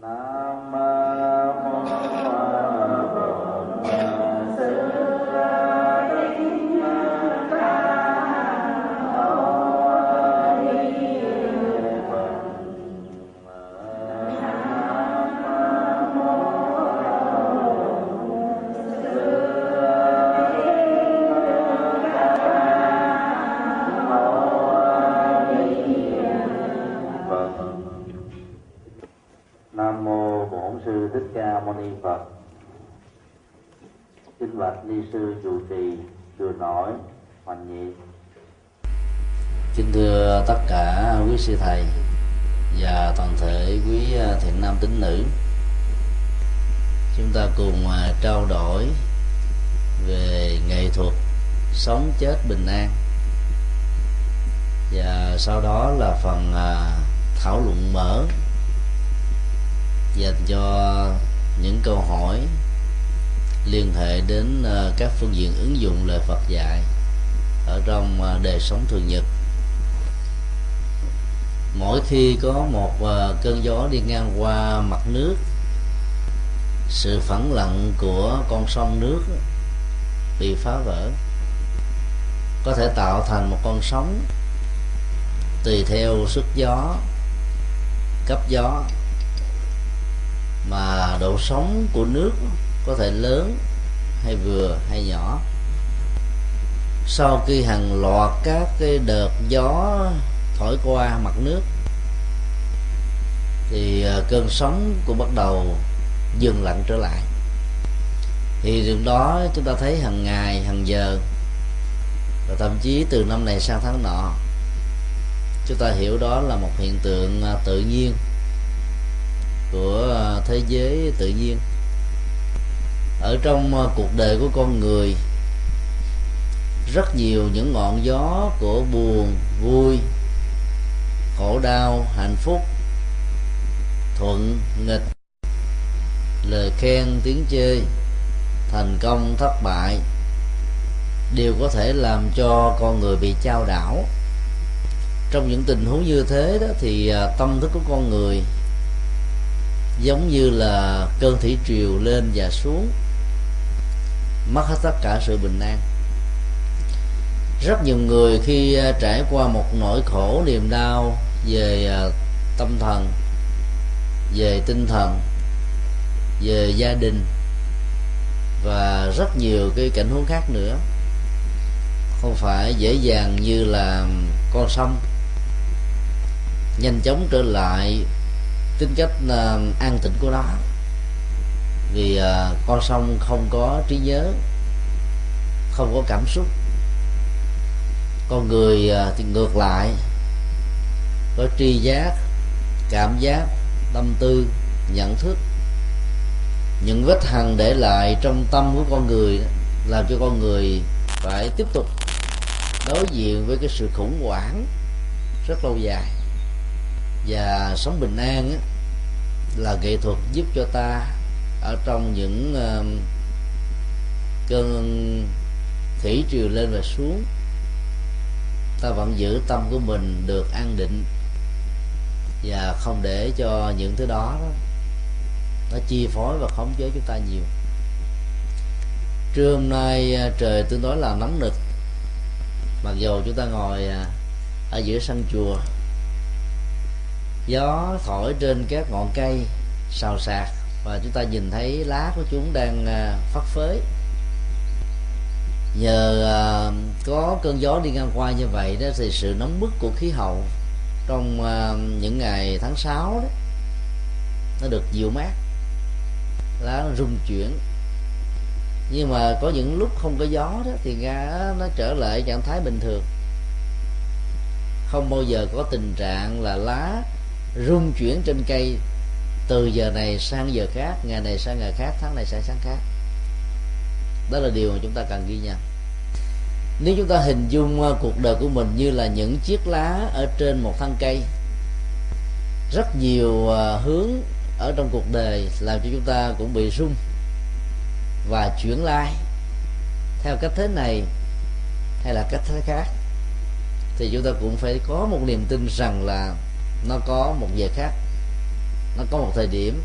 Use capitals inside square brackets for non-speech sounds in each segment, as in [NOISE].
nam mô ni sư trụ trì chùa nổi hoành nhị. Kính thưa tất cả quý sư thầy và toàn thể quý à, thiện nam tín nữ Chúng ta cùng à, trao đổi về nghệ thuật sống chết bình an Và sau đó là phần à, thảo luận mở dành cho những câu hỏi liên hệ đến ờ, các phương diện ứng dụng lời Phật dạy ở trong ờ, đời sống thường nhật. Mỗi khi có một ờ, cơn gió đi ngang qua mặt nước, sự phẳng lặng của con sông nước bị phá vỡ, có thể tạo thành một con sóng tùy theo sức gió, cấp gió mà độ sóng của nước có thể lớn hay vừa hay nhỏ. Sau khi hàng loạt các cái đợt gió thổi qua mặt nước, thì à, cơn sóng cũng bắt đầu dừng lặng trở lại. Thì điều đó chúng ta thấy hàng ngày, hàng giờ, và thậm chí từ năm này sang tháng nọ, chúng ta hiểu đó là một hiện tượng à, tự nhiên của à, thế giới tự nhiên ở trong ờ, cuộc đời của con người, rất nhiều những ngọn gió của buồn, vui, khổ đau, hạnh phúc, thuận nghịch, lời khen, tiếng chê, thành công, thất bại, đều có thể làm cho con người bị trao đảo. Trong những tình huống như thế đó thì ờ, tâm thức của con người giống như là cơn thủy triều lên và xuống mất hết tất cả sự bình an. Rất nhiều người khi à, trải qua một nỗi khổ, niềm đau về à, tâm thần, về tinh thần, về gia đình và rất nhiều cái cảnh huống khác nữa. Không phải dễ dàng như là con sông. Nhanh chóng trở lại tính cách à, an tịnh của nó vì à, con sông không có trí nhớ không có cảm xúc. Con người à, thì ngược lại có tri giác cảm giác tâm tư nhận thức. Những vết hằn để lại trong tâm của con người làm cho con người phải tiếp tục đối diện với cái sự khủng hoảng rất lâu dài. Và sống bình an là nghệ thuật giúp cho ta ở trong những uh, cơn thủy triều lên và xuống ta vẫn giữ tâm của mình được an định và không để cho những thứ đó, nó chi phối và khống chế chúng ta nhiều. Trưa hôm nay à, trời tương đối là nóng nực mặc dù chúng ta ngồi à, ở giữa sân chùa gió thổi trên các ngọn cây xào xạc và chúng ta nhìn thấy lá của chúng đang à, phát phới. Nhờ à, có cơn gió đi ngang qua như vậy đó thì sự nóng bức của khí hậu trong à, những ngày tháng 6 đó, nó được dịu mát. Lá nó rung chuyển. Nhưng mà có những lúc không có gió đó thì ra nó trở lại trạng thái bình thường. Không bao giờ có tình trạng là lá rung chuyển trên cây từ giờ này sang giờ khác, ngày này sang ngày khác, tháng này sang tháng khác. Đó là điều mà chúng ta cần ghi nhận. Nếu chúng ta hình dung ờ, cuộc đời của mình như là những chiếc lá ở trên một thân cây, rất nhiều ờ, hướng ở trong cuộc đời làm cho chúng ta cũng bị rung và chuyển lai. Theo cách thế này hay là cách thế khác, thì chúng ta cũng phải có một niềm tin rằng là nó có một về khác nó có một thời điểm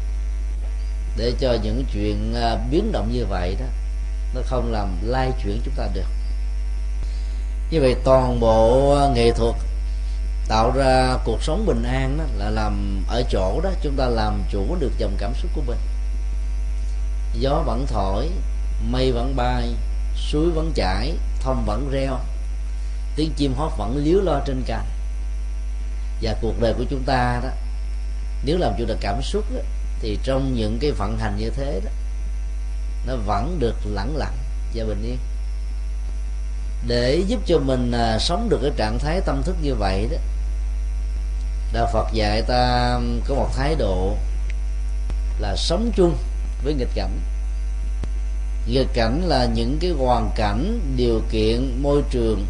để cho những chuyện à, biến động như vậy đó, nó không làm lay chuyển chúng ta được. Như vậy toàn bộ à, nghệ thuật tạo ra cuộc sống bình an đó là làm ở chỗ đó, chúng ta làm chủ được dòng cảm xúc của mình. Gió vẫn thổi, mây vẫn bay, suối vẫn chảy, thông vẫn reo, tiếng chim hót vẫn líu lo trên cành. Và cuộc đời của chúng ta đó nếu làm chủ được cảm xúc đó, thì trong những cái vận hành như thế đó nó vẫn được lẳng lặng và bình yên. Để giúp cho mình à, sống được cái trạng thái tâm thức như vậy đó đạo phật dạy ta có một thái độ là sống chung với nghịch cảnh. Nghịch cảnh là những cái hoàn cảnh điều kiện môi trường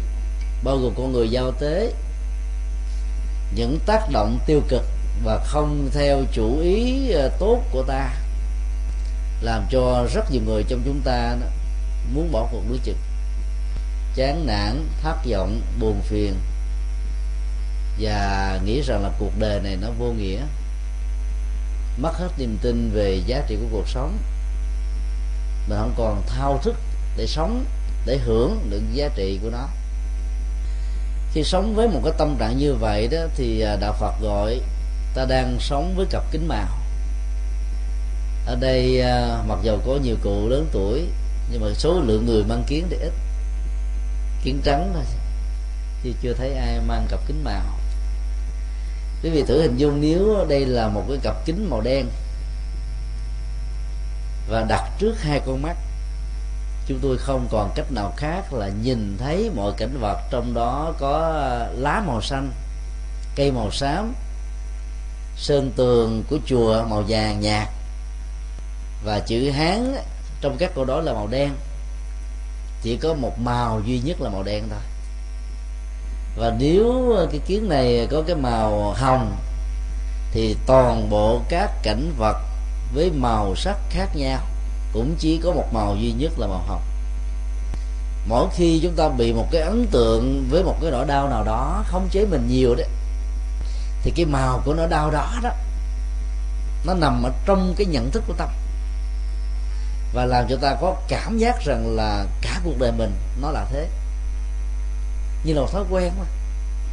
bao gồm con người giao tế những tác động tiêu cực và không theo chủ ý ờ, tốt của ta làm cho rất nhiều người trong chúng ta đó, muốn bỏ cuộc đối chừng. Chán nản thất vọng buồn phiền. Và nghĩ rằng là cuộc đời này nó vô nghĩa. Mất hết niềm tin về giá trị của cuộc sống. Mình không còn thao thức để sống để hưởng được giá trị của nó. Khi sống với một cái tâm trạng như vậy đó thì ờ, đạo phật gọi ta đang sống với cặp kính màu. Ở đây à, mặc dầu có nhiều cụ lớn tuổi, nhưng mà số lượng người mang kiến thì ít. Kiến trắng thôi, chứ chưa thấy ai mang cặp kính màu. Quý vị thử hình dung nếu đây là một cái cặp kính màu đen và đặt trước hai con mắt, chúng tôi không còn cách nào khác là nhìn thấy mọi cảnh vật trong đó có à, lá màu xanh, cây màu xám sơn tường của chùa màu vàng nhạt. Và chữ hán trong các câu đó là màu đen. Chỉ có một màu duy nhất là màu đen thôi. Và nếu cái kiến này có cái màu hồng, thì toàn bộ các cảnh vật với màu sắc khác nhau cũng chỉ có một màu duy nhất là màu hồng. Mỗi khi chúng ta bị một cái ấn tượng với một cái nỗi đau nào đó không chế mình nhiều đấy thì cái màu của nỗi đau đó đó, nó nằm ở trong cái nhận thức của tâm. Và làm cho ta có cảm giác rằng là cả cuộc đời mình nó là thế. Như là một thói quen mà.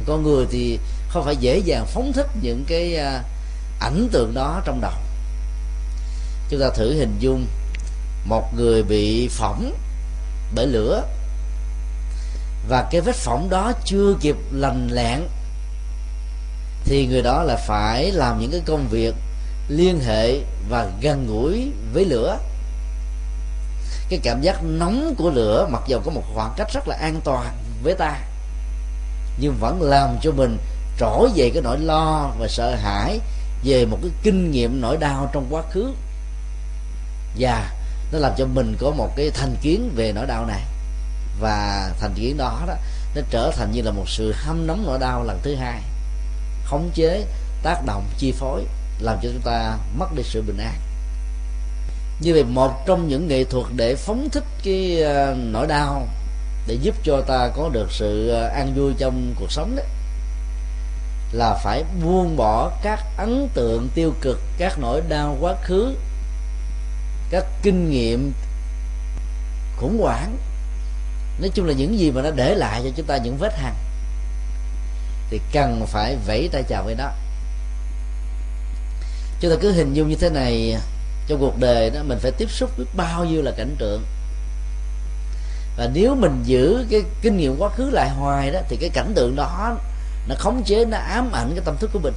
Con người thì không phải dễ dàng phóng thích những cái à, ảnh tượng đó trong đầu. Chúng ta thử hình dung một người bị phỏng bởi lửa. Và cái vết phỏng đó chưa kịp lành lẹn thì người đó là phải làm những cái công việc liên hệ và gần gũi với lửa. Cái cảm giác nóng của lửa mặc dù có một khoảng cách rất là an toàn với ta, nhưng vẫn làm cho mình trỗi dậy cái nỗi lo và sợ hãi về một cái kinh nghiệm nỗi đau trong quá khứ. Và nó làm cho mình có một cái thành kiến về nỗi đau này. Và thành kiến đó đó, nó trở thành như là một sự hâm nóng nỗi đau lần thứ hai khống chế, tác động, chi phối, làm cho chúng ta mất đi sự bình an. Như vậy, một trong những nghệ thuật để phóng thích cái ờ, nỗi đau để giúp cho ta có được sự ờ, an vui trong cuộc sống đấy, là phải buông bỏ các ấn tượng tiêu cực, các nỗi đau quá khứ, các kinh nghiệm khủng hoảng. Nói chung là những gì mà nó để lại cho chúng ta, những vết hằn thì cần phải vẫy tay chào với nó. Chúng ta cứ hình dung như thế này, trong cuộc đời đó mình phải tiếp xúc với bao nhiêu là cảnh tượng. Và nếu mình giữ cái kinh nghiệm quá khứ lại hoài đó, thì cái cảnh tượng đó nó khống chế, nó ám ảnh cái tâm thức của mình.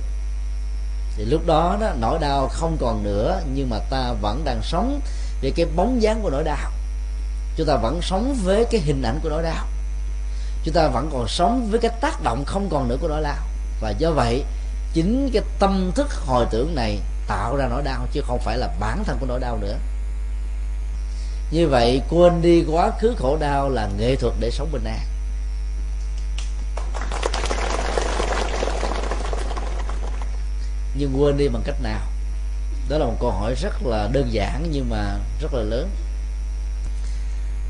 Thì lúc đó đó, nỗi đau không còn nữa, nhưng mà ta vẫn đang sống về cái bóng dáng của nỗi đau. Chúng ta vẫn sống với cái hình ảnh của nỗi đau chúng ta vẫn còn sống với cái tác động không còn nữa của nỗi đau. Và do vậy, chính cái tâm thức hồi tưởng này tạo ra nỗi đau, chứ không phải là bản thân của nỗi đau nữa. Như vậy, quên đi quá khứ khổ đau là nghệ thuật để sống bình an. Nhưng quên đi bằng cách nào? Đó là một câu hỏi rất là đơn giản nhưng mà rất là lớn.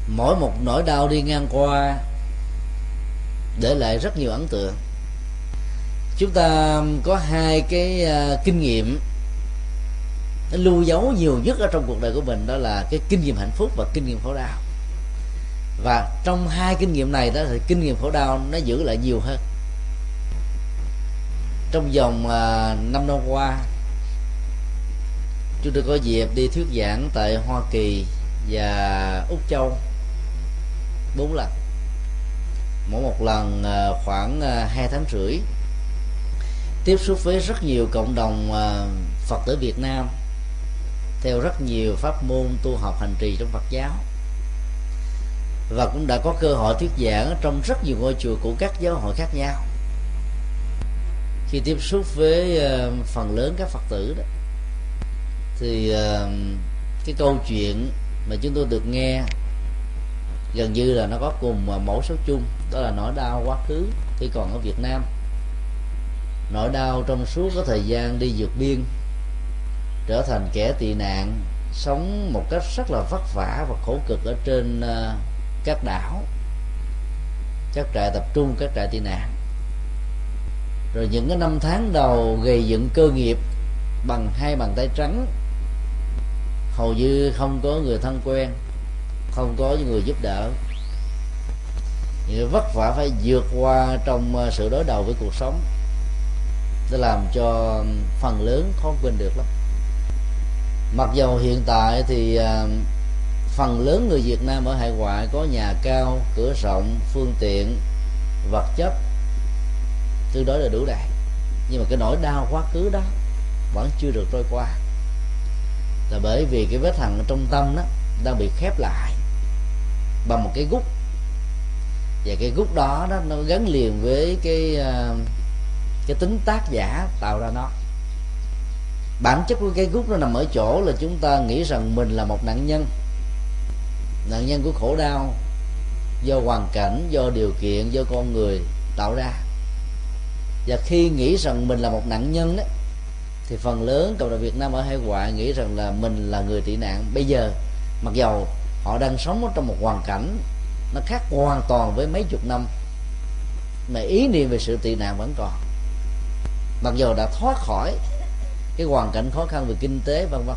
Mỗi một nỗi đau đi ngang qua để lại rất nhiều ấn tượng. Chúng ta có hai cái à, kinh nghiệm lưu dấu nhiều nhất ở trong cuộc đời của mình đó là cái kinh nghiệm hạnh phúc và kinh nghiệm khổ đau. Và trong hai kinh nghiệm này đó thì kinh nghiệm khổ đau nó giữ lại nhiều hơn. Trong vòng uh, năm năm qua chúng tôi có dịp đi thuyết giảng tại Hoa Kỳ và Úc Châu bốn lần mỗi một lần ờ, khoảng ờ, hai tháng rưỡi, tiếp xúc với rất nhiều cộng đồng ờ, Phật tử Việt Nam, theo rất nhiều pháp môn tu học hành trì trong Phật giáo. Và cũng đã có cơ hội thuyết giảng trong rất nhiều ngôi chùa của các giáo hội khác nhau. Khi tiếp xúc với phần lớn các phật tử đó, thì cái câu chuyện mà chúng tôi được nghe gần như là nó có cùng mẫu số chung đó là nỗi đau quá khứ khi còn ở Việt Nam. Nỗi đau trong suốt có thời gian đi vượt biên, trở thành kẻ tị nạn, sống một cách rất là vất vả và khổ cực ở trên ờ, các đảo, các trại tập trung, các trại tị nạn. Rồi những cái năm tháng đầu gây dựng cơ nghiệp bằng hai bàn tay trắng, hầu như không có người thân quen, không có những người giúp đỡ vất vả phải vượt qua trong ờ, sự đối đầu với cuộc sống để làm cho phần lớn khó quên được lắm. Mặc dầu hiện tại thì ờ, phần lớn người Việt Nam ở hải ngoại có nhà cao, cửa rộng, phương tiện, vật chất tương đối là đủ đầy. Nhưng mà cái nỗi đau quá khứ đó vẫn chưa được trôi qua. Là bởi vì cái vết hằn trong tâm đó đang bị khép lại bằng một cái gút và cái gút đó, đó nó gắn liền với cái ờ, cái tính tác giả tạo ra nó. Bản chất của cái gút nó nằm ở chỗ là chúng ta nghĩ rằng mình là một nạn nhân. Nạn nhân của khổ đau do hoàn cảnh do điều kiện do con người tạo ra. Và khi nghĩ rằng mình là một nạn nhân đó thì phần lớn cộng đồng Việt Nam ở hải ngoại nghĩ rằng là mình là người tị nạn. Bây giờ mặc dầu họ đang sống trong một hoàn cảnh nó khác hoàn toàn với mấy chục năm. Mà ý niệm về sự tị nạn vẫn còn. Mặc dù đã thoát khỏi cái hoàn cảnh khó khăn về kinh tế, vân vân.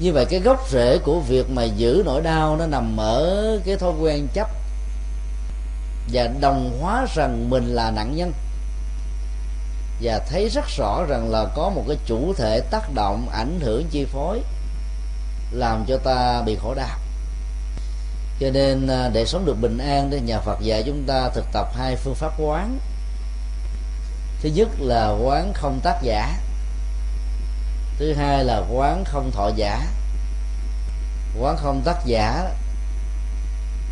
Như vậy cái gốc rễ của việc mà giữ nỗi đau nó nằm ở cái thói quen chấp và đồng hóa rằng mình là nạn nhân. Và thấy rất rõ rằng là có một cái chủ thể tác động ảnh hưởng chi phối làm cho ta bị khổ đau cho nên à, để sống được bình an thì nhà Phật dạy chúng ta thực tập hai phương pháp quán. Thứ nhất là quán không tác giả. Thứ hai là quán không thọ giả. Quán không tác giả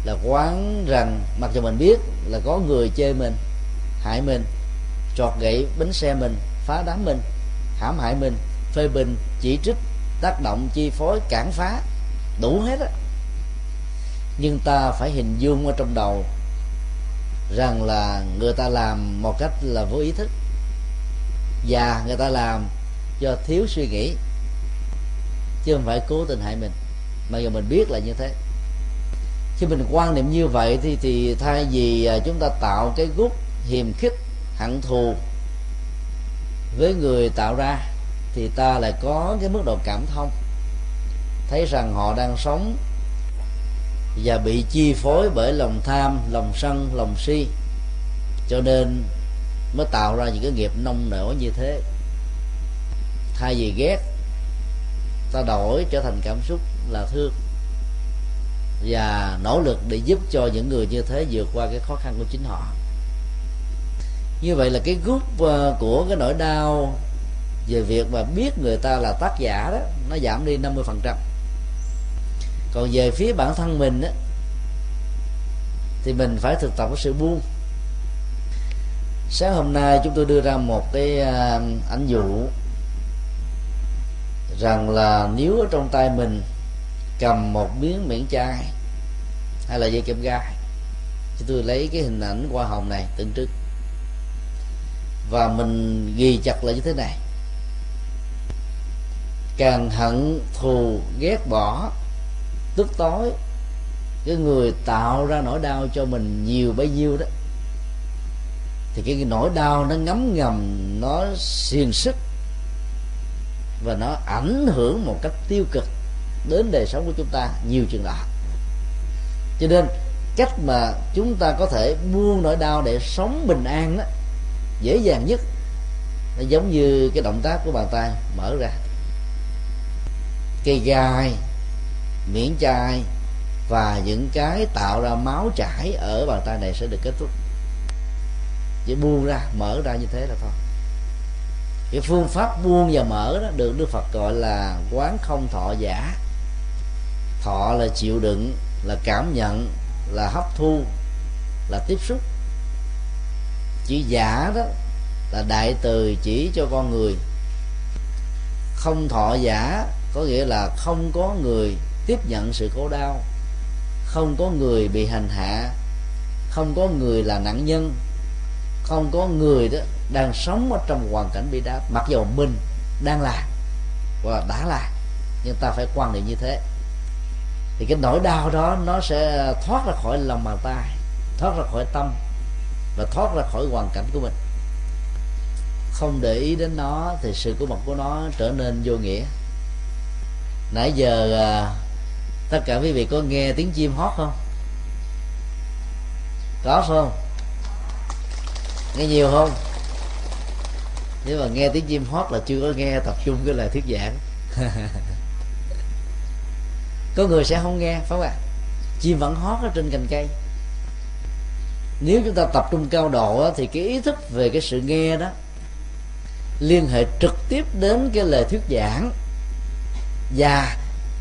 là quán rằng mặc dù mình biết là có người chê mình, hại mình, trọt gậy bánh xe mình, phá đám mình, hãm hại mình, phê bình, chỉ trích, tác động, chi phối, cản phá, đủ hết á nhưng ta phải hình dung ở trong đầu rằng là người ta làm một cách là vô ý thức. Và người ta làm do thiếu suy nghĩ, chứ không phải cố tình hại mình. Mà giờ mình biết là như thế. Khi mình quan niệm như vậy thì thì thay vì à, chúng ta tạo cái gút hiềm khích, hận thù với người tạo ra, thì ta lại có cái mức độ cảm thông. Thấy rằng họ đang sống và bị chi phối bởi lòng tham, lòng sân, lòng si. Cho nên mới tạo ra những cái nghiệp nông nổi như thế. Thay vì ghét, ta đổi trở thành cảm xúc là thương. Và nỗ lực để giúp cho những người như thế vượt qua cái khó khăn của chính họ. Như vậy là cái gút ờ, của cái nỗi đau về việc mà biết người ta là tác giả đó, nó giảm đi 50% còn về phía bản thân mình á, thì mình phải thực tập cái sự buông. Sáng hôm nay chúng tôi đưa ra một cái à, ảnh dụ rằng là nếu ở trong tay mình cầm một miếng miệng chai hay là dây kem gai chúng tôi lấy cái hình ảnh hoa hồng này tượng trưng. Và mình ghi chặt lại như thế này. Càng hận thù ghét bỏ tức tối. Cái người tạo ra nỗi đau cho mình nhiều bấy nhiêu đó, thì cái nỗi đau nó ngấm ngầm, nó xiềng sức và nó ảnh hưởng một cách tiêu cực đến đời sống của chúng ta nhiều chừng đó. Cho nên, cách mà chúng ta có thể buông nỗi đau để sống bình an đó dễ dàng nhất, nó giống như cái động tác của bàn tay mở ra. Cây gai miễn chai và những cái tạo ra máu chảy ở bàn tay này sẽ được kết thúc. Chỉ buông ra, mở ra như thế là thôi. Cái phương pháp buông và mở đó được đức phật gọi là quán không thọ giả. Thọ là chịu đựng, là cảm nhận, là hấp thu, là tiếp xúc. Chữ giả đó là đại từ chỉ cho con người. Không thọ giả có nghĩa là không có người tiếp nhận sự khổ đau. Không có người bị hành hạ. Không có người là nạn nhân. Không có người đó đang sống ở trong hoàn cảnh bị đáp mặc dù mình đang làm và đã làm nhưng ta phải quan niệm như thế. Thì cái nỗi đau đó nó sẽ thoát ra khỏi lòng bàn tay, thoát ra khỏi tâm và thoát ra khỏi hoàn cảnh của mình. Không để ý đến nó thì sự có mặt của nó trở nên vô nghĩa. Nãy giờ à, tất cả quý vị có nghe tiếng chim hót không? Có không? Nghe nhiều không? Nếu mà nghe tiếng chim hót là chưa có nghe, tập trung cái lời thuyết giảng. [LAUGHS] Có người sẽ không nghe, phải không ạ? Chim vẫn hót ở trên cành cây. Nếu chúng ta tập trung cao độ thì cái ý thức về cái sự nghe đó liên hệ trực tiếp đến cái lời thuyết giảng và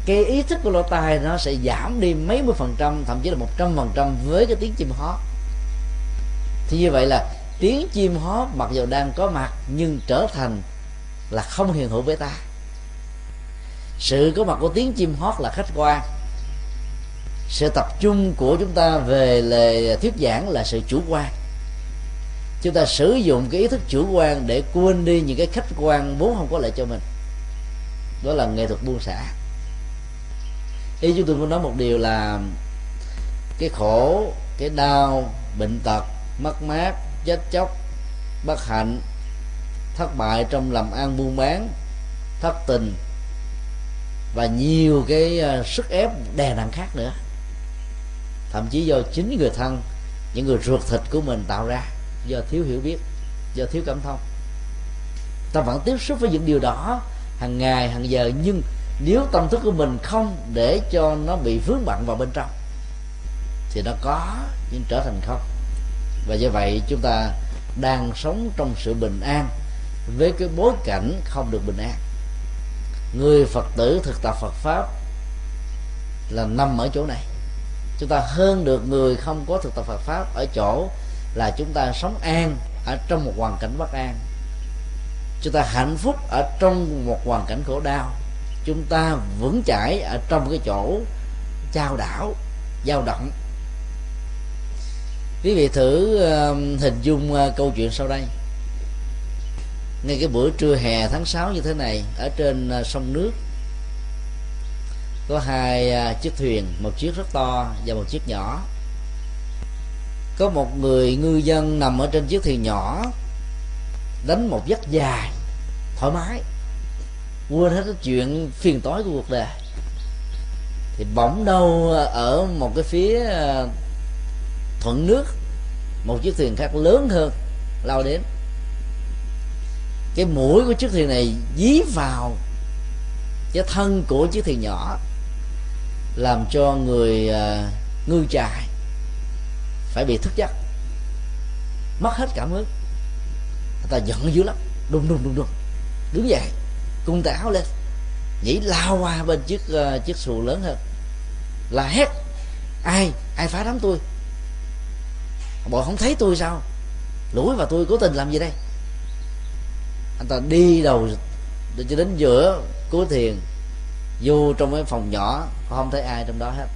cái ý thức của lỗ tai nó sẽ giảm đi mấy mươi phần trăm, thậm chí là một trăm phần trăm với cái tiếng chim hót. Thì như vậy là tiếng chim hót mặc dù đang có mặt nhưng trở thành là không hiện hữu với ta. Sự có mặt của tiếng chim hót là khách quan. Sự tập trung của chúng ta về lời thuyết giảng là sự chủ quan. Chúng ta sử dụng cái ý thức chủ quan để quên đi những cái khách quan vốn không có lợi cho mình. Đó là nghệ thuật buông xả ý chúng tôi muốn nói một điều là cái khổ, cái đau, bệnh tật, mất mát, chết chóc, bất hạnh, thất bại trong làm ăn buôn bán, thất tình và nhiều cái ờ, sức ép đè nặng khác nữa. Thậm chí do chính người thân, những người ruột thịt của mình tạo ra, do thiếu hiểu biết, do thiếu cảm thông. Ta vẫn tiếp xúc với những điều đó hàng ngày, hàng giờ, nhưng nếu tâm thức của mình không để cho nó bị vướng bận vào bên trong, thì nó có nhưng trở thành không. Và do vậy chúng ta đang sống trong sự bình an với cái bối cảnh không được bình an. Người phật tử thực tập phật pháp là nằm ở chỗ này. Chúng ta hơn được người không có thực tập phật pháp ở chỗ là chúng ta sống an ở trong một hoàn cảnh bất an. Chúng ta hạnh phúc ở trong một hoàn cảnh khổ đau chúng ta vững chãi ở trong cái chỗ trao đảo dao động. Quý vị thử uh, hình dung uh, câu chuyện sau đây. Ngay cái bữa trưa hè tháng 6 như thế này ở trên uh, sông nước có hai uh, chiếc thuyền một chiếc rất to và một chiếc nhỏ. Có một người ngư dân nằm ở trên chiếc thuyền nhỏ đánh một giấc dài thoải mái quên hết cái chuyện phiền toái của cuộc đời. Thì bỗng đâu ở một cái phía ờ, thuận nước một chiếc thuyền khác lớn hơn lao đến. Cái mũi của chiếc thuyền này dí vào cái thân của chiếc thuyền nhỏ làm cho người uh, ngư trài phải bị thức giấc mất hết cảm hứng. Người ta giận dữ lắm đùng đùng đùng đùng đứng dậy cung tay áo lên. Nhảy lao qua bên chiếc uh, chiếc xuồng lớn hơn. Là hét ai ai phá đám tôi? Bọn không thấy tôi sao? Lủi vào tôi cố tình làm gì đây? Anh ta đi đầu cho đến giữa cuối thiền vô trong cái phòng nhỏ không thấy ai trong đó hết.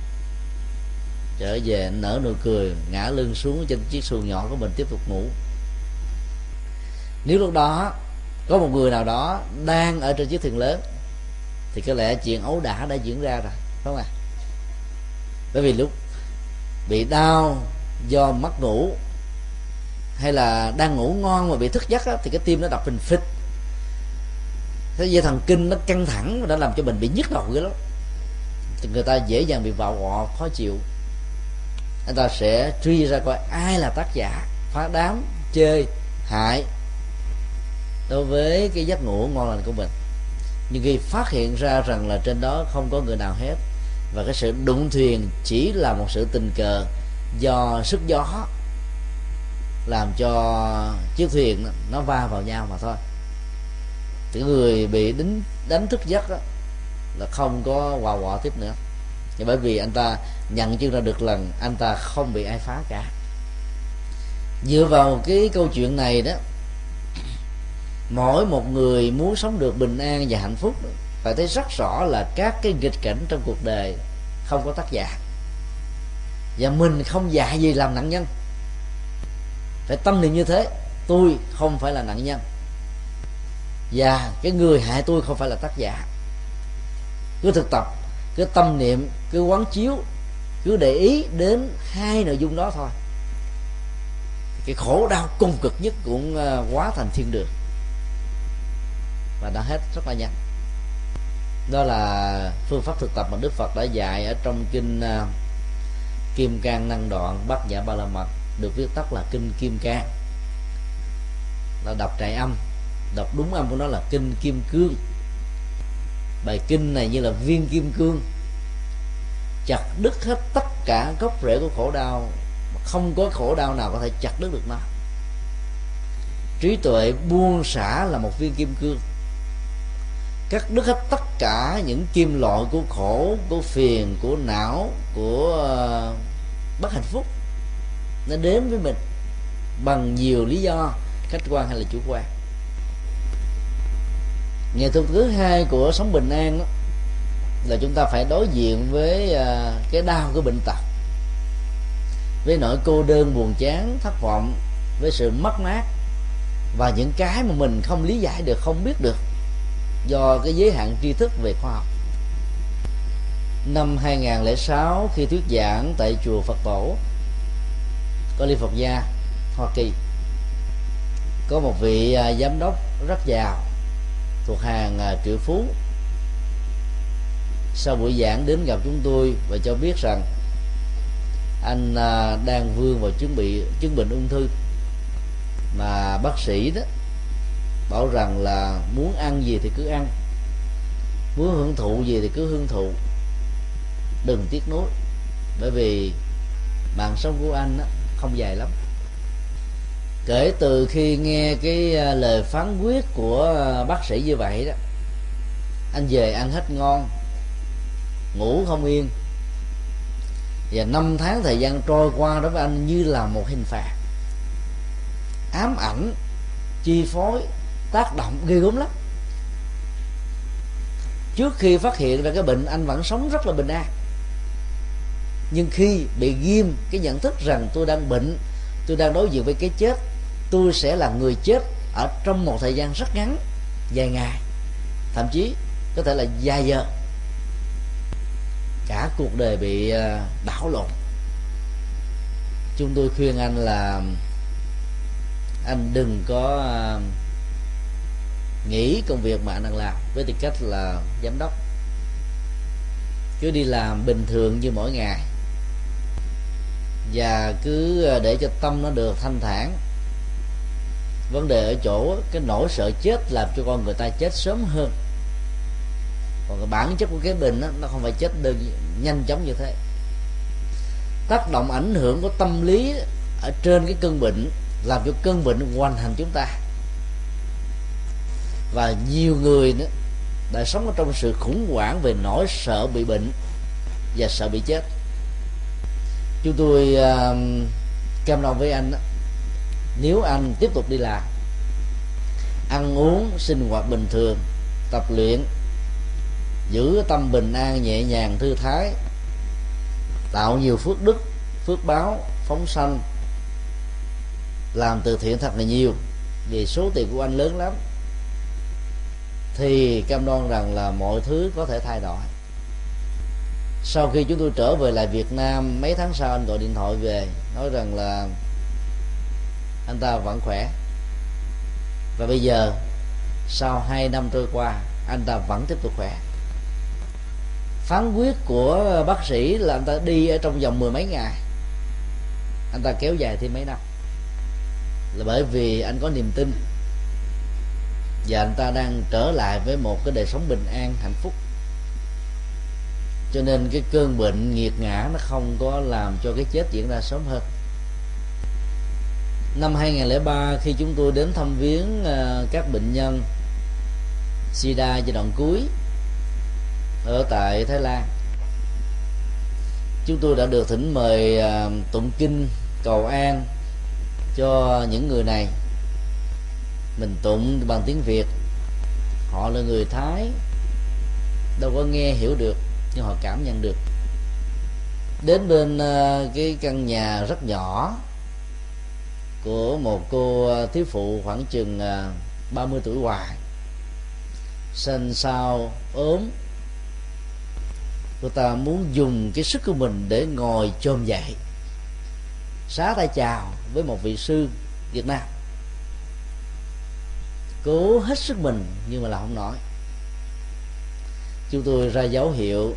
Trở về nở nụ cười ngã lưng xuống trên chiếc xuồng nhỏ của mình tiếp tục ngủ. Nếu lúc đó có một người nào đó đang ở trên chiếc thuyền lớn thì có lẽ chuyện ấu đả đã diễn ra rồi phải không ạ? À? bởi vì lúc bị đau do mất ngủ hay là đang ngủ ngon mà bị thức giấc á, thì cái tim nó đập bình phịch. Cái dây thần kinh nó căng thẳng và đã làm cho mình bị nhức đầu cái lắm. Thì người ta dễ dàng bị vào gò khó chịu. Anh ta sẽ truy ra coi ai là tác giả phá đám chơi hại đối với cái giấc ngủ ngon lành của mình. Nhưng khi phát hiện ra rằng là trên đó không có người nào hết và cái sự đụng thuyền chỉ là một sự tình cờ do sức gió làm cho chiếc thuyền nó va vào nhau mà thôi. Thì người bị đánh đánh thức giấc đó, là không có quà quọ tiếp nữa. Thì bởi vì anh ta nhận chưa ra được lần anh ta không bị ai phá cả. Dựa vào cái câu chuyện này đó mỗi một người muốn sống được bình an và hạnh phúc, phải thấy rất rõ là các cái nghịch cảnh trong cuộc đời không có tác giả. Và mình không dạy gì làm nạn nhân. Phải tâm niệm như thế, tôi không phải là nạn nhân. Và cái người hại tôi không phải là tác giả. Cứ thực tập, cứ tâm niệm, cứ quán chiếu, cứ để ý đến hai nội dung đó thôi. Cái khổ đau cung cực nhất cũng quá hóa thành thiên đường và đã hết, rất là nhanh. Đó là phương pháp thực tập mà đức phật đã dạy ở trong kinh à, kim cang năng đoạn, bát nhã ba la mật, được viết tắt là kinh kim cang. Là đọc trại âm. Đọc đúng âm của nó là kinh kim cương. Bài kinh này như là viên kim cương. Chặt đứt hết tất cả gốc rễ của khổ đau. Không có khổ đau nào có thể chặt đứt được nó. Trí tuệ buông xả là một viên kim cương cắt đứt hết tất cả những kim loại của khổ của phiền của não của uh, bất hạnh phúc. Nó đến với mình bằng nhiều lý do khách quan hay là chủ quan. Nghệ thuật thứ hai của sống bình an đó, là chúng ta phải đối diện với uh, cái đau của bệnh tật với nỗi cô đơn buồn chán thất vọng với sự mất mát và những cái mà mình không lý giải được không biết được do cái giới hạn tri thức về khoa học. Năm 2006 khi thuyết giảng tại chùa Phật Tổ, có liên Phật gia, Hoa Kỳ, có một vị à, giám đốc rất giàu thuộc hàng à, triệu phú. Sau buổi giảng đến gặp chúng tôi và cho biết rằng anh à, đang vương vào chuẩn bị, chứng bệnh ung thư. Mà bác sĩ đó bảo rằng là muốn ăn gì thì cứ ăn. Muốn hưởng thụ gì thì cứ hưởng thụ. Đừng tiếc nuối. Bởi vì mạng sống của anh đó, không dài lắm. Kể từ khi nghe cái à, lời phán quyết của à, bác sĩ như vậy đó anh về ăn hết ngon ngủ không yên. Và năm tháng thời gian trôi qua đối với anh như là một hình phạt. Ám ảnh chi phối tác động ghê gớm lắm. Trước khi phát hiện ra cái bệnh, anh vẫn sống rất là bình an. Nhưng khi bị ghim cái nhận thức rằng tôi đang bệnh, tôi đang đối diện với cái chết, tôi sẽ là người chết ở trong một thời gian rất ngắn, vài ngày. Thậm chí có thể là vài giờ. Cả cuộc đời bị ờ, đảo lộn. Chúng tôi khuyên anh là anh đừng có ờ, nghỉ công việc mà anh đang làm với tư cách là giám đốc. Cứ đi làm bình thường như mỗi ngày. Và cứ ờ, để cho tâm nó được thanh thản. Vấn đề ở chỗ cái nỗi sợ chết làm cho con người ta chết sớm hơn. Còn cái bản chất của cái bệnh đó, nó không phải chết đơn nhanh chóng như thế. Tác động ảnh hưởng của tâm lý ở trên cái cơn bệnh làm cho cơn bệnh hoàn thành chúng ta và nhiều người nữa đã sống ở trong sự khủng hoảng về nỗi sợ bị bệnh và sợ bị chết. Chúng tôi uh, cam đoan với anh đó, nếu anh tiếp tục đi làm ăn uống sinh hoạt bình thường tập luyện giữ tâm bình an nhẹ nhàng thư thái tạo nhiều phước đức phước báo phóng sanh làm từ thiện thật là nhiều vì số tiền của anh lớn lắm thì cam đoan rằng là mọi thứ có thể thay đổi. Sau khi chúng tôi trở về lại Việt Nam, mấy tháng sau anh gọi điện thoại về, nói rằng là anh ta vẫn khỏe. Và bây giờ, sau hai năm trôi qua, anh ta vẫn tiếp tục khỏe. Phán quyết của bác sĩ là anh ta đi ở trong vòng mười mấy ngày. Anh ta kéo dài thêm mấy năm. Là bởi vì anh có niềm tin và anh ta đang trở lại với một cái đời sống bình an, hạnh phúc. Cho nên cái cơn bệnh nghiệt ngã nó không có làm cho cái chết diễn ra sớm hơn. Năm 2003 khi chúng tôi đến thăm viếng ờ, các bệnh nhân sida giai đoạn cuối ở tại Thái Lan, chúng tôi đã được thỉnh mời ờ, tụng kinh cầu an cho những người này mình tụng bằng tiếng việt. Họ là người thái. Đâu có nghe, hiểu được, nhưng họ cảm nhận được. Đến bên ờ, cái căn nhà rất nhỏ của một cô ờ, thiếu phụ khoảng chừng ờ, 30 tuổi hoài. Xanh sao ốm. Cô ta muốn dùng cái sức của mình để ngồi chôm dậy, xá tay chào với một vị sư Việt Nam cố hết sức mình nhưng mà là không nói. Chúng tôi ra dấu hiệu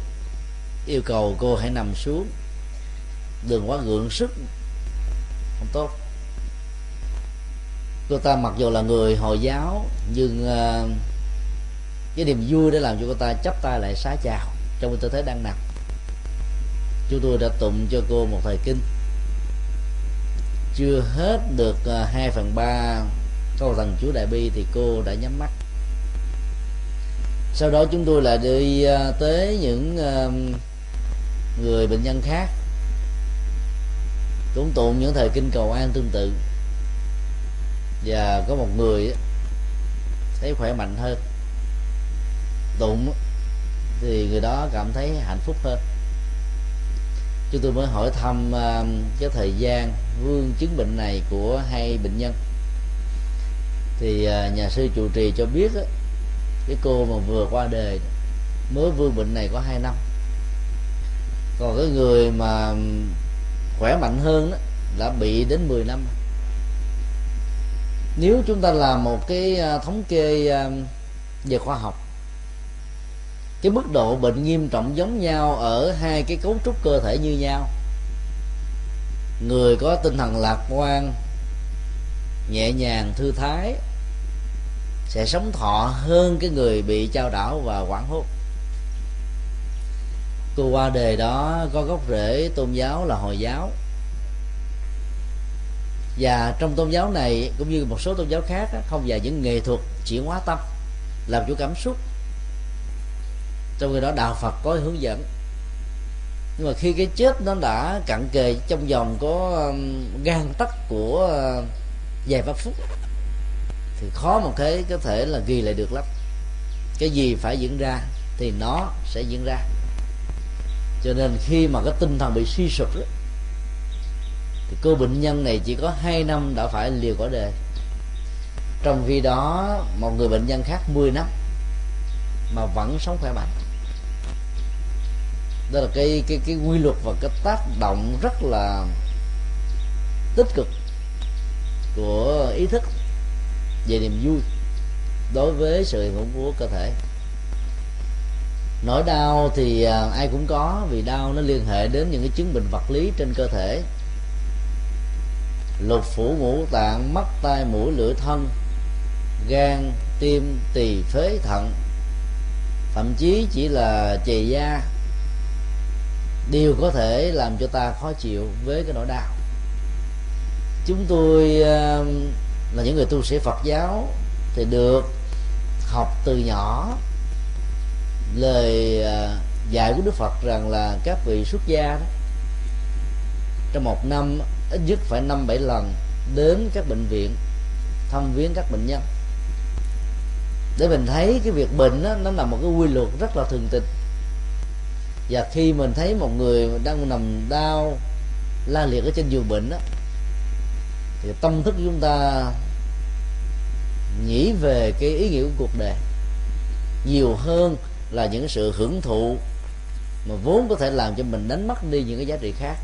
yêu cầu cô hãy nằm xuống. Đừng quá gượng sức. Không tốt. Cô ta mặc dù là người hồi giáo nhưng uh, cái niềm vui để làm cho cô ta chắp tay lại xá chào. Trong tư thế đang nằm chúng tôi đã tụng cho cô một thời kinh. Chưa hết được ờ, uh, 2 phần 3 con rằng chúa đại bi thì cô đã nhắm mắt. Sau đó chúng tôi lại đi à, tới những à, người bệnh nhân khác. Cũng tụng những thời kinh cầu an tương tự. Và có một người thấy khỏe mạnh hơn. Tụng thì người đó cảm thấy hạnh phúc hơn. Chúng tôi mới hỏi thăm à, cái thời gian vương chứng bệnh này của hai bệnh nhân thì à, nhà sư trụ trì cho biết cái cô mà vừa qua đời mới vương bệnh này có hai năm. Còn cái người mà khỏe mạnh hơn đó đã bị đến 10 năm. Nếu chúng ta làm một cái à, thống kê à, về khoa học, cái mức độ bệnh nghiêm trọng giống nhau ở hai cái cấu trúc cơ thể như nhau. Người có tinh thần lạc quan nhẹ nhàng, thư thái, sẽ sống thọ hơn cái người bị trao đảo và quảng hốt. Cô qua đề đó có gốc rễ tôn giáo là hồi giáo. Và trong tôn giáo này cũng như một số tôn giáo khác không dạy những nghệ thuật chuyển hóa tâm, làm chủ cảm xúc. Trong khi đó đạo phật có hướng dẫn. Nhưng mà khi cái chết nó đã cận kề trong vòng có um, gan tắc của vài ba phút. Thì khó một thế có thể là ghi lại được lắm. Cái gì phải diễn ra thì nó sẽ diễn ra. Cho nên khi mà cái tinh thần bị suy sụp đó, thì cô bệnh nhân này chỉ có hai năm đã phải liều cõi đời. Trong khi đó một người bệnh nhân khác 10 năm mà vẫn sống khỏe mạnh. Đó là cái cái cái quy luật và cái tác động rất là tích cực của ý thức về niềm vui đối với sự hưởng của cơ thể. Nỗi đau thì à, ai cũng có, vì đau nó liên hệ đến những cái chứng bệnh vật lý trên cơ thể. Lục phủ ngũ tạng, mắt, tai, mũi, lưỡi, thân, gan, tim, tỳ, phế, thận. Thậm chí chỉ là chề da. Đều có thể làm cho ta khó chịu với cái nỗi đau chúng tôi ờ, là những người tu sĩ Phật giáo thì được học từ nhỏ lời ờ, dạy của Đức Phật rằng là các vị xuất gia đó trong một năm ít nhất phải năm bảy lần đến các bệnh viện thăm viếng các bệnh nhân. Để mình thấy cái việc bệnh đó, nó là một cái quy luật rất là thường tình. Và khi mình thấy một người đang nằm đau la liệt ở trên giường bệnh đó thì tâm thức của chúng ta nghĩ về cái ý nghĩa của cuộc đời nhiều hơn là những sự hưởng thụ mà vốn có thể làm cho mình đánh mất đi những cái giá trị khác.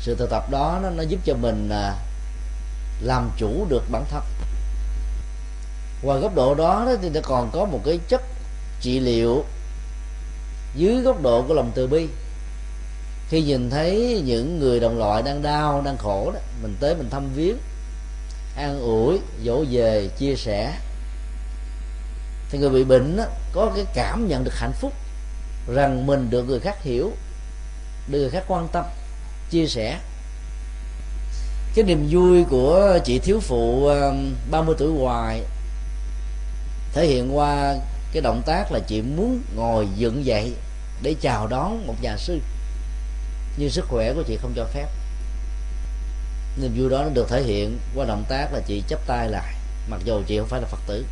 Sự thực tập đó nó, nó giúp cho mình à, làm chủ được bản thân. Ngoài góc độ đó thì nó còn có một cái chất trị liệu dưới góc độ của lòng từ bi khi nhìn thấy những người đồng loại đang đau đang khổ đó mình tới mình thăm viếng an ủi dỗ về chia sẻ. Thì người bị bệnh đó, có cái cảm nhận được hạnh phúc rằng mình được người khác hiểu được người khác quan tâm chia sẻ. Cái niềm vui của chị thiếu phụ um, 30 tuổi hoài thể hiện qua cái động tác là chị muốn ngồi dựng dậy để chào đón một nhà sư nhưng sức khỏe của chị không cho phép. Niềm vui đó nó được thể hiện qua động tác là chị chấp tay lại, mặc dù chị không phải là phật tử.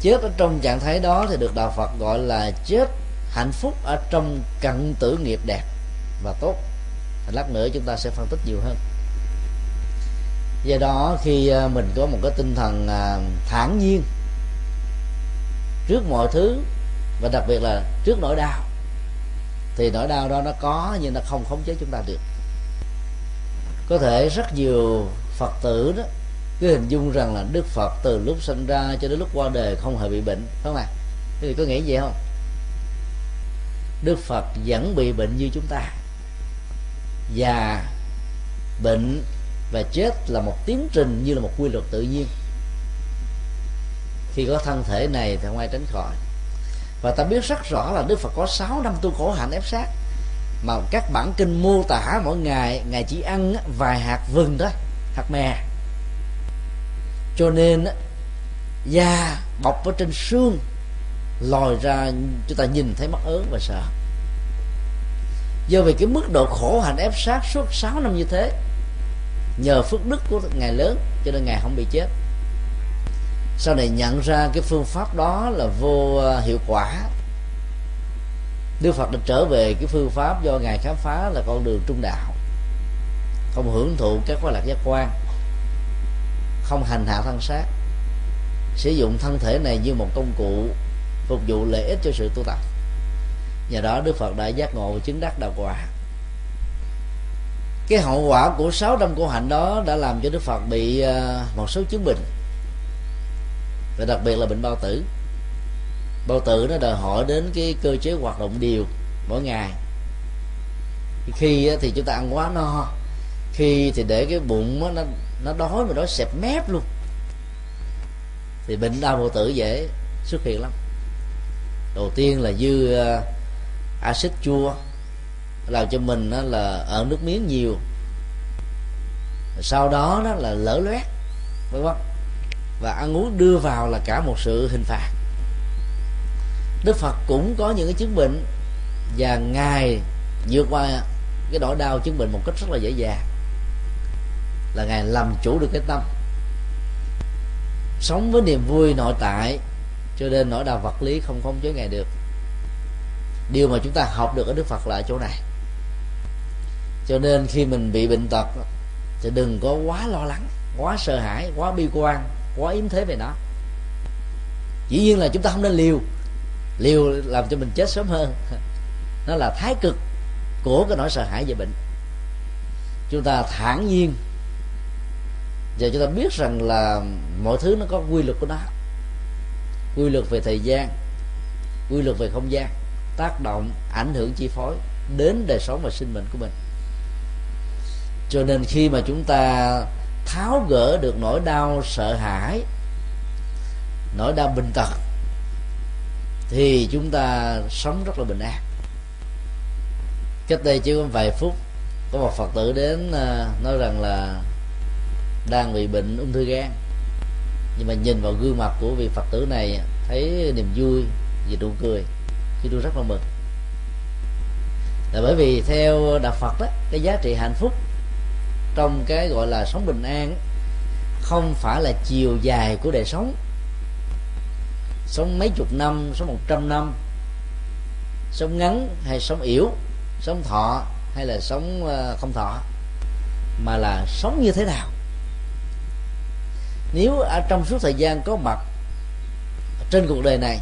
Chết ở trong trạng thái đó thì được đạo phật gọi là chết hạnh phúc ở trong cận tử nghiệp đẹp và tốt. Lát nữa chúng ta sẽ phân tích nhiều hơn. Do đó khi à, mình có một cái tinh thần à, thản nhiên trước mọi thứ và đặc biệt là trước nỗi đau thì nỗi đau đó nó có, nhưng nó không khống chế chúng ta được. Có thể rất nhiều phật tử đó, cứ hình dung rằng là đức phật từ lúc sinh ra cho đến lúc qua đời không hề bị bệnh, phải không ạ? À? thì có nghĩ vậy không? Đức phật vẫn bị bệnh như chúng ta. Già bệnh và chết là một tiến trình như là một quy luật tự nhiên. Khi có thân thể này thì không ai tránh khỏi và ta biết rất rõ là đức phật có 6 năm tu khổ hạnh ép sát mà các bản kinh mô tả mỗi ngày ngài chỉ ăn vài hạt vừng đó hạt mè. Cho nên, da bọc ở trên xương, lòi ra, chúng ta nhìn thấy mắc ớn và sợ. Do vì cái mức độ khổ hạnh ép sát suốt 6 năm như thế, nhờ phước đức của ngài lớn, cho nên ngài không bị chết sau này nhận ra cái phương pháp đó là vô à, hiệu quả. Đức Phật đã trở về cái phương pháp do ngài khám phá là con đường trung đạo. Không hưởng thụ các khoái lạc giác quan. Không hành hạ thân xác. Sử dụng thân thể này như một công cụ phục vụ lợi ích cho sự tu tập. Nhờ đó Đức Phật đã giác ngộ chứng đắc đạo quả. Cái hậu quả của sáu năm của hạnh đó đã làm cho Đức Phật bị à, một số chứng bệnh và đặc biệt là bệnh bao tử. Bao tử nó đòi hỏi đến cái cơ chế hoạt động đều mỗi ngày. Khi thì chúng ta ăn quá no. Khi thì để cái bụng nó nó đói mà đói xẹp mép luôn. Thì bệnh đau bao tử dễ xuất hiện lắm. Đầu tiên là dư à, axit chua làm cho mình đó là ở nước miếng nhiều. Sau đó đó là lỡ loét, vân vân và ăn uống đưa vào là cả một sự hình phạt. Đức phật cũng có những cái chứng bệnh và ngài vượt qua cái nỗi đau chứng bệnh một cách rất là dễ dàng. Là ngài làm chủ được cái tâm, sống với niềm vui nội tại, cho nên nỗi đau vật lý không khống chế ngài được. Điều mà chúng ta học được ở đức phật là ở chỗ này. Cho nên khi mình bị bệnh tật, thì đừng có quá lo lắng, quá sợ hãi, quá bi quan quá yếm thế về nó. Dĩ nhiên là chúng ta không nên liều. Liều làm cho mình chết sớm hơn. [LAUGHS] Nó là thái cực của cái nỗi sợ hãi về bệnh. Chúng ta thản nhiên. Và chúng ta biết rằng là mọi thứ nó có quy luật của nó. Quy luật về thời gian, quy luật về không gian, tác động, ảnh hưởng, chi phối đến đời sống và sinh mệnh của mình. Cho nên khi mà chúng ta tháo gỡ được nỗi đau sợ hãi, nỗi đau bình tật, thì chúng ta sống rất là bình an. Cách đây chỉ có vài phút, có một phật tử đến à, nói rằng là đang bị bệnh ung thư gan. Nhưng mà nhìn vào gương mặt của vị phật tử này, thấy niềm vui và nụ cười thì tôi rất là mừng. Là bởi vì theo đạo phật đó, cái giá trị hạnh phúc trong cái gọi là sống bình an, không phải là chiều dài của đời sống. Sống mấy chục năm, sống một trăm năm. Sống ngắn hay sống yếu, sống thọ hay là sống ờ, không thọ, mà là sống như thế nào? Nếu ở trong suốt thời gian có mặt trên cuộc đời này,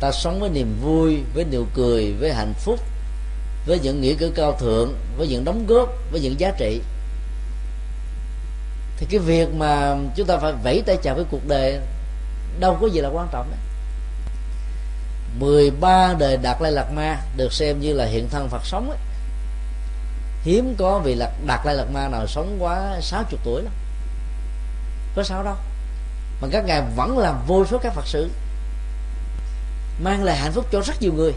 ta sống với niềm vui, với nụ cười, với hạnh phúc, với những nghĩa cử cao thượng, với những đóng góp, với những giá trị thì cái việc mà chúng ta phải vẫy tay chào với cuộc đời đâu có gì là quan trọng đấy. 13 đời đạt lai lạt ma được xem như là hiện thân Phật sống ấy. hiếm có vị lạc đạt lai lạt ma nào sống quá 60 tuổi lắm. Có sao đâu. Mà các ngài vẫn làm vô số các Phật sự, mang lại hạnh phúc cho rất nhiều người.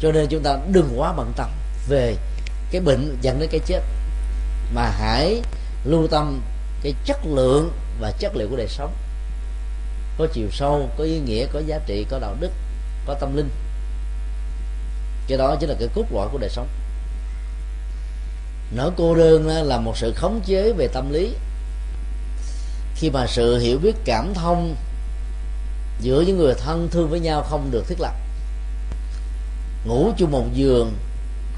Cho nên chúng ta đừng quá bận tâm về cái bệnh dẫn đến cái chết. Mà hãy lưu tâm cái chất lượng và chất liệu của đời sống. Có chiều sâu, có ý nghĩa, có giá trị, có đạo đức, có tâm linh. Cái đó chính là cái cốt lõi của đời sống. Nỗi cô đơn là một sự khống chế về tâm lý. Khi mà sự hiểu biết, cảm thông giữa những người thân thương với nhau không được thiết lập. Ngủ chung một giường,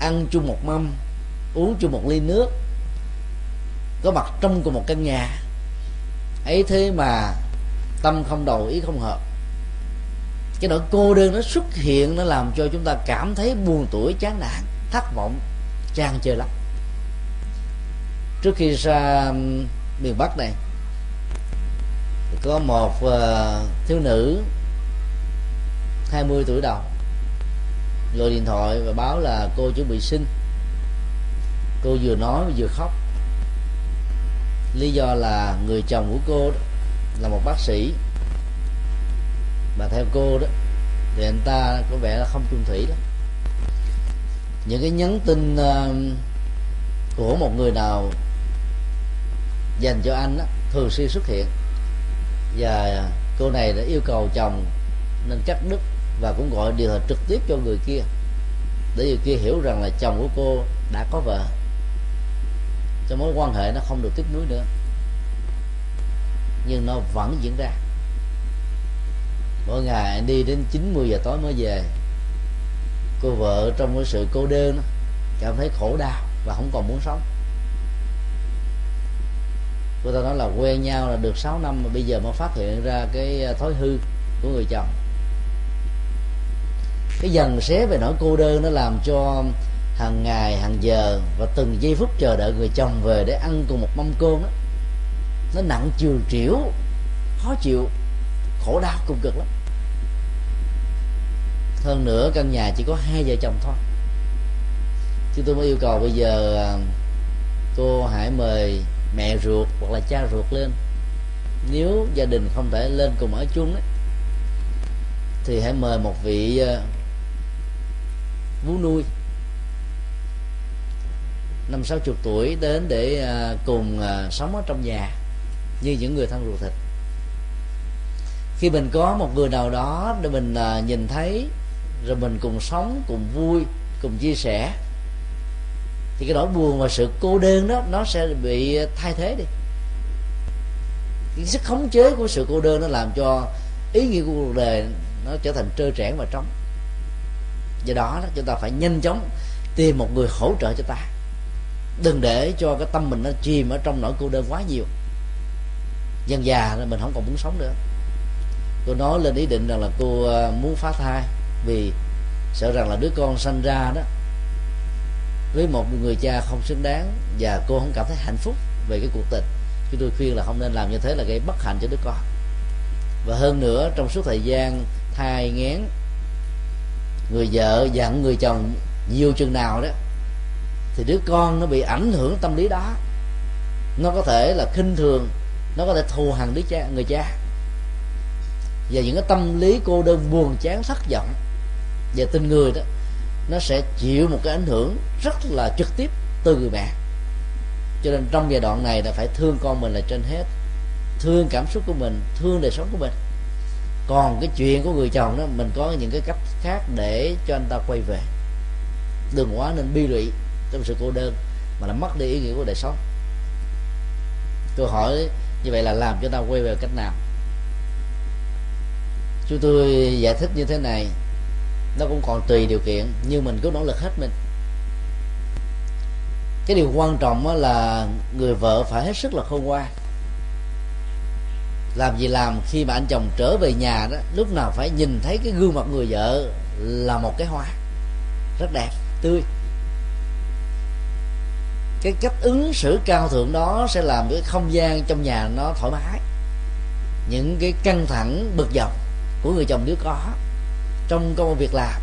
ăn chung một mâm, uống chung một ly nước có mặt trong cùng một căn nhà. Ấy thế mà tâm không đầu ý không hợp. Cái nỗi cô đơn nó xuất hiện nó làm cho chúng ta cảm thấy buồn tuổi, chán nản, thất vọng, chán chơi lắm. Trước khi ra miền bắc này, có một ờ, thiếu nữ 20 tuổi đầu gọi điện thoại và báo là cô chuẩn bị sinh cô vừa nói vừa khóc lý do là người chồng của cô đó, là một bác sĩ. Mà theo cô đó thì anh ta có vẻ là không trung thủy lắm. Những cái nhắn tin uh, của một người nào dành cho anh đó, thường xuyên xuất hiện. Và cô này đã yêu cầu chồng nên cắt đứt và cũng gọi điện thoại trực tiếp cho người kia để người kia hiểu rằng là chồng của cô đã có vợ cho mối quan hệ nó không được tiếp nối nữa. Nhưng nó vẫn diễn ra. Mỗi ngày đi đến 90 giờ tối mới về cô vợ trong cái sự cô đơn đó, cảm thấy khổ đau và không còn muốn sống. Cô ta nói là quen nhau là được 6 năm mà bây giờ mới phát hiện ra cái à, thói hư của người chồng. Cái dần xé về nỗi cô đơn nó làm cho hàng ngày hàng giờ và từng giây phút chờ đợi người chồng về để ăn cùng một mâm cơm đó nó nặng chiều triểu khó chịu khổ đau cùng cực lắm. Hơn nữa căn nhà chỉ có hai vợ chồng thôi. Chứ tôi mới yêu cầu bây giờ à, cô hãy mời mẹ ruột hoặc là cha ruột lên. Nếu gia đình không thể lên cùng ở chung ấy, thì hãy mời một vị à, vú nuôi năm sáu chục tuổi đến để à, cùng à, sống ở trong nhà như những người thân ruột thịt. Khi mình có một người nào đó để mình à, nhìn thấy rồi mình cùng sống cùng vui cùng chia sẻ thì cái nỗi buồn và sự cô đơn đó nó sẽ bị thay thế đi. Cái sức khống chế của sự cô đơn nó làm cho ý nghĩa của cuộc đời nó trở thành trơ trẽn và trống. Do đó, đó chúng ta phải nhanh chóng tìm một người hỗ trợ cho ta đừng để cho cái tâm mình nó chìm ở trong nỗi cô đơn quá nhiều. Dần già mình không còn muốn sống nữa. Cô nói lên ý định rằng là cô ờ, muốn phá thai vì sợ rằng là đứa con sanh ra đó với một người cha không xứng đáng và cô không cảm thấy hạnh phúc về cái cuộc tình. Chúng tôi khuyên là không nên làm như thế là gây bất hạnh cho đứa con. Và hơn nữa, trong suốt thời gian thai nghén người vợ dặn người chồng nhiều chừng nào đó thì đứa con nó bị ảnh hưởng tâm lý đó. Nó có thể là khinh thường, nó có thể thù hằn đứa cha, người cha. Và những cái tâm lý cô đơn buồn chán thất vọng về tình người đó, nó sẽ chịu một cái ảnh hưởng rất là trực tiếp từ người mẹ. Cho nên trong giai đoạn này là phải thương con mình là trên hết. Thương cảm xúc của mình, thương đời sống của mình. Còn cái chuyện của người chồng đó, mình có những cái cách khác để cho anh ta quay về. Đừng quá nên bi lụy trong sự cô đơn, mà nó mất đi ý nghĩa của đời sống. Tôi hỏi, như vậy là làm cho ta quay về cách nào? Chúng tôi giải thích như thế này, nó cũng còn tùy điều kiện, nhưng mình cứ nỗ lực hết mình. Cái điều quan trọng là người vợ phải hết sức là khôn ngoan. Làm gì làm, khi mà anh chồng trở về nhà đó, lúc nào phải nhìn thấy cái gương mặt người vợ là một cái hoa rất đẹp, tươi cái cách ứng xử cao thượng đó sẽ làm cái không gian trong nhà nó thoải mái. Những cái căng thẳng, bực dọc của người chồng nếu có, trong công việc làm,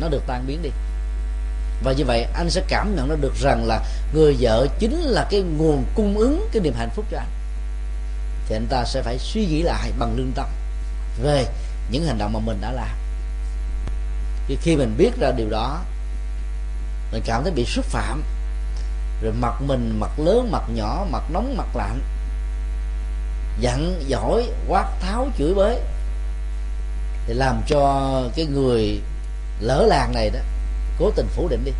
nó được tan biến đi. Và như vậy, anh sẽ cảm nhận nó được rằng là người vợ chính là cái nguồn cung ứng cái niềm hạnh phúc cho anh. Thì anh ta sẽ phải suy nghĩ lại bằng lương tâm về những hành động mà mình đã làm. Thì khi mình biết ra điều đó, mình cảm thấy bị xúc phạm rồi mặt mình, mặt lớn, mặt nhỏ, mặt nóng, mặt lạnh. Giận, giỏi, quát, tháo, chửi bới. Thì làm cho cái người lỡ làng này đó, cố tình phủ định đi,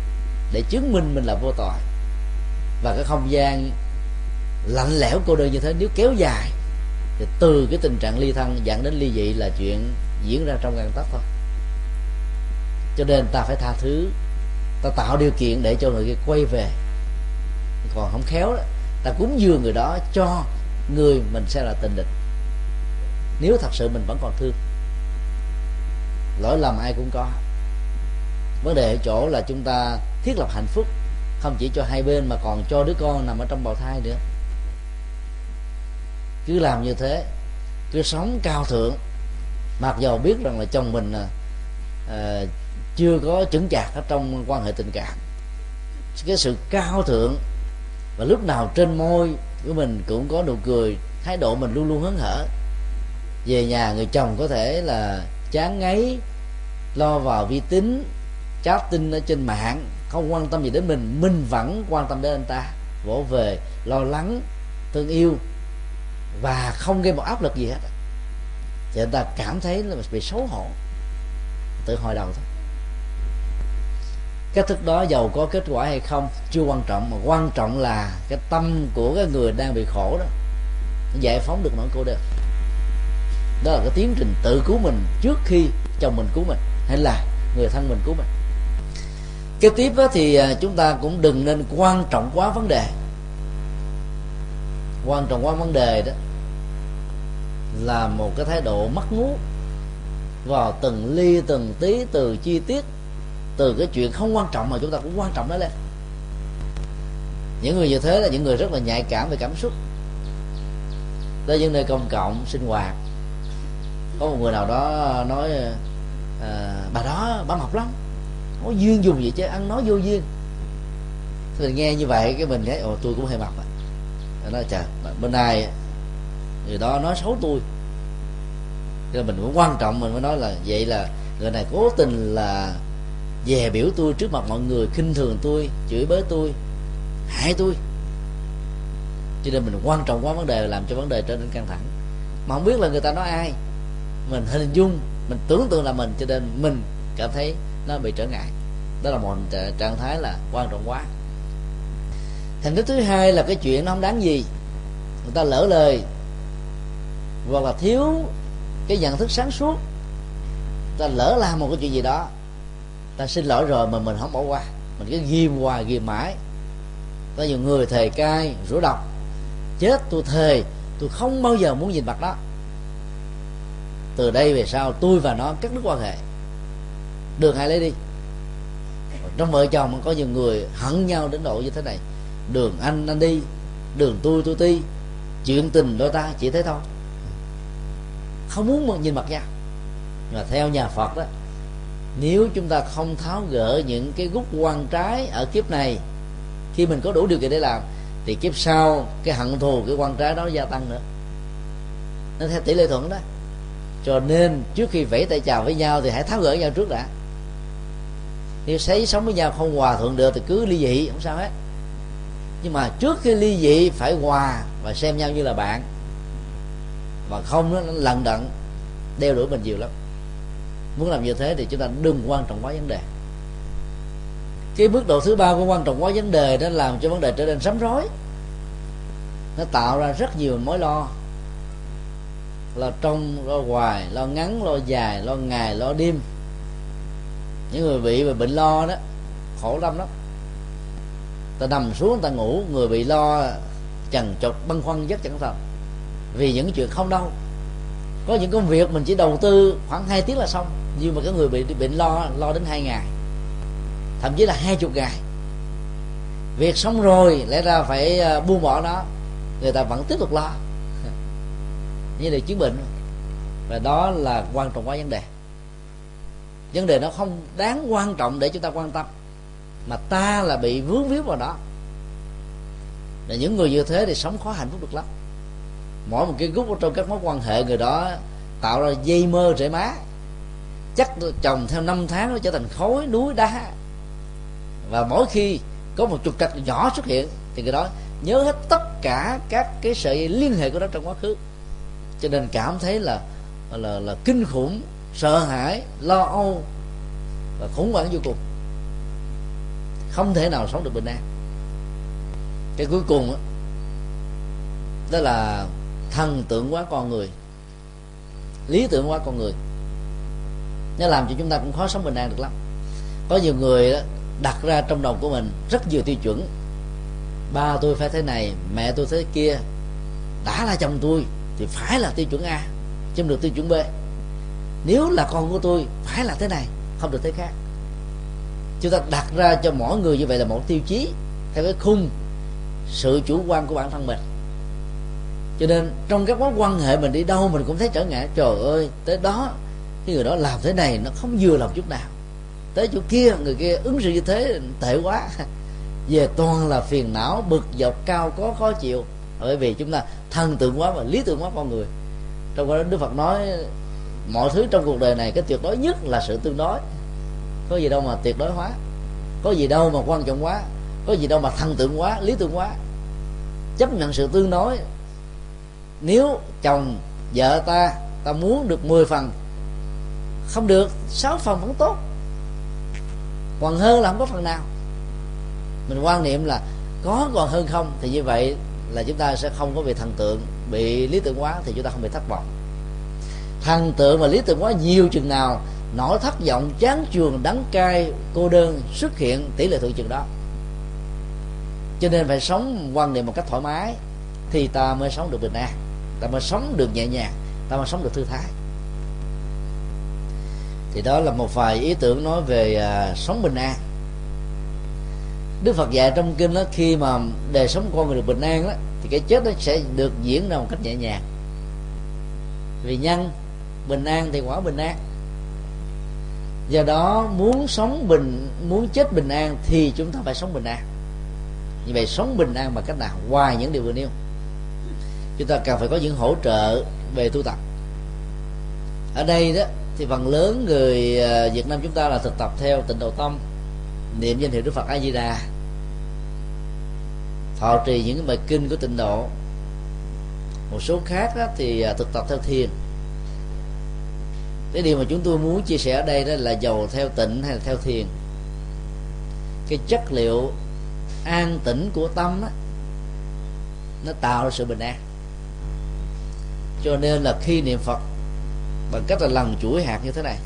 để chứng minh mình là vô tội. Và cái không gian lạnh lẽo cô đơn như thế, nếu kéo dài, thì từ cái tình trạng ly thân dẫn đến ly dị là chuyện diễn ra trong gan tấc thôi. Cho nên ta phải tha thứ, ta tạo điều kiện để cho người kia quay về còn không khéo đó. Ta cúng dường người đó cho người mình sẽ là tình địch. Nếu thật sự mình vẫn còn thương lỗi lầm ai cũng có. Vấn đề ở chỗ là chúng ta thiết lập hạnh phúc không chỉ cho hai bên mà còn cho đứa con nằm ở trong bào thai nữa. Cứ làm như thế cứ sống cao thượng mặc dầu biết rằng là chồng mình à, à chưa có chững chạc ở trong quan hệ tình cảm cái sự cao thượng và lúc nào trên môi của mình cũng có nụ cười, thái độ mình luôn luôn hớn hở. Về nhà, người chồng có thể là chán ngấy, lo vào vi tính chat tin ở trên mạng, không quan tâm gì đến mình mình vẫn quan tâm đến anh ta. Vỗ về, lo lắng, thương yêu, và không gây một áp lực gì hết. Thì anh ta cảm thấy là bị xấu hổ, tự hồi đầu thôi cách thức đó giàu có kết quả hay không, chưa quan trọng, mà quan trọng là cái tâm của cái người đang bị khổ đó giải phóng được nỗi cô đơn. Đó là cái tiến trình tự cứu mình trước khi chồng mình cứu mình, hay là người thân mình cứu mình. Kế tiếp thì à, chúng ta cũng đừng nên quan trọng quá vấn đề. Quan trọng quá vấn đề đó là một cái thái độ mất ngú vào từng ly, từng tí, từ chi tiết từ cái chuyện không quan trọng mà chúng ta cũng quan trọng nó lên. Những người như thế là những người rất là nhạy cảm về cảm xúc. Tới những nơi công cộng sinh hoạt có một người nào đó nói à, bà đó bà mập lắm có duyên dùng gì chứ ăn nói vô duyên. Thì mình nghe như vậy cái mình thấy ồ tôi cũng hơi mập à. Nói trời bên này người đó nói xấu tôi. Thì mình cũng quan trọng mình mới nói là vậy là người này cố tình là dè biểu tôi trước mặt mọi người, khinh thường tôi, chửi bới tôi, hại tôi. Cho nên mình quan trọng quá vấn đề làm cho vấn đề trở nên căng thẳng. Mà không biết là người ta nói ai. Mình hình dung, mình tưởng tượng là mình, cho nên mình cảm thấy nó bị trở ngại. Đó là một trạng thái là quan trọng quá. Thành tích thứ hai là cái chuyện nó không đáng gì. Người ta lỡ lời, hoặc là thiếu cái nhận thức sáng suốt. Ta lỡ làm một cái chuyện gì đó ta xin lỗi rồi mà mình không bỏ qua. Mình cứ ghim hoài, ghim mãi. Có nhiều người thề cai rủa độc. Chết tôi thề, tôi không bao giờ muốn nhìn mặt đó từ đây về sau, tôi và nó cắt đứt quan hệ. Đường hai lấy đi. Trong vợ chồng có nhiều người hận nhau đến độ như thế này. Đường anh anh đi. Đường tôi tôi ti chuyện tình đôi ta chỉ thế thôi. Không muốn nhìn mặt nhau. Mà theo nhà phật đó nếu chúng ta không tháo gỡ những cái gút quan trái ở kiếp này, khi mình có đủ điều kiện để làm, thì kiếp sau cái hận thù, cái quan trái đó gia tăng nữa. Nó theo tỷ lệ thuận đó. Cho nên trước khi vẫy tay chào với nhau thì hãy tháo gỡ nhau trước đã. Nếu thấy sống với nhau không hòa thuận được thì cứ ly dị, không sao hết. Nhưng mà trước khi ly dị, phải hòa và xem nhau như là bạn. Mà không, nó lần đận, đeo đuổi mình nhiều lắm muốn làm như thế thì chúng ta đừng quan trọng quá vấn đề. Cái mức độ thứ ba của quan trọng quá vấn đề nó làm cho vấn đề trở nên sắm rối. Nó tạo ra rất nhiều mối lo. Lo trong, lo hoài, lo ngắn, lo dài, lo ngày, lo đêm. Những người bị về bệnh lo đó, khổ lắm lắm. Ta nằm xuống, ta ngủ, người bị lo chằn chọt băn khoăn rất chẳng thật vì những chuyện không đâu. Có những công việc mình chỉ đầu tư khoảng 2 tiếng là xong nhưng mà cái người bị bệnh lo lo đến hai ngày, thậm chí là hai chục ngày. Việc sống rồi, lẽ ra phải ờ, buông bỏ nó. Người ta vẫn tiếp tục lo. [LAUGHS] Như là chứng bệnh. Và đó là quan trọng quá vấn đề. Vấn đề nó không đáng quan trọng để chúng ta quan tâm, mà ta là bị vướng víu vào đó. Là những người như thế thì sống khó hạnh phúc được lắm. Mỗi một cái gút ở trong các mối quan hệ, người đó tạo ra dây mơ rễ má chắc trồng theo năm tháng nó trở thành khối núi đá. Và mỗi khi có một trục trặc nhỏ xuất hiện thì cái đó nhớ hết tất cả các cái sợi liên hệ của nó trong quá khứ. Cho nên cảm thấy là là là kinh khủng sợ hãi lo âu và khủng hoảng vô cùng. Không thể nào sống được bình an. Cái cuối cùng đó, đó là thần tượng quá con người lý tưởng quá con người nó làm cho chúng ta cũng khó sống bình an được lắm. Có nhiều người đó, đặt ra trong đầu của mình rất nhiều tiêu chuẩn. Ba tôi phải thế này mẹ tôi thế kia. Đã là chồng tôi thì phải là tiêu chuẩn a chứ không được tiêu chuẩn b. Nếu là con của tôi phải là thế này không được thế khác. Chúng ta đặt ra cho mỗi người như vậy là một tiêu chí theo cái khung sự chủ quan của bản thân mình. Cho nên trong các mối quan hệ mình đi đâu mình cũng thấy trở ngại. Trời ơi tới đó cái người đó làm thế này nó không vừa lòng chút nào. Tới chỗ kia, người kia ứng xử như thế, tệ quá. [LAUGHS] Về toàn là phiền não, bực dọc, cao có, khó chịu. Bởi vì chúng ta thần tượng quá và lý tưởng quá con người. Trong đó đức phật nói, mọi thứ trong cuộc đời này, cái tuyệt đối nhất là sự tương đối. Có gì đâu mà tuyệt đối hóa. Có gì đâu mà quan trọng quá. Có gì đâu mà thần tượng quá, lý tưởng quá. Chấp nhận sự tương đối. Nếu chồng, vợ ta ta muốn được 10 phần không được, sáu phần vẫn tốt. Còn hơn là không có phần nào. Mình quan niệm là có còn hơn không thì như vậy là chúng ta sẽ không có bị thần tượng, bị lý tưởng quá thì chúng ta không bị thất vọng. Thần tượng và lý tưởng quá nhiều chừng nào, nỗi thất vọng, chán chường, đắng cay, cô đơn xuất hiện tỷ lệ thuận chừng đó. Cho nên phải sống quan niệm một cách thoải mái thì ta mới sống được bình an, ta mới sống được nhẹ nhàng, ta mới sống được thư thái thì đó là một vài ý tưởng nói về à, sống bình an. Đức phật dạy trong kinh đó khi mà đời sống con người được bình an đó thì cái chết nó sẽ được diễn ra một cách nhẹ nhàng. Vì nhân bình an thì quả bình an. Do đó muốn sống bình muốn chết bình an thì chúng ta phải sống bình an. Như vậy sống bình an bằng cách nào? Ngoài những điều vừa nêu. Chúng ta cần phải có những hỗ trợ về tu tập. Ở đây đó thì phần lớn người ờ, Việt Nam chúng ta là thực tập theo tịnh độ tâm niệm danh hiệu Đức Phật A Di Đà thọ trì những bài kinh của tịnh độ. Một số khác đó thì ờ, thực tập theo thiền. Cái điều mà chúng tôi muốn chia sẻ ở đây đó là giàu theo tịnh hay là theo thiền. Cái chất liệu an tĩnh của tâm đó, nó tạo ra sự bình an. Cho nên là khi niệm phật bằng cách là lần chuỗi hạt như thế này.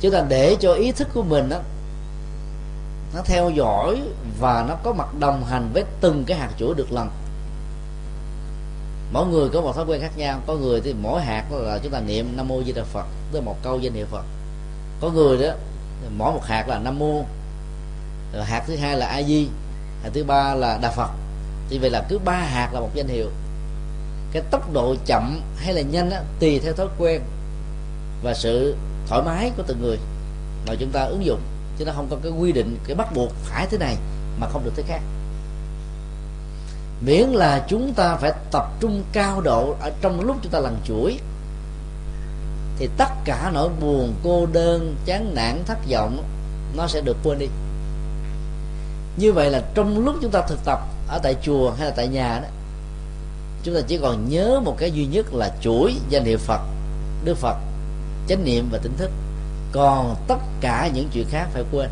Chúng ta để cho ý thức của mình đó nó theo dõi và nó có mặt đồng hành với từng cái hạt chuỗi được lần. Mỗi người có một thói quen khác nhau. Có người thì mỗi hạt là chúng ta niệm nam mô di đà phật, tức là một câu danh hiệu phật. Có người đó, mỗi một hạt là nam mô. Rồi hạt thứ hai là a di, hạt thứ ba là đà phật. Thì vậy là cứ ba hạt là một danh hiệu cái tốc độ chậm hay là nhanh á, tùy theo thói quen và sự thoải mái của từng người mà chúng ta ứng dụng. Chứ nó không có cái quy định cái bắt buộc phải thế này mà không được thế khác. Miễn là chúng ta phải tập trung cao độ ở trong lúc chúng ta làm chuỗi thì tất cả nỗi buồn cô đơn chán nản thất vọng nó sẽ được quên đi. Như vậy là trong lúc chúng ta thực tập ở tại chùa hay là tại nhà đó chúng ta chỉ còn nhớ một cái duy nhất là chuỗi danh hiệu phật đức phật chánh niệm và tỉnh thức. Còn tất cả những chuyện khác phải quên.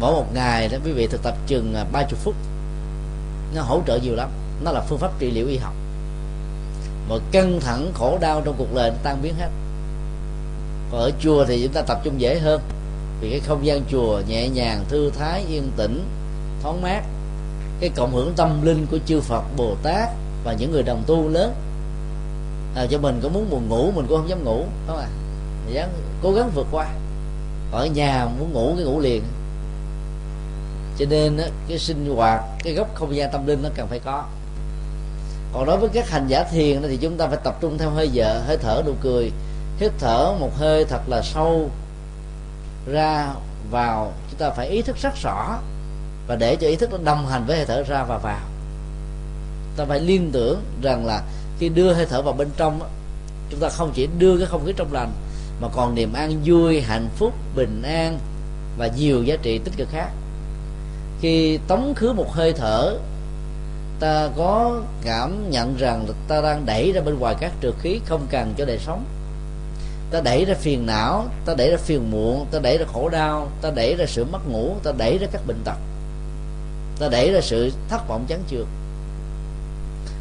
Mỗi một ngày đó quý vị thực tập chừng à, ba chục phút. Nó hỗ trợ nhiều lắm. Nó là phương pháp trị liệu y học. Mọi căng thẳng khổ đau trong cuộc đời nó tan biến hết. Còn ở chùa thì chúng ta tập trung dễ hơn. Vì cái không gian chùa nhẹ nhàng thư thái yên tĩnh thoáng mát cái cộng hưởng tâm linh của chư Phật Bồ Tát và những người đồng tu lớn. À, cho mình có muốn buồn ngủ mình cũng không dám ngủ không à dám cố gắng vượt qua. Ở nhà muốn ngủ cái ngủ liền. Cho nên cái sinh hoạt cái góc không gian tâm linh nó cần phải có. Còn đối với các hành giả thiền thì chúng ta phải tập trung theo hơi vợ hơi thở nụ cười. Hít thở một hơi thật là sâu ra vào chúng ta phải ý thức rất rõ và để cho ý thức nó đồng hành với hơi thở ra và vào. Ta phải liên tưởng rằng là khi đưa hơi thở vào bên trong chúng ta không chỉ đưa cái không khí trong lành, mà còn niềm an vui, hạnh phúc, bình an và nhiều giá trị tích cực khác. Khi tống khứ một hơi thở, ta có cảm nhận rằng ta đang đẩy ra bên ngoài các trượt khí không cần cho đời sống. Ta đẩy ra phiền não, ta đẩy ra phiền muộn, ta đẩy ra khổ đau, ta đẩy ra sự mất ngủ, ta đẩy ra các bệnh tật ta đẩy ra sự thất vọng chán chường.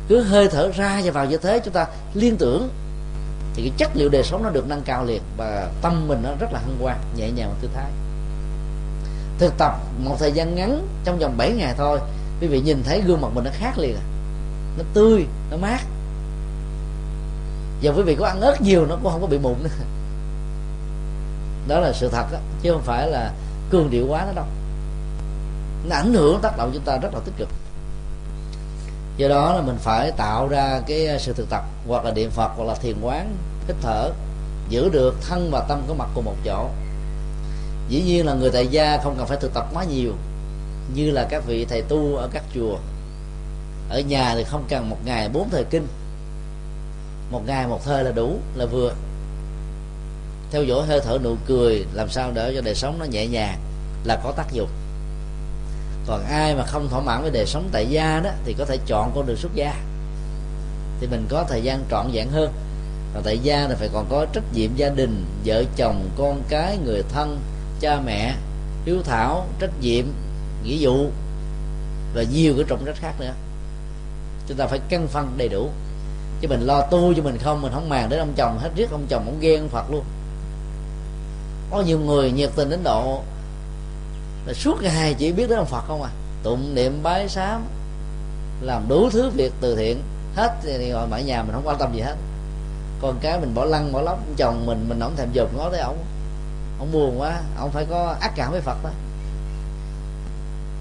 Cứ hơi thở ra và vào như thế chúng ta liên tưởng thì cái chất liệu đời sống nó được nâng cao liền và tâm mình nó rất là hân hoan nhẹ nhàng và thư thái. Thực tập một thời gian ngắn trong vòng 7 ngày thôi quý vị nhìn thấy gương mặt mình nó khác liền à. Nó tươi nó mát. Giờ quý vị có ăn ớt nhiều nó cũng không có bị mụn nữa. Đó là sự thật đó, chứ không phải là cường điệu quá nó đâu nó ảnh hưởng tác động chúng ta rất là tích cực. Do đó là mình phải tạo ra cái ờ, sự thực tập, hoặc là niệm phật, hoặc là thiền quán, hít thở, giữ được thân và tâm có mặt cùng một chỗ. Dĩ nhiên là người tại gia không cần phải thực tập quá nhiều, như là các vị thầy tu ở các chùa. Ở nhà thì không cần một ngày bốn thời kinh. Một ngày một thời là đủ, là vừa. Theo dõi hơi thở nụ cười, làm sao để cho đời sống nó nhẹ nhàng, là có tác dụng còn ai mà không thỏa mãn với đời sống tại gia đó, thì có thể chọn con đường xuất gia. Thì mình có thời gian trọn vẹn hơn. Còn tại gia là phải còn có trách nhiệm gia đình, vợ chồng, con cái, người thân, cha mẹ, hiếu thảo, trách nhiệm, nghĩa vụ, và nhiều cái trọng trách khác nữa. Chúng ta phải cân phân đầy đủ. Chứ mình lo tu cho mình không mình không màng đến ông chồng, hết riết ông chồng, ông ghen ông phật luôn. Có nhiều người nhiệt tình đến độ là suốt ngày chỉ biết đến ông phật không à? Tụng niệm bái sám làm đủ thứ việc từ thiện hết thì ngồi mãi nhà mình không quan tâm gì hết. Con cái mình bỏ lăng bỏ lóc chồng mình mình không thèm dùm ngó tới ông, ông buồn quá ông phải có ác cảm với phật đó.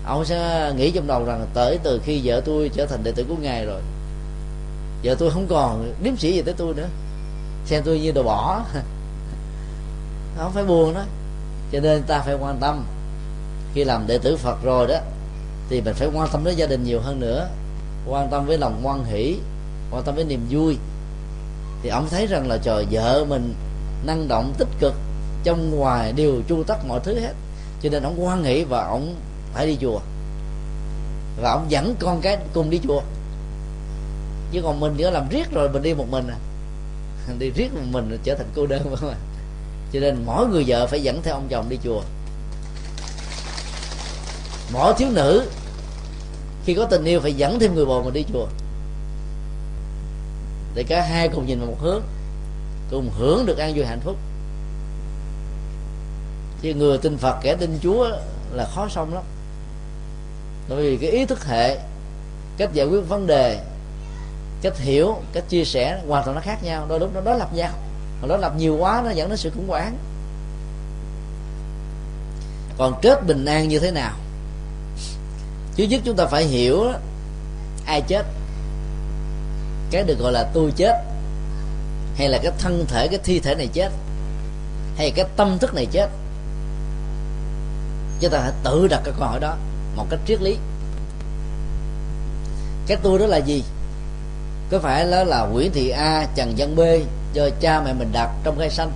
Ông sẽ nghĩ trong đầu rằng tới từ khi vợ tôi trở thành đệ tử của ngài rồi vợ tôi không còn điếm sĩ gì tới tôi nữa. Xem tôi như đồ bỏ. [LAUGHS] Không phải buồn đó. Cho nên ta phải quan tâm khi làm đệ tử phật rồi đó, thì mình phải quan tâm đến gia đình nhiều hơn nữa. Quan tâm với lòng ngoan hỷ, quan tâm với niềm vui. Thì ông thấy rằng là trời, vợ mình năng động tích cực, trong ngoài đều chu tất mọi thứ hết. Cho nên ông quan nghĩ và ông phải đi chùa. Và ông dẫn con cái cùng đi chùa. Chứ còn mình nữa làm riết rồi, mình đi một mình à. [LAUGHS] Đi riết một mình trở thành cô đơn mà cho nên mỗi người vợ phải dẫn theo ông chồng đi chùa mỗi thiếu nữ. Khi có tình yêu phải dẫn thêm người bồ mình đi chùa. Để cả hai cùng nhìn vào một hướng, cùng hưởng được an vui hạnh phúc. Chứ người tin phật, kẻ tin chúa là khó xong lắm. Bởi vì cái ý thức hệ, cách giải quyết vấn đề, cách hiểu, cách chia sẻ hoàn toàn nó khác nhau. Đôi lúc nó đối lập nhau. Mà đối lập nhiều quá, nó dẫn đến sự khủng hoảng. Còn chết bình an như thế nào? Thứ nhất chúng ta phải hiểu ai chết, cái được gọi là tôi chết, hay là cái thân thể, cái thi thể này chết, hay cái tâm thức này chết. Chúng ta phải tự đặt cái câu hỏi đó một cách triết lý. Cái tôi đó là gì? Có phải đó là Nguyễn Thị A, Trần Văn B do cha mẹ mình đặt trong cây xanh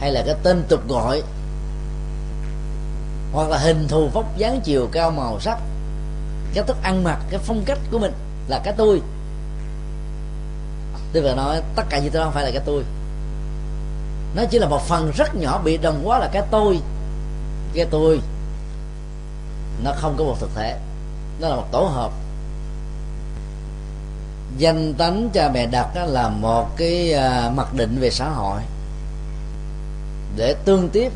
hay là cái tên tục gọi hoặc là hình thù vóc dáng chiều cao màu sắc. Cái thức ăn mặc, cái phong cách của mình là cái tôi. Tôi vừa nói, tất cả những thứ đó không phải là cái tôi. Nó chỉ là một phần rất nhỏ bị đồng quá là cái tôi. Cái tôi, nó không có một thực thể. Nó là một tổ hợp. Danh tánh cha mẹ đặt đó là một cái à, mặc định về xã hội. Để tương tiếp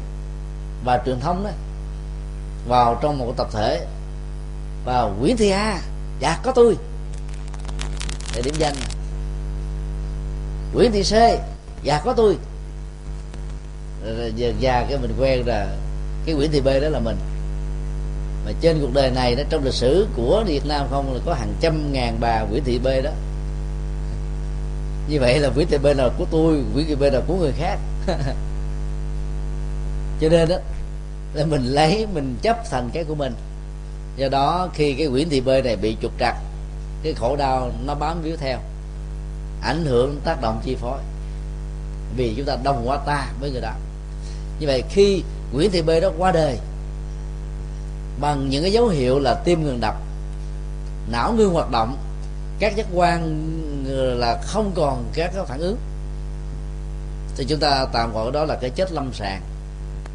và truyền thống đó vào trong một tập thể và Nguyễn Thị A dạ có tôi. Để điểm danh. Nguyễn Thị C dạ có tôi. Giờ già cái mình quen là cái Nguyễn Thị B đó là mình. Mà trên cuộc đời này đó, trong lịch sử của Việt Nam không là có hàng trăm ngàn bà Nguyễn Thị B đó. Như vậy là Nguyễn Thị B là của tôi, Nguyễn Thị B là của người khác. [LAUGHS] Cho nên đó là mình lấy, mình chấp thành cái của mình. Do đó, khi cái quyển Thị bơi này bị trục trặc, cái khổ đau nó bám víu theo, ảnh hưởng tác động chi phối. Vì chúng ta đồng hóa ta với người đó. Như vậy, khi Nguyễn Thị B đó qua đời, bằng những cái dấu hiệu là tim ngừng đập, não ngưng hoạt động, các giác quan ờ, là không còn các phản ứng, thì chúng ta tạm gọi đó là cái chết lâm sàng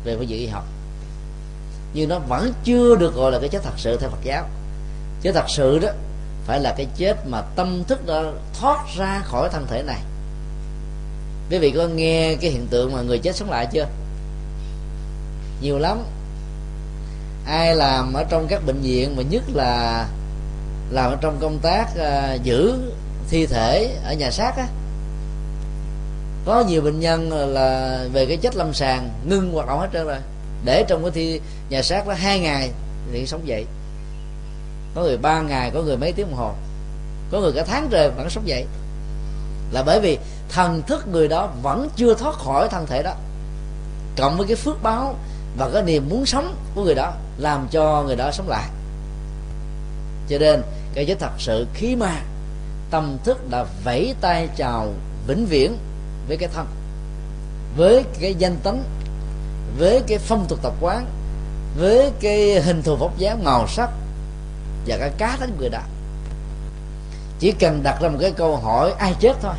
về phương diện y học nhưng nó vẫn chưa được gọi là cái chết thật sự theo Phật giáo. Chết thật sự đó phải là cái chết mà tâm thức đã thoát ra khỏi thân thể này. Quý vị có nghe cái hiện tượng mà người chết sống lại chưa? Nhiều lắm. Ai làm ở trong các bệnh viện mà nhất là làm ở trong công tác uh, giữ thi thể ở nhà xác á. Có nhiều bệnh nhân là về cái chết lâm sàng ngưng hoạt động hết trơn rồi. Để trong cái thi nhà xác đó hai ngày thì sống dậy. Có người ba ngày có người mấy tiếng đồng hồ. Có người cả tháng trời vẫn sống dậy. Là bởi vì thần thức người đó vẫn chưa thoát khỏi thân thể đó. Cộng với cái phước báo và cái niềm muốn sống của người đó làm cho người đó sống lại. Cho nên cái chết thật sự khi mà tâm thức đã vẫy tay chào vĩnh viễn với cái thân với cái danh tính, với cái phong tục tập quán với cái hình thù vóc dáng màu sắc và cái cá tính người đó chỉ cần đặt ra một cái câu hỏi, ai chết thôi?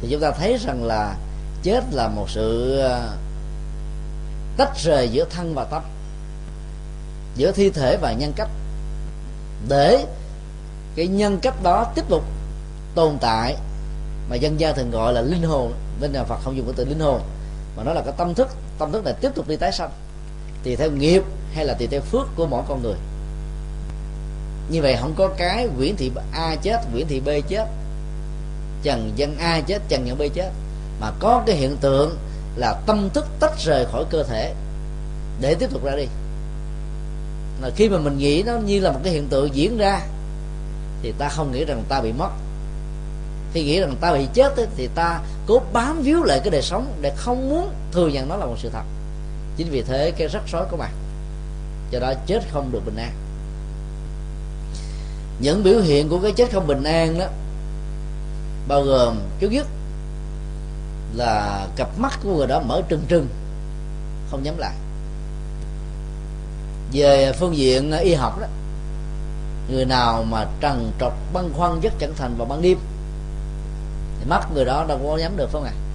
Thì chúng ta thấy rằng là chết là một sự ờ, tách rời giữa thân và tâm, giữa thi thể và nhân cách. Để cái nhân cách đó tiếp tục tồn tại mà dân gian thường gọi là linh hồn, bên nhà Phật không dùng cái từ linh hồn, mà nó là cái tâm thức tâm thức này tiếp tục đi tái sanh tùy theo nghiệp hay là tùy theo phước của mỗi con người. Như vậy không có cái Nguyễn Thị A chết Nguyễn Thị B chết Trần Dân A chết Trần Dân B chết mà có cái hiện tượng là tâm thức tách rời khỏi cơ thể để tiếp tục ra đi. Là khi mà mình nghĩ nó như là một cái hiện tượng diễn ra thì ta không nghĩ rằng ta bị mất. Khi nghĩ rằng ta bị chết ấy, thì ta cố bám víu lại cái đời sống để không muốn thừa nhận nó là một sự thật chính vì thế cái rắc rối có mặt do đó chết không được bình an những biểu hiện của cái chết không bình an đó, bao gồm trước nhất là cặp mắt của người đó mở trừng trừng, không nhắm lại về phương diện y học đó, người nào mà trần trọc băn khoăn rất chẳng thành vào ban đêm, thì mắt người đó đâu có nhắm được, phải không ạ à?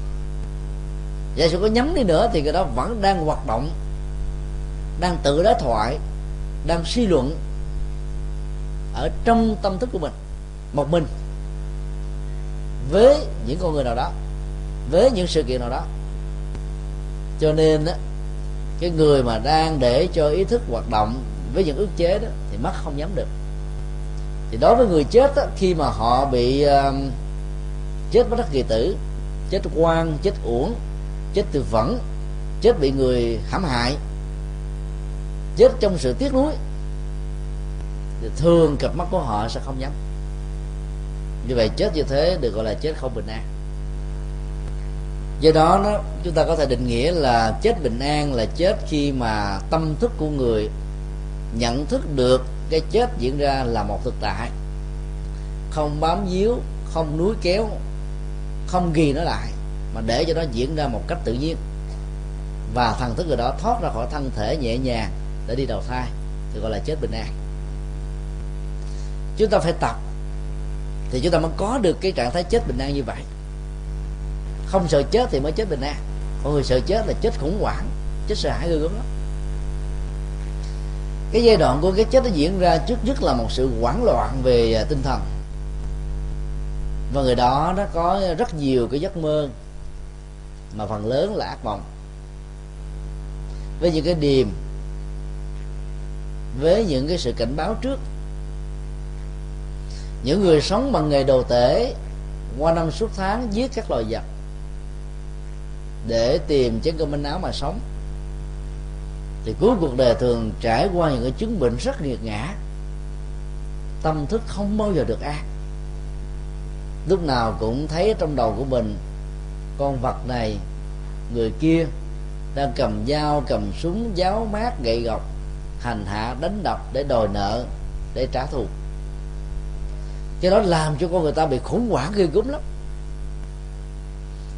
Giả sử có nhắm đi nữa thì người đó vẫn đang hoạt động đang tự đối thoại đang suy luận ở trong tâm thức của mình một mình với những con người nào đó với những sự kiện nào đó. Cho nên á cái người mà đang để cho ý thức hoạt động với những ức chế đó thì mắt không nhắm được. Thì đối với người chết á, khi mà họ bị uh, chết bất đắc kỳ tử chết quan chết uổng chết từ vẫn chết bị người hãm hại, chết trong sự tiếc nuối. Thì thường cặp mắt của họ sẽ không nhắm. Như vậy chết như thế được gọi là chết không bình an. Do đó nó, chúng ta có thể định nghĩa là chết bình an là chết khi mà tâm thức của người nhận thức được cái chết diễn ra là một thực tại. Không bám víu, không núi kéo, không ghi nó lại mà để cho nó diễn ra một cách tự nhiên. Và thần thức người đó thoát ra khỏi thân thể nhẹ nhàng để đi đầu thai, thì gọi là chết bình an. Chúng ta phải tập, thì chúng ta mới có được cái trạng thái chết bình an như vậy. Không sợ chết thì mới chết bình an. Còn người sợ chết là chết khủng hoảng, chết sợ hãi ghê gớm lắm. Cái giai đoạn của cái chết nó diễn ra trước nhất là một sự hoảng loạn về tinh thần. Và người đó nó có rất nhiều cái giấc mơ mà phần lớn là ác mộng. Với những cái điềm, với những cái sự cảnh báo trước. Những người sống bằng nghề đồ tể qua năm suốt tháng giết các loài vật để tìm chén cơm manh áo mà sống, thì cuối cuộc đời thường trải qua những cái chứng bệnh rất nghiệt ngã. Tâm thức không bao giờ được an. Lúc nào cũng thấy trong đầu của mình con vật này. Người kia đang cầm dao cầm súng giáo mát gậy gọc hành hạ đánh đập để đòi nợ để trả thù. Cái đó làm cho con người ta bị khủng hoảng ghê gớm lắm.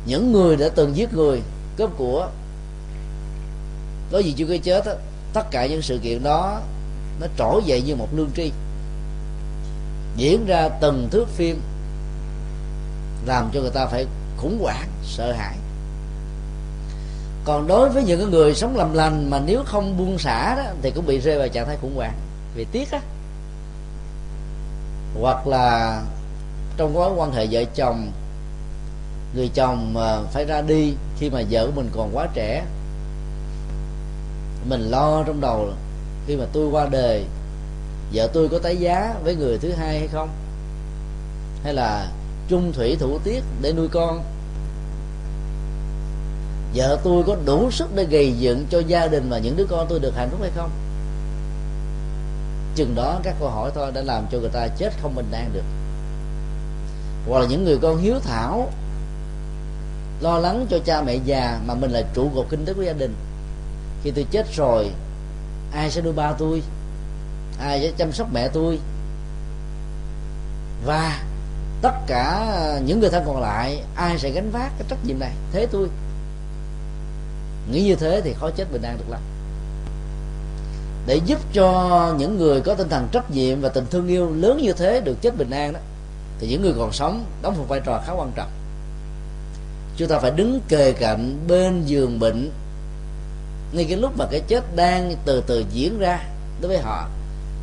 Những người đã từng giết người cướp của có gì chưa cái chết đó, tất cả những sự kiện đó nó trỗi dậy như một lương tri. Diễn ra từng thước phim làm cho người ta phải khủng hoảng, sợ hãi. Còn đối với những người sống lầm lành mà nếu không buông xả đó, thì cũng bị rơi vào trạng thái khủng hoảng vì tiếc á. Hoặc là trong mối quan hệ vợ chồng, người chồng mà phải ra đi khi mà vợ mình còn quá trẻ, mình lo trong đầu khi mà tôi qua đời, vợ tôi có tái giá với người thứ hai hay không? Hay là chung thủy thủ tiết để nuôi con. Vợ tôi có đủ sức để gây dựng cho gia đình và những đứa con tôi được hạnh phúc hay không? Chừng đó các câu hỏi thôi đã làm cho người ta chết không bình an được. Hoặc là những người con hiếu thảo, lo lắng cho cha mẹ già mà mình là trụ cột kinh tế của gia đình. Khi tôi chết rồi, ai sẽ nuôi ba tôi? Ai sẽ chăm sóc mẹ tôi? Và tất cả ờ, những người thân còn lại, ai sẽ gánh vác cái trách nhiệm này? Thế tôi nghĩ như thế thì khó chết bình an được lắm. Để giúp cho những người có tinh thần trách nhiệm và tình thương yêu lớn như thế được chết bình an đó, thì những người còn sống đóng một vai trò khá quan trọng. Chúng ta phải đứng kề cạnh bên giường bệnh. Ngay cái lúc mà cái chết đang từ từ diễn ra đối với họ,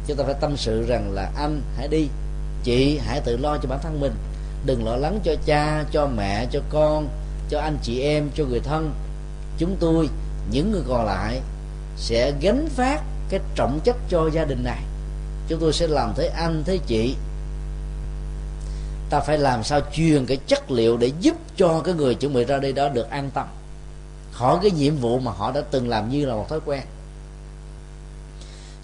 chúng ta phải tâm sự rằng là, anh, hãy đi chị, hãy tự lo cho bản thân mình. Đừng lo lắng cho cha, cho mẹ, cho con, cho anh chị em, cho người thân. Chúng tôi, những người còn lại, sẽ gánh phát cái trọng trách cho gia đình này. Chúng tôi sẽ làm thế anh, thế chị. Ta phải làm sao truyền cái chất liệu để giúp cho cái người chuẩn bị ra đi đó được an tâm. Khỏi cái nhiệm vụ mà họ đã từng làm như là một thói quen.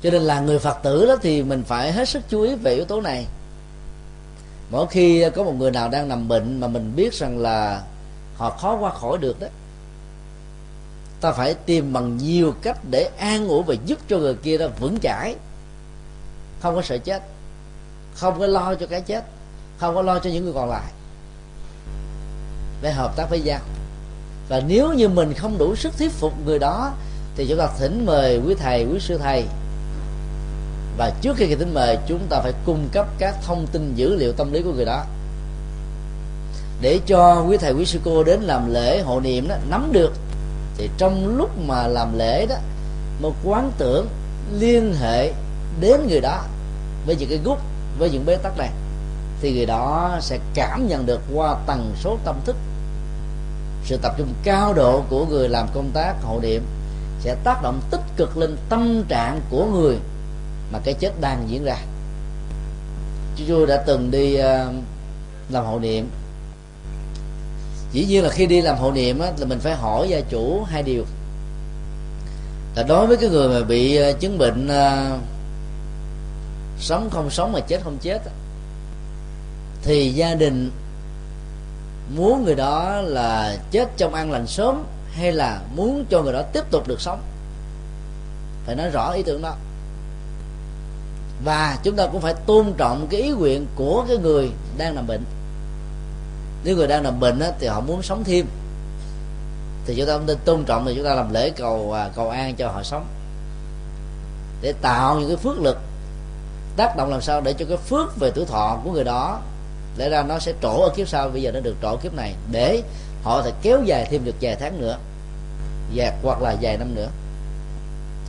Cho nên là người phật tử đó thì mình phải hết sức chú ý về yếu tố này mỗi khi có một người nào đang nằm bệnh mà mình biết rằng là họ khó qua khỏi được đó, ta phải tìm bằng nhiều cách để an ủi và giúp cho người kia đó vững chãi. Không có sợ chết, không có lo cho cái chết, không có lo cho những người còn lại. Để hợp tác với nhau. Và nếu như mình không đủ sức thuyết phục người đó, thì chúng ta thỉnh mời quý thầy, quý sư thầy và trước khi tính mời, chúng ta phải cung cấp các thông tin dữ liệu tâm lý của người đó. Để cho quý thầy, quý sư cô đến làm lễ hộ niệm đó, nắm được, thì trong lúc mà làm lễ đó, một quán tưởng liên hệ đến người đó với những cái gút với những bế tắc này, thì người đó sẽ cảm nhận được qua tần số tâm thức. Sự tập trung cao độ của người làm công tác hộ niệm sẽ tác động tích cực lên tâm trạng của người mà cái chết đang diễn ra. Chú tôi đã từng đi ờ, làm hộ niệm. Dĩ nhiên là khi đi làm hộ niệm á, là mình phải hỏi gia chủ hai điều. Là đối với cái người mà bị ờ, chứng bệnh ờ, sống không sống mà chết không chết thì gia đình muốn người đó là chết trong an lành sớm hay là muốn cho người đó tiếp tục được sống? Phải nói rõ ý tưởng đó và chúng ta cũng phải tôn trọng cái ý nguyện của cái người đang nằm bệnh. Nếu người đang nằm bệnh á, thì họ muốn sống thêm. Thì chúng ta cũng nên tôn trọng thì chúng ta làm lễ cầu à, cầu an cho họ sống. Để tạo những cái phước lực tác động làm sao để cho cái phước về tuổi thọ của người đó lẽ ra nó sẽ trổ ở kiếp sau. Bây giờ nó được trổ kiếp này để họ thể kéo dài thêm được vài tháng nữa và hoặc là vài năm nữa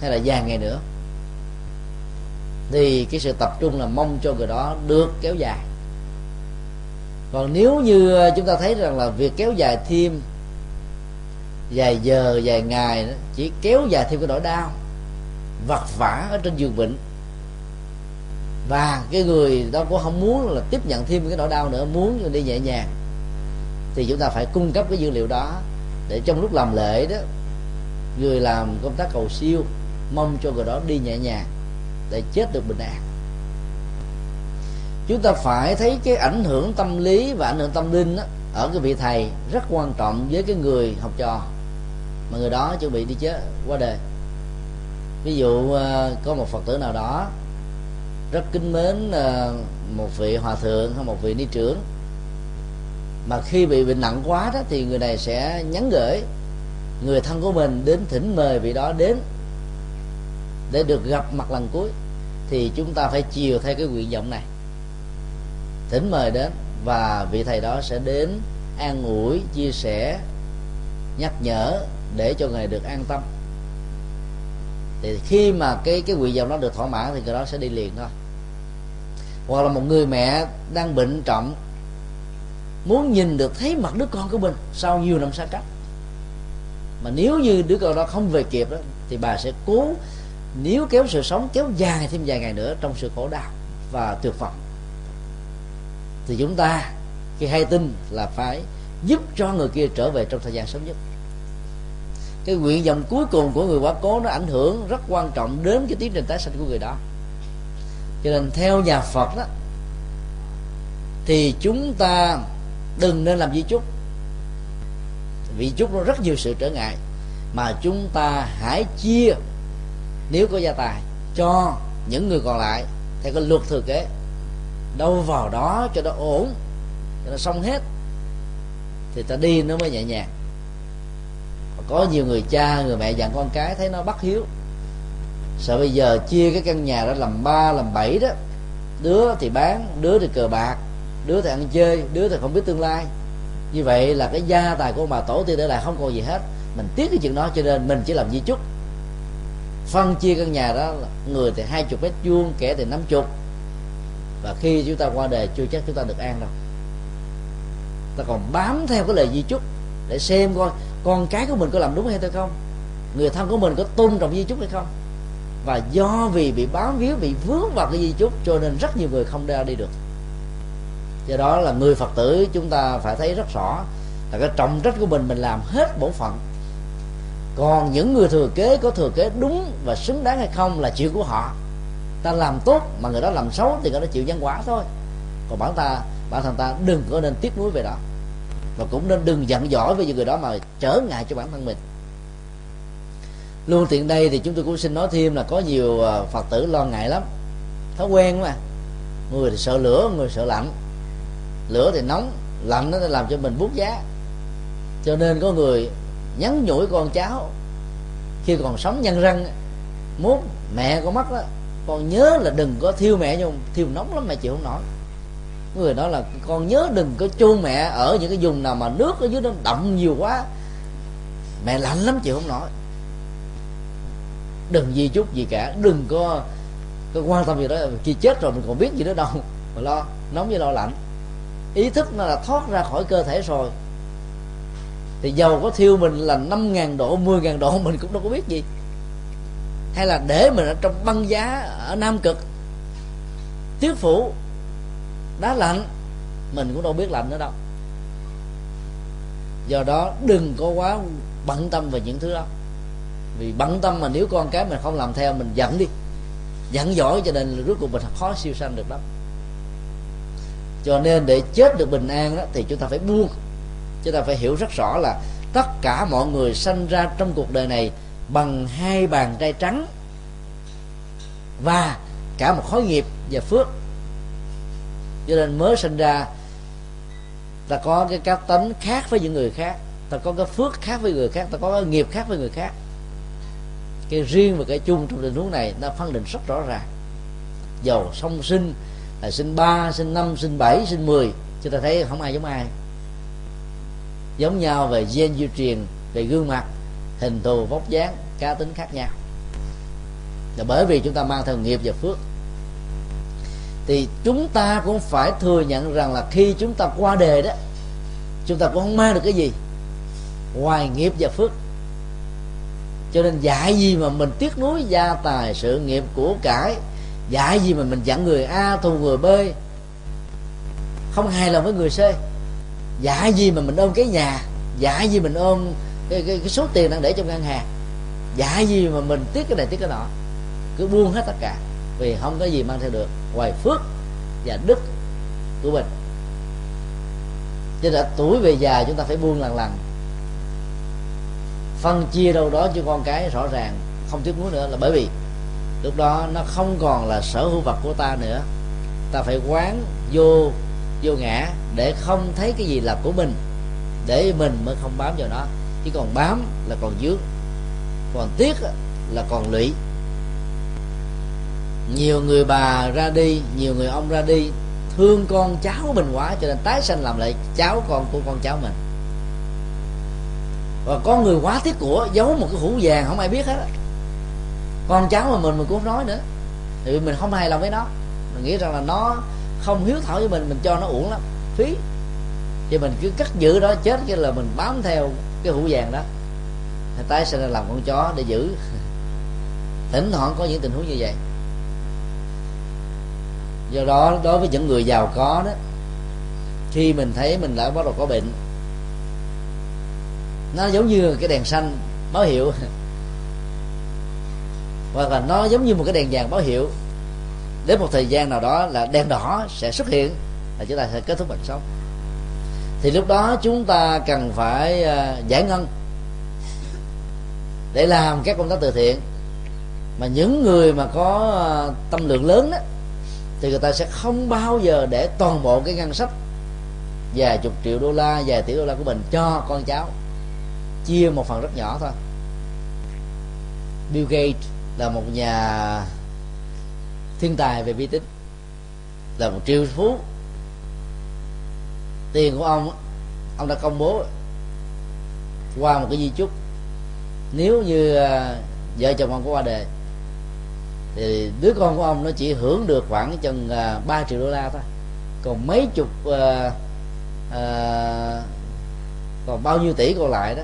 hay là vài ngày nữa thì cái sự tập trung là mong cho người đó được kéo dài. Còn nếu như ờ, chúng ta thấy rằng là việc kéo dài thêm vài giờ vài ngày đó, chỉ kéo dài thêm cái nỗi đau vật vả ở trên giường bệnh và cái người đó cũng không muốn là tiếp nhận thêm cái nỗi đau nữa muốn đi nhẹ nhàng thì chúng ta phải cung cấp cái dữ liệu đó để trong lúc làm lễ đó người làm công tác cầu siêu mong cho người đó đi nhẹ nhàng để chết được bình an. Chúng ta phải thấy cái ảnh hưởng tâm lý và ảnh hưởng tâm linh đó, ở cái vị thầy rất quan trọng với cái người học trò mà người đó chuẩn bị đi chết qua đời. Ví dụ ờ, có một phật tử nào đó rất kính mến ờ, một vị hòa thượng hay một vị ni trưởng mà khi bị bệnh nặng quá đó thì người này sẽ nhắn gửi người thân của mình đến thỉnh mời vị đó đến để được gặp mặt lần cuối, thì chúng ta phải chiều theo cái nguyện vọng này. Thỉnh mời đến, và vị thầy đó sẽ đến an ủi, chia sẻ, nhắc nhở để cho người được an tâm. Thì khi mà cái cái nguyện vọng đó được thỏa mãn thì người đó sẽ đi liền thôi. Hoặc là một người mẹ đang bệnh trọng, muốn nhìn được, thấy mặt đứa con của mình sau nhiều năm xa cách. Mà nếu như đứa con đó không về kịp đó, thì bà sẽ cố nếu kéo sự sống, kéo dài thêm vài ngày nữa trong sự khổ đau và tuyệt vọng, thì chúng ta khi hay tin là phải giúp cho người kia trở về trong thời gian sớm nhất. Cái nguyện vọng cuối cùng của người quá cố nó ảnh hưởng rất quan trọng đến cái tiến trình tái sinh của người đó. Cho nên theo nhà phật đó, thì chúng ta đừng nên làm di chúc. Vì chúc nó rất nhiều sự trở ngại mà chúng ta hãy chia nếu có gia tài cho những người còn lại theo cái luật thừa kế đâu vào đó cho nó ổn, cho nó xong hết, thì ta đi nó mới nhẹ nhàng. Có nhiều người cha, người mẹ dặn con cái thấy nó bất hiếu. Sợ bây giờ chia cái căn nhà đó làm ba, làm bảy đó. Đứa thì bán, đứa thì cờ bạc, đứa thì ăn chơi, đứa thì không biết tương lai. Như vậy là cái gia tài của bà tổ tiên để lại không còn gì hết. Mình tiếc cái chuyện đó cho nên mình chỉ làm di chúc phân chia căn nhà đó người thì hai chục mét vuông, kẻ thì năm chục. Và khi chúng ta qua đời, chưa chắc chúng ta được an đâu. Ta còn bám theo cái lời di chúc để xem coi con cái của mình có làm đúng hay không. Người thân của mình có tôn trọng di chúc hay không. Và do vì bị bám víu, bị vướng vào cái di chúc, cho nên rất nhiều người không ra đi được. Do đó là người phật tử chúng ta phải thấy rất rõ là cái trọng trách của mình mình làm hết bổn phận còn những người thừa kế có thừa kế đúng và xứng đáng hay không là chuyện của họ. Ta làm tốt mà người đó làm xấu thì người đó chịu nhân quả thôi. Còn bản ta, bản thân ta đừng có nên tiếc nuối về đó. Và cũng nên đừng giận dỗi với những người đó mà trở ngại cho bản thân mình. Luôn tiện đây thì chúng tôi cũng xin nói thêm là có nhiều ờ, phật tử lo ngại lắm. Thói quen mà. Người thì sợ lửa, người sợ lạnh. Lửa thì nóng, lạnh nó làm cho mình bút giá. Cho nên có người nhắn nhủi con cháu. Khi còn sống nhân răng muốn mẹ có mất đó con nhớ là đừng có thiêu mẹ nhung thiêu nóng lắm mẹ chịu không nổi. Người đó là con nhớ đừng có chôn mẹ ở những cái vùng nào mà nước ở dưới nó đậm nhiều quá mẹ lạnh lắm chịu không nổi. Đừng gì chút gì cả đừng có, có quan tâm gì đó khi chết rồi mình còn biết gì nữa đâu mà lo nóng với lo lạnh. Ý thức nó là thoát ra khỏi cơ thể rồi thì dầu có thiêu mình là năm ngàn độ 10 ngàn độ mình cũng đâu có biết gì. Hay là để mình ở trong băng giá ở nam cực. Tiết phủ, đá lạnh, mình cũng đâu biết lạnh nữa đâu. Do đó đừng có quá bận tâm về những thứ đó. Vì bận tâm mà nếu con cái mình không làm theo, mình giận đi. Giận giỏi cho nên rốt cuộc mình khó siêu sanh được lắm. Cho nên để chết được bình an đó, thì chúng ta phải buông chúng ta phải hiểu rất rõ là tất cả mọi người sanh ra trong cuộc đời này bằng hai bàn tay trắng và cả một khối nghiệp và phước. Cho nên mới sinh ra, ta có cái cá tính khác với những người khác, ta có cái phước khác với người khác, ta có cái nghiệp khác với người khác. Cái riêng và cái chung trong tình huống này nó phân định rất rõ ràng. Dầu song sinh là sinh ba, sinh năm, sinh bảy, sinh mười. Chúng ta thấy không ai giống ai giống nhau về gen di truyền, về gương mặt, hình thù, vóc dáng, cá tính khác nhau. Là bởi vì chúng ta mang theo nghiệp và phước. Thì chúng ta cũng phải thừa nhận rằng là khi chúng ta qua đề đó, chúng ta cũng không mang được cái gì ngoài nghiệp và phước. Cho nên dạy gì mà mình tiếc nuối gia tài sự nghiệp của cải, dạy gì mà mình dặn người a thù người b, không hài lòng với người c dạy gì mà mình ôm cái nhà? Dạy gì mình ôm cái, cái, cái số tiền đang để trong ngân hàng? Dạy gì mà mình tiếc cái này tiếc cái nọ? Cứ buông hết tất cả vì không có gì mang theo được. Ngoài phước và đức của mình. Cho nên tuổi về già chúng ta phải buông lần lần phân chia đâu đó cho con cái rõ ràng không tiếc nuối nữa là bởi vì lúc đó nó không còn là sở hữu vật của ta nữa. Ta phải quán vô vô ngã để không thấy cái gì là của mình. Để mình mới không bám vào nó. Chứ còn bám là còn dướng. Còn tiếc là còn lụy. Nhiều người bà ra đi, nhiều người ông ra đi, thương con cháu mình quá cho nên tái sanh làm lại cháu con của con cháu mình. Và có người quá tiếc của, giấu một cái hũ vàng không ai biết hết con cháu mà mình mình cũng không nói nữa. Thì mình không hài lòng với nó. Mình nghĩ rằng là nó không hiếu thảo với mình mình cho nó uổng lắm, phí. Thì mình cứ cắt giữ đó, chết cái là mình bám theo cái hũ vàng đó. Tái sinh ra làm con chó để giữ. [LAUGHS] Thỉnh thoảng có những tình huống như vậy. Do đó, đối với những người giàu có đó, khi mình thấy mình đã bắt đầu có bệnh, nó giống như cái đèn xanh báo hiệu. [LAUGHS] Hoặc là nó giống như một cái đèn vàng báo hiệu đến một thời gian nào đó là đen đỏ sẽ xuất hiện là chúng ta sẽ kết thúc bệnh sống. Thì lúc đó chúng ta cần phải à, giải ngân để làm các công tác từ thiện. Mà những người mà có à, tâm lượng lớn đó thì người ta sẽ không bao giờ để toàn bộ cái ngân sách vài chục triệu đô la, vài tỷ đô la của mình cho con cháu. Chia một phần rất nhỏ thôi. Bill Gates là một nhà thiên tài về vi tính. Là một triệu phú. Tiền của ông ông đã công bố qua một cái di chúc. Nếu như à, vợ chồng ông có qua đời thì đứa con của ông nó chỉ hưởng được khoảng chừng à, ba triệu đô la thôi. Còn mấy chục uh, uh, còn bao nhiêu tỷ còn lại đó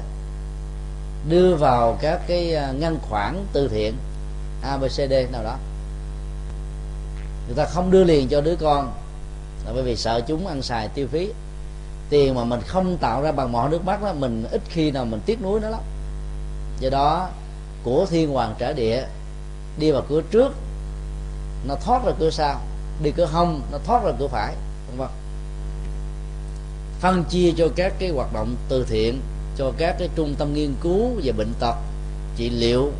đưa vào các cái ngân khoản từ thiện abcd nào đó người ta không đưa liền cho đứa con. Là bởi vì sợ chúng ăn xài tiêu phí. Tiền mà mình không tạo ra bằng mọi nước mắt đó mình ít khi nào mình tiếc nuối nó lắm. Do đó, của thiên hoàng trả địa đi vào cửa trước, nó thoát ra cửa sau, đi cửa hông, nó thoát ra cửa phải, vân vân. Phân chia cho các cái hoạt động từ thiện, cho các cái trung tâm nghiên cứu về bệnh tật, trị liệu,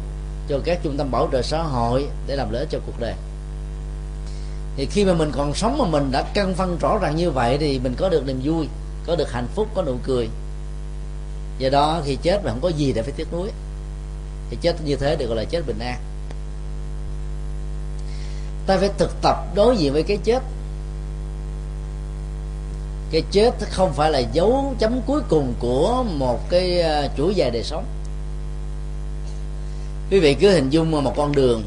cho các trung tâm bảo trợ xã hội để làm lợi cho cuộc đời thì khi mà mình còn sống mà mình đã căn phân rõ ràng như vậy thì mình có được niềm vui, có được hạnh phúc, có nụ cười. Do đó khi chết mà không có gì để phải tiếc nuối. Thì chết như thế được gọi là chết bình an. Ta phải thực tập đối diện với cái chết. Cái chết không phải là dấu chấm cuối cùng của một cái à, chuỗi dài đời sống. Quý vị cứ hình dung một con đường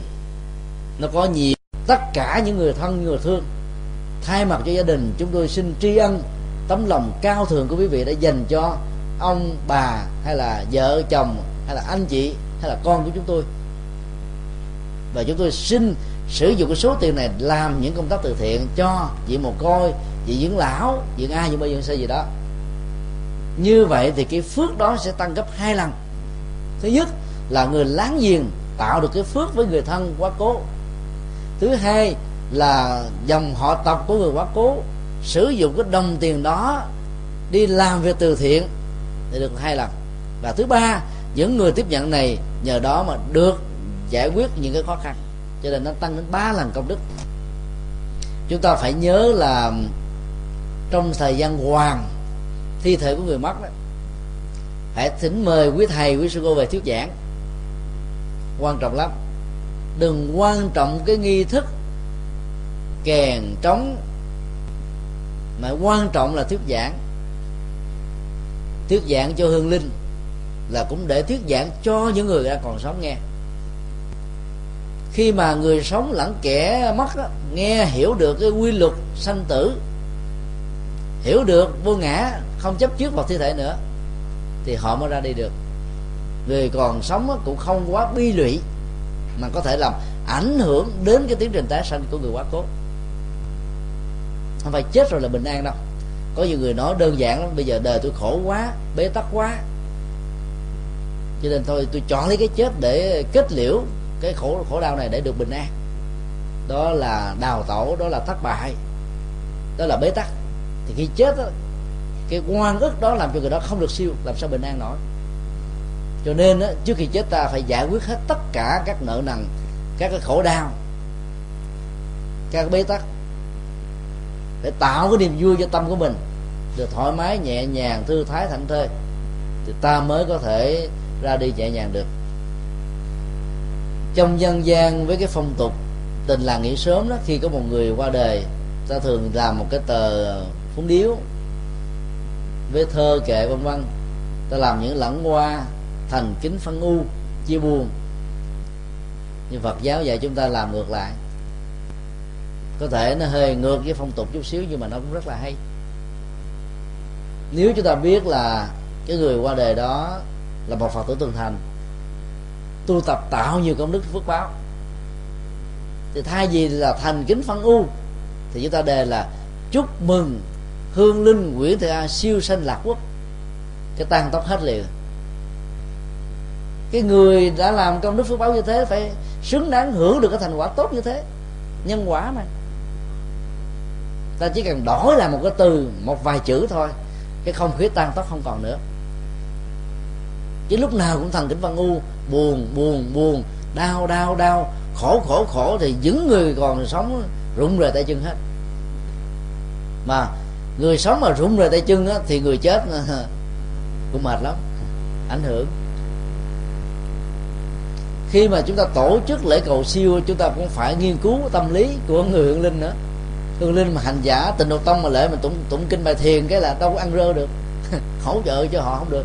nó có nhiều tất cả những người thân người thương. Thay mặt cho gia đình, chúng tôi xin tri ân tấm lòng cao thượng của quý vị đã dành cho ông bà, hay là vợ, chồng, hay là anh chị, hay là con của chúng tôi. Và chúng tôi xin sử dụng cái số tiền này làm những công tác từ thiện cho chị mồ côi chị dưỡng lão dưỡng ai dưỡng bao dưỡng gì đó. Như vậy thì cái phước đó sẽ tăng gấp hai lần. Thứ nhất là người láng giềng tạo được cái phước với người thân quá cố thứ hai là dòng họ tộc của người quá cố sử dụng cái đồng tiền đó đi làm việc từ thiện thì được hai lần và thứ ba, những người tiếp nhận này nhờ đó mà được giải quyết những cái khó khăn. Cho nên nó tăng đến ba lần công đức. Chúng ta phải nhớ là trong thời gian hoàng, thi thể của người mất đó, hãy thỉnh mời quý thầy, quý sư cô về thuyết giảng. Quan trọng lắm đừng quan trọng cái nghi thức kèn trống mà quan trọng là thuyết giảng. Thuyết giảng cho hương linh là cũng để thuyết giảng cho những người đang còn sống nghe. Khi mà người sống lẫn kẻ mất đó, nghe hiểu được cái quy luật sanh tử hiểu được vô ngã không chấp trước vào thi thể nữa thì họ mới ra đi được. Người còn sống cũng không quá bi lụy mà có thể làm ảnh hưởng đến cái tiến trình tái sanh của người quá cố. Không phải chết rồi là bình an đâu. Có nhiều người nói đơn giản lắm bây giờ đời tôi khổ quá bế tắc quá. Cho nên thôi tôi chọn lấy cái chết để kết liễu cái khổ khổ đau này để được bình an. Đó là đào tẩu đó là thất bại đó là bế tắc. Thì khi chết đó, cái quan ức đó làm cho người đó không được siêu làm sao bình an nổi? Cho nên á, trước khi chết ta phải giải quyết hết tất cả các nợ nần các cái khổ đau các cái bế tắc để tạo cái niềm vui cho tâm của mình được thoải mái nhẹ nhàng thư thái thảnh thơi thì ta mới có thể ra đi nhẹ nhàng được. Trong dân gian với cái phong tục tình làng nghỉ sớm đó khi có một người qua đời ta thường làm một cái tờ phúng điếu với thơ kệ vân vân ta làm những lẫn hoa thành kính phân u, chia buồn. Nhưng Phật giáo dạy chúng ta làm ngược lại. Có thể nó hơi ngược với phong tục chút xíu, nhưng mà nó cũng rất là hay. Nếu chúng ta biết là cái người qua đời đó là một phật tử tuần thành, tu tập tạo nhiều công đức phước báo, thì thay vì là thành kính phân u, thì chúng ta đề là chúc mừng hương linh nguyễn thị a siêu sanh lạc quốc. Cái tan tóc hết liền cái người đã làm công đức phước báo như thế phải xứng đáng hưởng được cái thành quả tốt như thế. Nhân quả mà. Ta chỉ cần đổi lại một cái từ một vài chữ thôi cái không khí tan tóc không còn nữa. Chứ lúc nào cũng thần kính văn u buồn buồn buồn đau đau đau khổ khổ khổ thì những người còn sống rụng rời tay chân hết. Mà người sống mà rụng rời tay chân á, thì người chết [LAUGHS] cũng mệt lắm ảnh hưởng khi mà chúng ta tổ chức lễ cầu siêu, chúng ta cũng phải nghiên cứu tâm lý của người hương linh nữa. Hương linh mà hành giả tình độ tông mà lễ mình tụng tụng kinh bài thiền, cái là đâu có ăn rơ được. [LAUGHS] Hỗ trợ cho họ không được.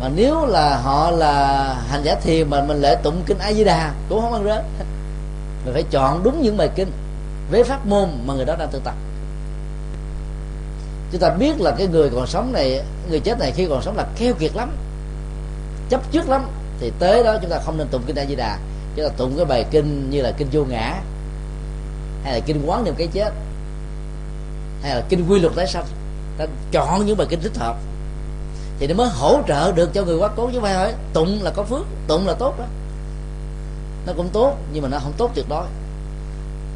Mà nếu là họ là hành giả thiền mà mình lễ tụng kinh a di đà cũng không ăn rớt [LAUGHS] mình phải chọn đúng những bài kinh, với pháp môn mà người đó đang tự tập. Chúng ta biết là cái người còn sống này, người chết này khi còn sống là keo kiệt lắm, chấp trước lắm thì tới đó chúng ta không nên tụng kinh a di đà. Chúng ta tụng cái bài kinh như là kinh vô ngã, hay là kinh quán niệm cái chết, hay là kinh quy luật tái sanh. Ta chọn những bài kinh thích hợp. Thì nó mới hỗ trợ được cho người quá cố chứ phải hỏi, tụng là có phước, tụng là tốt đó. Nó cũng tốt, nhưng mà nó không tốt tuyệt đối.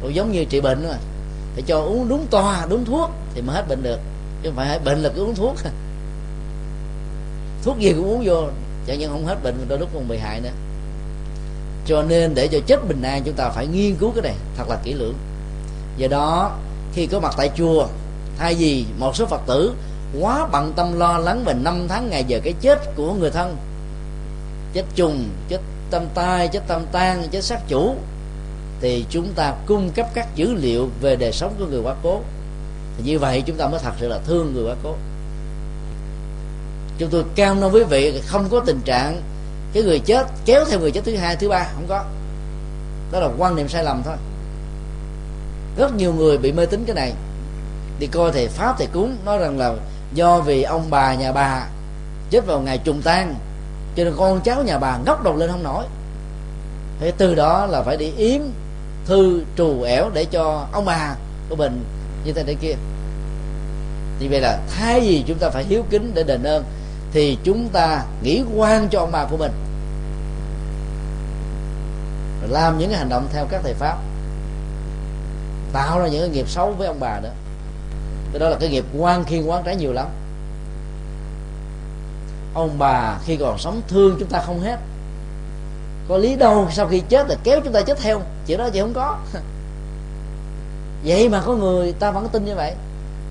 Cũng giống như trị bệnh mà phải cho uống đúng toa, đúng thuốc thì mới hết bệnh được. Chứ không phải bệnh là cứ uống thuốc. [LAUGHS] Thuốc gì cũng uống vô chẳng những không hết bệnh, đôi lúc còn bị hại nữa. Cho nên để cho chết bình an, chúng ta phải nghiên cứu cái này, thật là kỹ lưỡng. Do đó, khi có mặt tại chùa, thay vì một số phật tử quá bận tâm lo lắng về năm tháng ngày giờ cái chết của người thân, chết trùng, chết tâm tai, chết tâm tan chết sát chủ, thì chúng ta cung cấp các dữ liệu về đời sống của người quá cố. Thì như vậy chúng ta mới thật sự là thương người quá cố chúng tôi cam đoan quý vị không có tình trạng cái người chết kéo theo người chết thứ hai, thứ ba, không có. Đó là quan niệm sai lầm thôi. Rất nhiều người bị mê tín cái này. Đi coi thầy pháp, thầy cúng nói rằng là do vì ông bà, nhà bà chết vào ngày trùng tan, cho nên con cháu nhà bà ngóc đầu lên không nổi. Thế từ đó là phải đi yếm, thư, trù, ẻo để cho ông bà của mình như thế này kia. Thì vậy là thay vì chúng ta phải hiếu kính để đền ơn thì chúng ta nghĩ quan cho ông bà của mình. Làm những cái hành động theo các thầy pháp. Tạo ra những cái nghiệp xấu với ông bà nữa. Cái đó là cái nghiệp quan khiên quán trái nhiều lắm. Ông bà khi còn sống thương chúng ta không hết. Có lý đâu sau khi chết là kéo chúng ta chết theo. Chuyện đó chị không có. [LAUGHS] Vậy mà có người ta vẫn tin như vậy.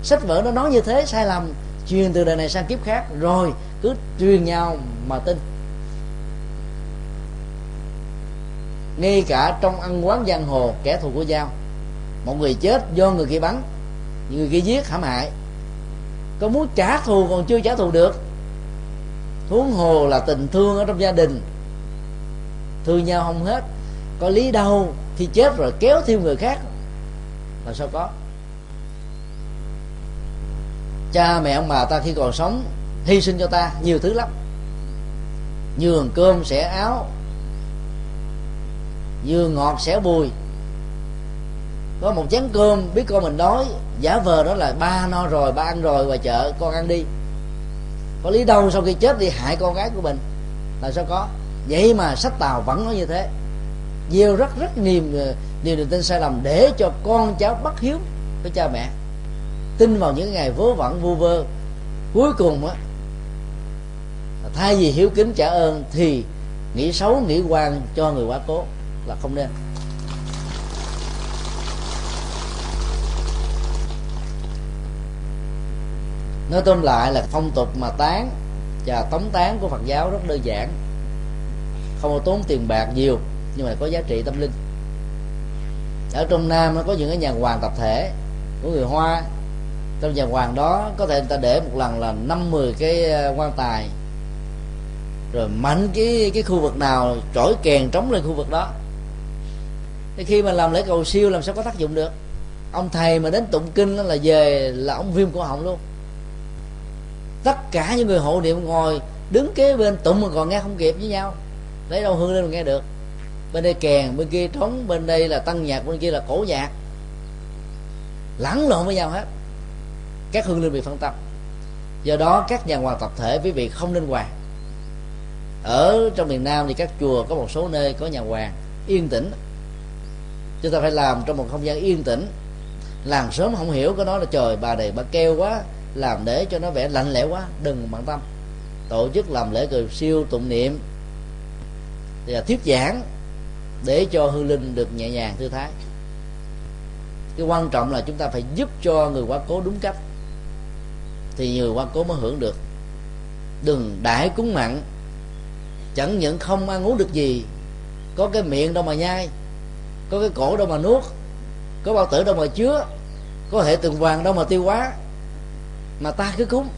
Sách vở nó nói như thế, sai lầm. Truyền từ đời này sang kiếp khác. Rồi cứ truyền nhau mà tin. Ngay cả trong ăn quán giang hồ, kẻ thù của dao một người chết do người kia bắn, người kia giết hãm hại. Có muốn trả thù còn chưa trả thù được. Huống hồ là tình thương ở trong gia đình. Thương nhau không hết, có lý đâu khi chết rồi kéo thêm người khác. Là sao có? Cha mẹ ông bà ta khi còn sống hy sinh cho ta nhiều thứ lắm. Nhường cơm xẻ áo nhường ngọt xẻ bùi. Có một chén cơm, biết con mình đói, giả vờ đó là ba no rồi, ba ăn rồi và chợ con ăn đi. Có lý đâu sau khi chết đi hại con gái của mình? Là sao có? Vậy mà sách tàu vẫn nói như thế. Gieo rất rất niềm ờ, niềm niềm tin sai lầm để cho con cháu bất hiếu với cha mẹ. Tin vào những ngày vớ vẩn, vu vơ. Cuối cùng á thay vì hiếu kính trả ơn thì nghĩ xấu, nghĩ quan cho người quá cố là không nên. Nói tóm lại là phong tục mà tán và tống tán của phật giáo rất đơn giản. Không có tốn tiền bạc nhiều, nhưng mà có giá trị tâm linh. Ở trong nam nó có những cái nhà hoàng tập thể của người hoa. Trong nhà hoàng đó có thể người ta để một lần là năm mười cái ờ, quan tài rồi mạnh cái cái khu vực nào trỗi kèn trống lên khu vực đó. Thì khi mà làm lễ cầu siêu làm sao có tác dụng được? Ông thầy mà đến tụng kinh là về là ông viêm cổ họng luôn. Tất cả những người hộ niệm ngồi đứng kế bên tụng mà còn nghe không kịp với nhau. Lấy đâu hương lên mà nghe được. Bên đây kèn, bên kia trống, bên đây là tăng nhạc, bên kia là cổ nhạc. Lẫn lộn với nhau hết. Các hương linh bị phân tâm. Do đó các nhà hoàng tập thể, quý vị không nên hoàng ở trong miền nam thì các chùa có một số nơi có nhà hoàng yên tĩnh. Chúng ta phải làm trong một không gian yên tĩnh. Làm sớm không hiểu có nói là trời, bà này bà kêu quá, làm để cho nó vẻ lạnh lẽo quá, đừng bận tâm. Tổ chức làm lễ cười siêu tụng niệm thì là thuyết giảng để cho hương linh được nhẹ nhàng thư thái. Cái quan trọng là chúng ta phải giúp cho người quá cố đúng cách, thì người quá cố mới hưởng được. Đừng đãi cúng mặn chẳng những không ăn uống được gì, có cái miệng đâu mà nhai, có cái cổ đâu mà nuốt, có bao tử đâu mà chứa, có hệ tuần hoàn đâu mà tiêu hóa. Mà ta cứ cúng.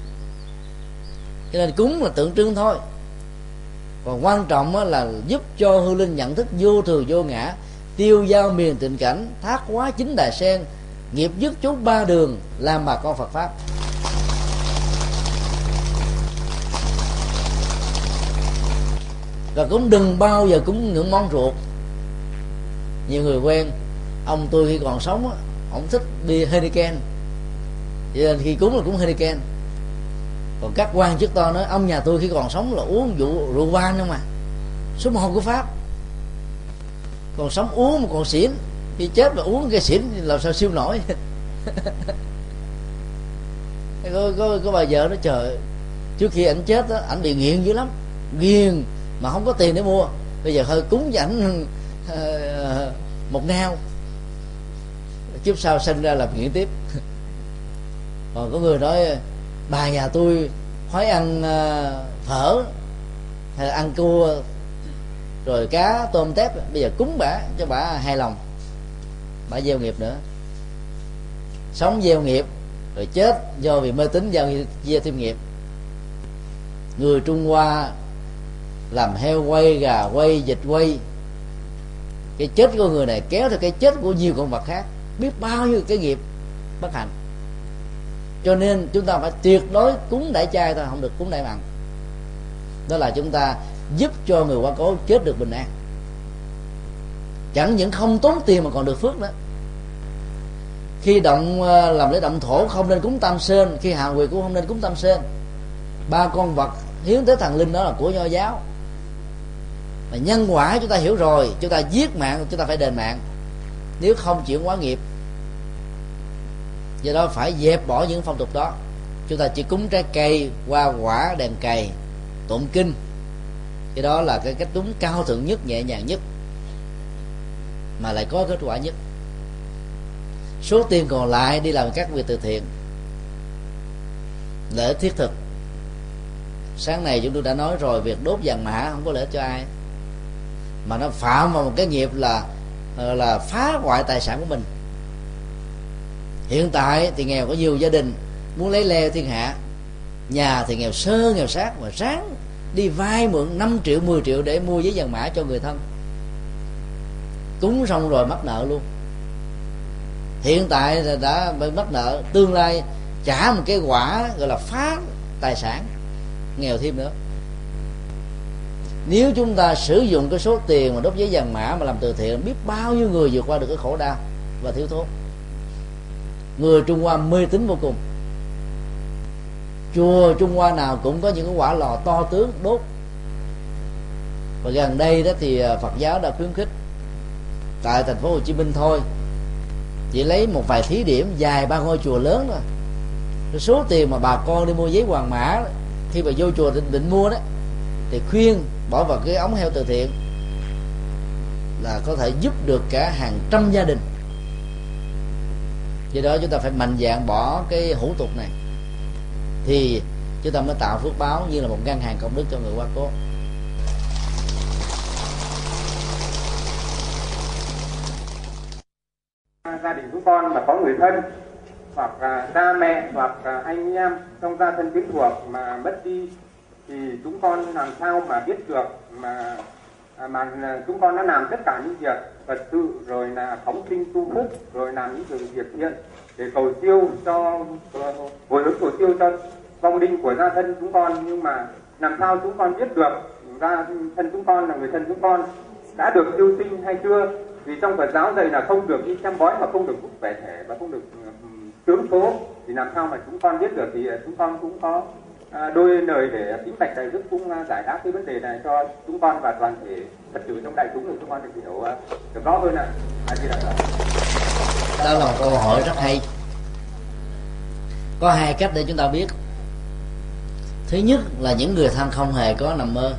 Cho nên cúng là tượng trưng thôi. Còn quan trọng là giúp cho hư linh nhận thức vô thường, vô ngã, tiêu giao miền tình cảnh, thác hóa chính đài sen, nghiệp dứt chốt ba đường, làm bà con phật pháp. Và cũng đừng bao giờ cúng những món ruột. Nhiều người quen ông tôi khi còn sống ông thích bia Heineken. Cho nên khi cúng là cúng Heineken. Còn các quan chức to nói ông nhà tôi khi còn sống là uống rượu rượu vang không à? mà số một của pháp? Còn sống uống mà còn xỉn khi chết mà uống cái xỉn làm sao siêu nổi? [LAUGHS] Có, có, có bà vợ nó trời trước khi ảnh chết á, ảnh bị nghiện dữ lắm. Nghiền mà không có tiền để mua. Bây giờ hơi cúng cho ờ, một ngao. Kiếp sau sinh ra làm nghiện tiếp. [LAUGHS] Còn có người nói, bà nhà tôi khoái ăn ờ, phở hay là ăn cua, rồi cá, tôm, tép. Bây giờ cúng bả, cho bả hài lòng. Bả gieo nghiệp nữa. Sống gieo nghiệp, rồi chết do vì mê tín gieo gieo thêm nghiệp. Người trung hoa làm heo quay, gà quay, vịt quay. Cái chết của người này kéo theo cái chết của nhiều con vật khác. Biết bao nhiêu cái nghiệp bất hạnh. Cho nên chúng ta phải tuyệt đối cúng đại chay thôi, không được cúng đại bằng. Đó là chúng ta giúp cho người quá cố chết được bình an. Chẳng những không tốn tiền mà còn được phước nữa. Khi động ờ, làm lễ động thổ không nên cúng tam sơn, khi hạ nguyệt cũng không nên cúng tam sơn. Ba con vật hiến tới thần linh đó là của nho giáo mà nhân quả chúng ta hiểu rồi, chúng ta giết mạng, chúng ta phải đền mạng. Nếu không chuyển hóa nghiệp, do đó phải dẹp bỏ những phong tục đó. Chúng ta chỉ cúng trái cây hoa quả đèn cày, tụng kinh. Cái đó là cái cách đúng cao thượng nhất, nhẹ nhàng nhất, mà lại có kết quả nhất. Số tiền còn lại đi làm các việc từ thiện. Lễ thiết thực. Sáng nay chúng tôi đã nói rồi, việc đốt vàng mã không có lễ cho ai mà nó phạm vào một cái nghiệp là ờ, là phá hoại tài sản của mình. Hiện tại thì nghèo có nhiều gia đình, muốn lấy leo thiên hạ. Nhà thì nghèo sơ, nghèo sát, mà ráng đi vay mượn 5 triệu 10 triệu để mua giấy vàng mã cho người thân. Cúng xong rồi mắc nợ luôn. Hiện tại là đã bị mắc nợ, tương lai trả một cái quả gọi là phá tài sản, nghèo thêm nữa nếu chúng ta sử dụng cái số tiền mà đốt giấy vàng mã mà làm từ thiện biết bao nhiêu người vượt qua được cái khổ đau và thiếu thốn. Người trung hoa mê tín vô cùng. Chùa trung hoa nào cũng có những cái quả lò to tướng đốt. Và gần đây đó thì à, phật giáo đã khuyến khích tại thành phố hồ chí minh thôi chỉ lấy một vài thí điểm dài ba ngôi chùa lớn thôi. Cái số tiền mà bà con đi mua giấy hoàng mã khi mà vô chùa định, định mua đó thì khuyên bỏ vào cái ống heo từ thiện là có thể giúp được cả hàng trăm gia đình. Do đó chúng ta phải mạnh dạn bỏ cái hủ tục này. Thì chúng ta mới tạo phước báo như là một ngân hàng công đức cho người qua cố gia đình của con mà có người thân, hoặc là cha mẹ, hoặc là anh em trong gia thân quyến thuộc mà mất đi thì chúng con làm sao mà biết được mà à, mà à, chúng con đã làm tất cả những việc vật sự, rồi là phóng sinh tu phúc, rồi làm những việc thiện để cầu siêu cho ờ, hồi hướng cầu siêu cho vong linh của gia thân chúng con. Nhưng mà làm sao chúng con biết được gia thân chúng con là người thân chúng con đã được siêu sinh hay chưa? Vì trong Phật giáo dạy là không được đi xem bói mà không được hút vẻ thể và không được tướng số. Thì làm sao mà chúng con biết được thì ờ, chúng con cũng có à, đôi lời để tính bạch đại đức cũng à, giải đáp cái vấn đề này cho chúng con và toàn thể phật tử trong đại chúng để chúng con được hiểu à, được rõ hơn ạ. À. đó là một câu hỏi rất hay. Có hai cách để chúng ta biết. Thứ nhất là những người thân không hề có nằm mơ.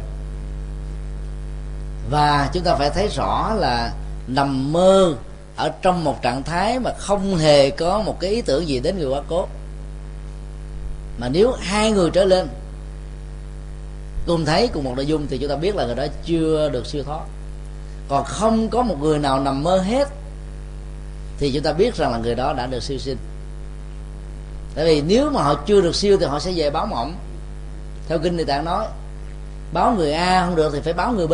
Và chúng ta phải thấy rõ là nằm mơ ở trong một trạng thái mà không hề có một cái ý tưởng gì đến người quá cố mà nếu hai người trở lên cùng thấy cùng một nội dung thì chúng ta biết là người đó chưa được siêu thoát. Còn không có một người nào nằm mơ hết thì chúng ta biết rằng là người đó đã được siêu sinh. Tại vì nếu mà họ chưa được siêu thì họ sẽ về báo mộng. Theo kinh địa tạng nói, báo người a không được thì phải báo người b.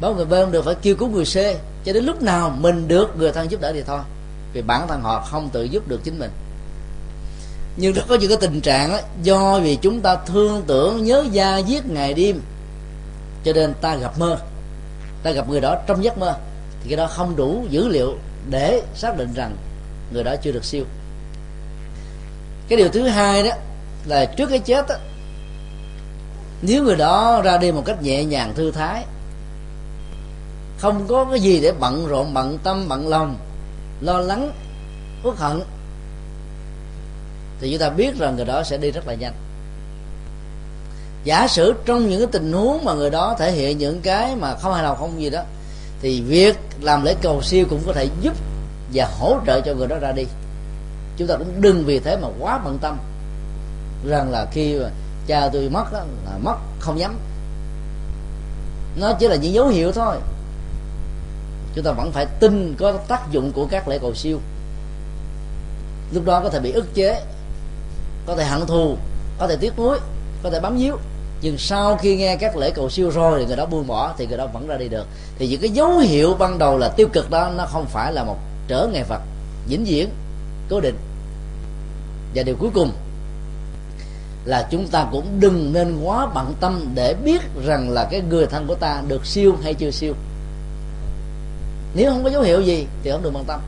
Báo người b không được phải kêu cứu người c. Cho đến lúc nào mình được người thân giúp đỡ thì thôi. Vì bản thân họ không tự giúp được chính mình nhưng có những cái tình trạng đó, do vì chúng ta thương tưởng nhớ da giết ngày đêm cho nên ta gặp mơ. Ta gặp người đó trong giấc mơ thì cái đó không đủ dữ liệu để xác định rằng người đó chưa được siêu. Cái điều thứ hai đó là trước cái chết đó, nếu người đó ra đi một cách nhẹ nhàng thư thái không có cái gì để bận rộn bận tâm bận lòng lo lắng uất hận thì chúng ta biết rằng người đó sẽ đi rất là nhanh. Giả sử trong những cái tình huống mà người đó thể hiện những cái mà không hài lòng không gì đó thì việc làm lễ cầu siêu cũng có thể giúp và hỗ trợ cho người đó ra đi. Chúng ta cũng đừng vì thế mà quá bận tâm rằng là khi mà cha tôi mất đó, là mất không nhắm nó chỉ là những dấu hiệu thôi. Chúng ta vẫn phải tin có tác dụng của các lễ cầu siêu. Lúc đó có thể bị ức chế có thể hận thù, có thể tiếc nuối, có thể bám víu. Nhưng sau khi nghe các lễ cầu siêu rồi thì người đó buông bỏ, thì người đó vẫn ra đi được. Thì những cái dấu hiệu ban đầu là tiêu cực đó, nó không phải là một trở ngại phật vĩnh viễn, cố định. Và điều cuối cùng là chúng ta cũng đừng nên quá bận tâm để biết rằng là cái người thân của ta được siêu hay chưa siêu. Nếu không có dấu hiệu gì thì không được bận tâm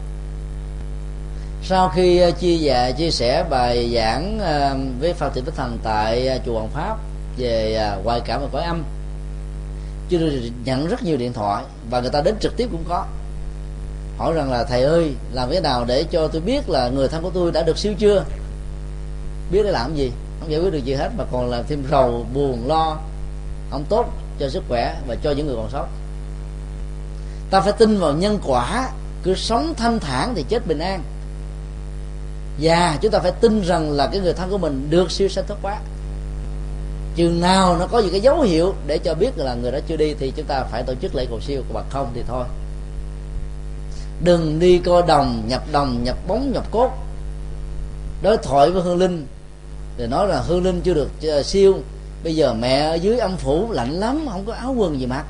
sau khi ờ, chia dạ chia sẻ bài giảng ờ, với Phật thị Bích Thành tại ờ, chùa Hoàng Pháp về ngoại cảm và cõi âm, chúng tôi nhận rất nhiều điện thoại và người ta đến trực tiếp cũng có. Hỏi rằng là, thầy ơi, làm thế nào để cho tôi biết là người thân của tôi đã được siêu chưa? Biết để làm gì? Không giải quyết được gì hết, mà còn làm thêm rầu, buồn, lo, không tốt cho sức khỏe và cho những người còn sống ta phải tin vào nhân quả, cứ sống thanh thản thì chết bình an và chúng ta phải tin rằng là cái người thân của mình được siêu sanh thoát quá. Chừng nào nó có những cái dấu hiệu để cho biết là người đó chưa đi thì chúng ta phải tổ chức lễ cầu siêu, còn bằng không thì thôi. Đừng đi coi đồng, nhập đồng, nhập bóng, nhập cốt. Đối thoại với hương linh để nói là hương linh chưa được ờ, siêu. Bây giờ mẹ ở dưới âm phủ lạnh lắm, không có áo quần gì mặc.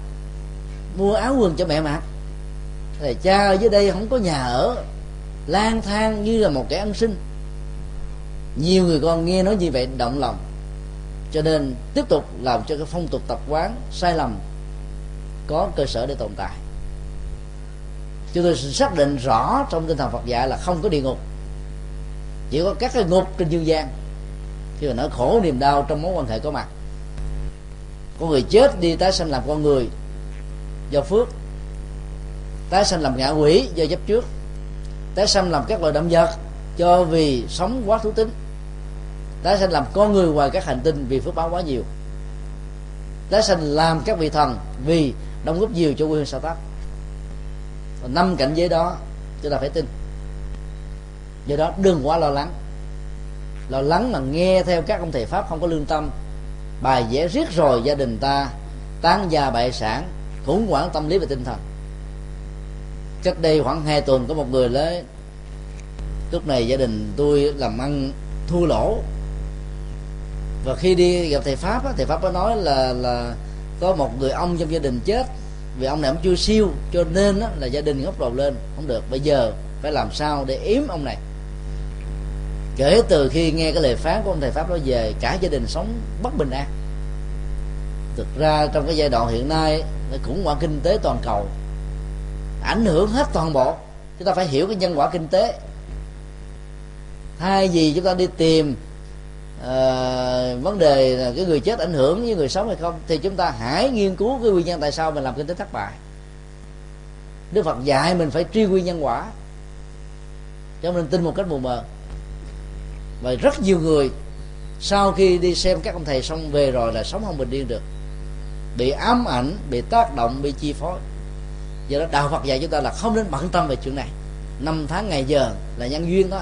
Mua áo quần cho mẹ mặc. Thì cha ở dưới đây không có nhà ở lang thang như là một kẻ ăn sinh. Nhiều người con nghe nói như vậy động lòng, cho nên tiếp tục làm cho cái phong tục tập quán sai lầm có cơ sở để tồn tại. Chúng tôi xác định rõ trong tinh thần Phật dạy là không có địa ngục, chỉ có các cái ngục trên dương gian. Khi mà nói khổ niềm đau trong mối quan hệ có mặt, con người chết đi tái sanh làm con người do phước, tái sanh làm ngạ quỷ do chấp trước tái sanh làm các loài động vật cho vì sống quá thú tính. Tái sanh làm con người ngoài các hành tinh vì phước báo quá nhiều. Tái sanh làm các vị thần vì đóng góp nhiều cho quê hương sao tác năm cảnh giới đó, chúng ta phải tin. Do đó đừng quá lo lắng. Lo lắng mà nghe theo các ông thầy pháp không có lương tâm. Bài vẽ riết rồi gia đình ta tán gia bại sản, khủng hoảng tâm lý và tinh thần cách đây khoảng hai tuần có một người lấy. Lúc này gia đình tôi làm ăn thua lỗ. Và khi đi gặp thầy pháp thầy pháp có nói là là có một người ông trong gia đình chết. Vì ông này ông chưa siêu, cho nên là gia đình ngóc đầu lên. Không được, bây giờ phải làm sao để yếm ông này? Kể từ khi nghe cái lời phán của ông thầy pháp đó về, cả gia đình sống bất bình an. Thực ra trong cái giai đoạn hiện nay khủng hoảng kinh tế toàn cầu ảnh hưởng hết toàn bộ. Chúng ta phải hiểu cái nhân quả kinh tế. Thay vì chúng ta đi tìm uh, vấn đề là cái người chết ảnh hưởng với người sống hay không thì chúng ta hãy nghiên cứu cái nguyên nhân tại sao mình làm kinh tế thất bại. Đức phật dạy mình phải truy nguyên nhân quả cho nên tin một cách mù mờ. Và rất nhiều người sau khi đi xem các ông thầy xong về rồi là sống không bình yên được. Bị ám ảnh bị tác động bị chi phối do đó đạo phật dạy chúng ta là không nên bận tâm về chuyện này. Năm tháng ngày giờ là nhân duyên thôi.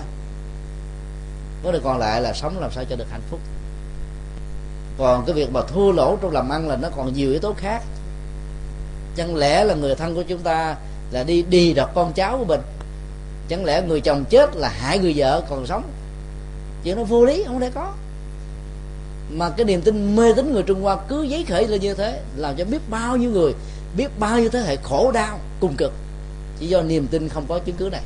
Có được còn lại là sống làm sao cho được hạnh phúc. Còn cái việc mà thua lỗ trong làm ăn là nó còn nhiều yếu tố khác. Chẳng lẽ là người thân của chúng ta là đi đi đọc con cháu của mình? Chẳng lẽ người chồng chết là hại người vợ còn sống? Chuyện nó vô lý, không thể có. Mà cái niềm tin mê tín người trung hoa cứ giấy khởi lên như thế, làm cho biết bao nhiêu người biết bao nhiêu thế hệ khổ đau cùng cực chỉ do niềm tin không có chứng cứ này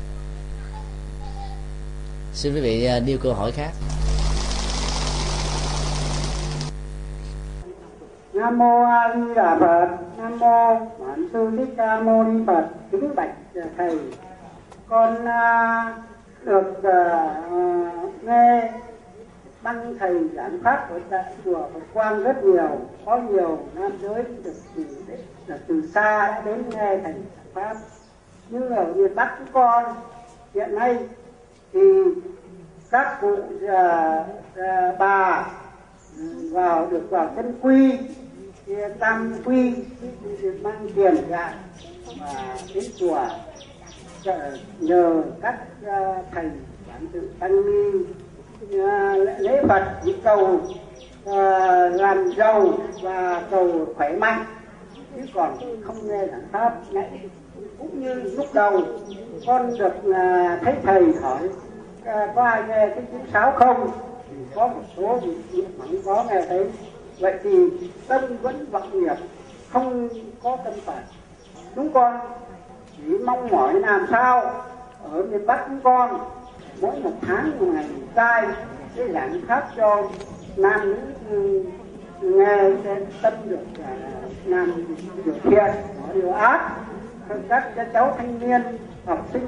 xin quý vị à, nêu câu hỏi khác Nam mô A Di Đà Phật. Nam mô Bản sư Thích Ca Mâu Ni Phật. Kính bạch à, thầy. Con uh, được uh, nghe băng thầy giảng pháp ở tại chùa Phật Quang rất nhiều, có nhiều nam giới được từ là từ xa đã đến nghe thành Phật. pháp. Nhưng ở miền Bắc chúng con hiện nay thì các cụ à, à, bà ừ, vào được vào chân quy tam quy mang tiền gạo và đến chùa nhờ các à, thầy bản tự tăng ni à, lễ phật cầu à, làm giàu và cầu khỏe mạnh chứ còn không nghe giảng pháp. Cũng như lúc đầu con được à, thấy thầy hỏi à, có ai nghe cái chữ sáo không? Thì có một số vị vẫn có nghe thấy. Vậy thì tâm vẫn vọng nghiệp không có tâm phật chúng con chỉ mong mỏi làm sao? Ở miền bắc chúng con mỗi một tháng một ngày trai cái giảng pháp cho nam nữ ừ, nghe tâm được à, làm điều thiện điều ác các cháu thanh niên học sinh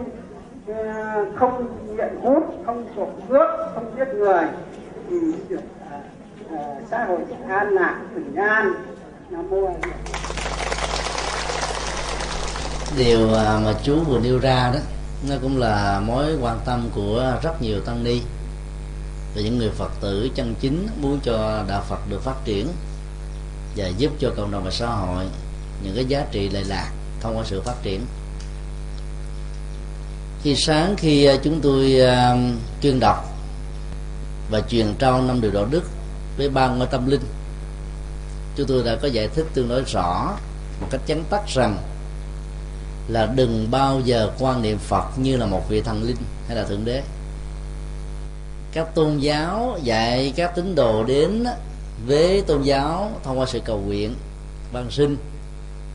ờ, không nghiện hút không trộm cướp không giết người thì được uh, xã hội an lạc bình an. Nam mô điều à, mà chú vừa nêu ra đó nó cũng là mối quan tâm của rất nhiều tăng ni. Và những người phật tử chân chính muốn cho đạo phật được phát triển và giúp cho cộng đồng và xã hội những cái giá trị lệ lạc thông qua sự phát triển. Khi sáng khi à, chúng tôi à, chuyên đọc và truyền trao năm điều đạo đức với ba ngôi tâm linh, chúng tôi đã có giải thích tương đối rõ một cách chắn tắt rằng là đừng bao giờ quan niệm Phật như là một vị thần linh hay là thượng đế. Các tôn giáo dạy các tín đồ đến với tôn giáo thông qua sự cầu nguyện văn sinh.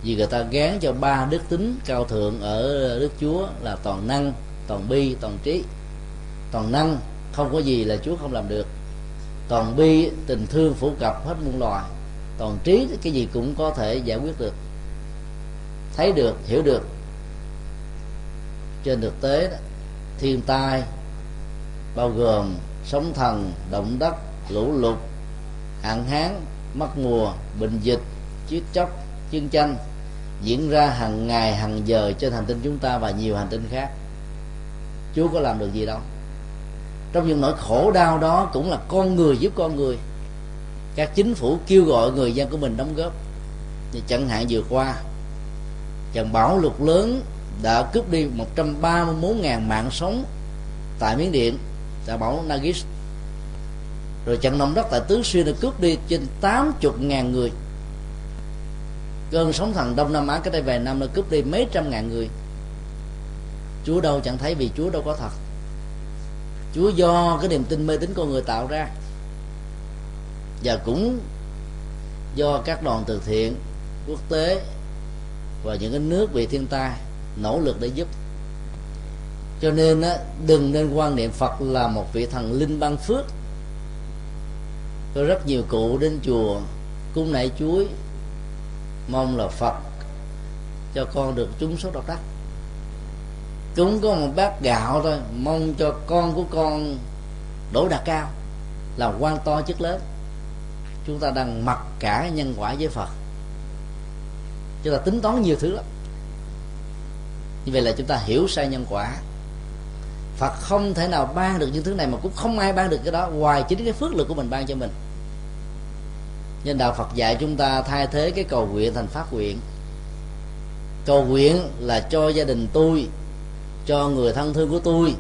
Vì người ta gán cho ba đức tính cao thượng ở đức chúa là toàn năng toàn bi toàn trí. Toàn năng không có gì là chúa không làm được. Toàn bi tình thương phổ cập hết muôn loài. Toàn trí cái gì cũng có thể giải quyết được. Thấy được hiểu được. Trên thực tế đó, thiên tai bao gồm sóng thần động đất lũ lụt hạn hán mất mùa, bệnh dịch, chết chóc, chiến tranh diễn ra hàng ngày, hàng giờ trên hành tinh chúng ta và nhiều hành tinh khác. Chúa có làm được gì đâu. Trong những nỗi khổ đau đó cũng là con người giúp con người. Các chính phủ kêu gọi người dân của mình đóng góp. Như chẳng hạn vừa qua trận bão lụt lớn đã cướp đi 134.000 mạng sống tại Miến Điện. Tại bão Nagis rồi trận động đất tại Tứ Xuyên đã cướp đi trên 80.000 người. Cơn sóng thần Đông Nam Á cái đây vài năm đã cướp đi mấy trăm ngàn người. Chúa đâu chẳng thấy vì Chúa đâu có thật. Chúa do cái niềm tin mê tín con người tạo ra. Và cũng do các đoàn từ thiện quốc tế và những cái nước bị thiên tai nỗ lực để giúp. Cho nên á, đừng nên quan niệm Phật là một vị thần linh ban phước có rất nhiều cụ đến chùa cung nại chuối, mong là Phật cho con được trúng số độc đắc. Chúng có một bát gạo thôi, mong cho con của con đổ đạt cao, là quan to chức lớn. Chúng ta đang mặc cả nhân quả với phật. Chúng ta tính toán nhiều thứ lắm. Như vậy là chúng ta hiểu sai nhân quả phật không thể nào ban được những thứ này mà cũng không ai ban được cái đó. Ngoài chính cái phước lực của mình ban cho mình. Nên đạo phật dạy chúng ta thay thế cái cầu nguyện thành phát nguyện. Cầu nguyện là cho gia đình tôi, cho người thân thương của tôi,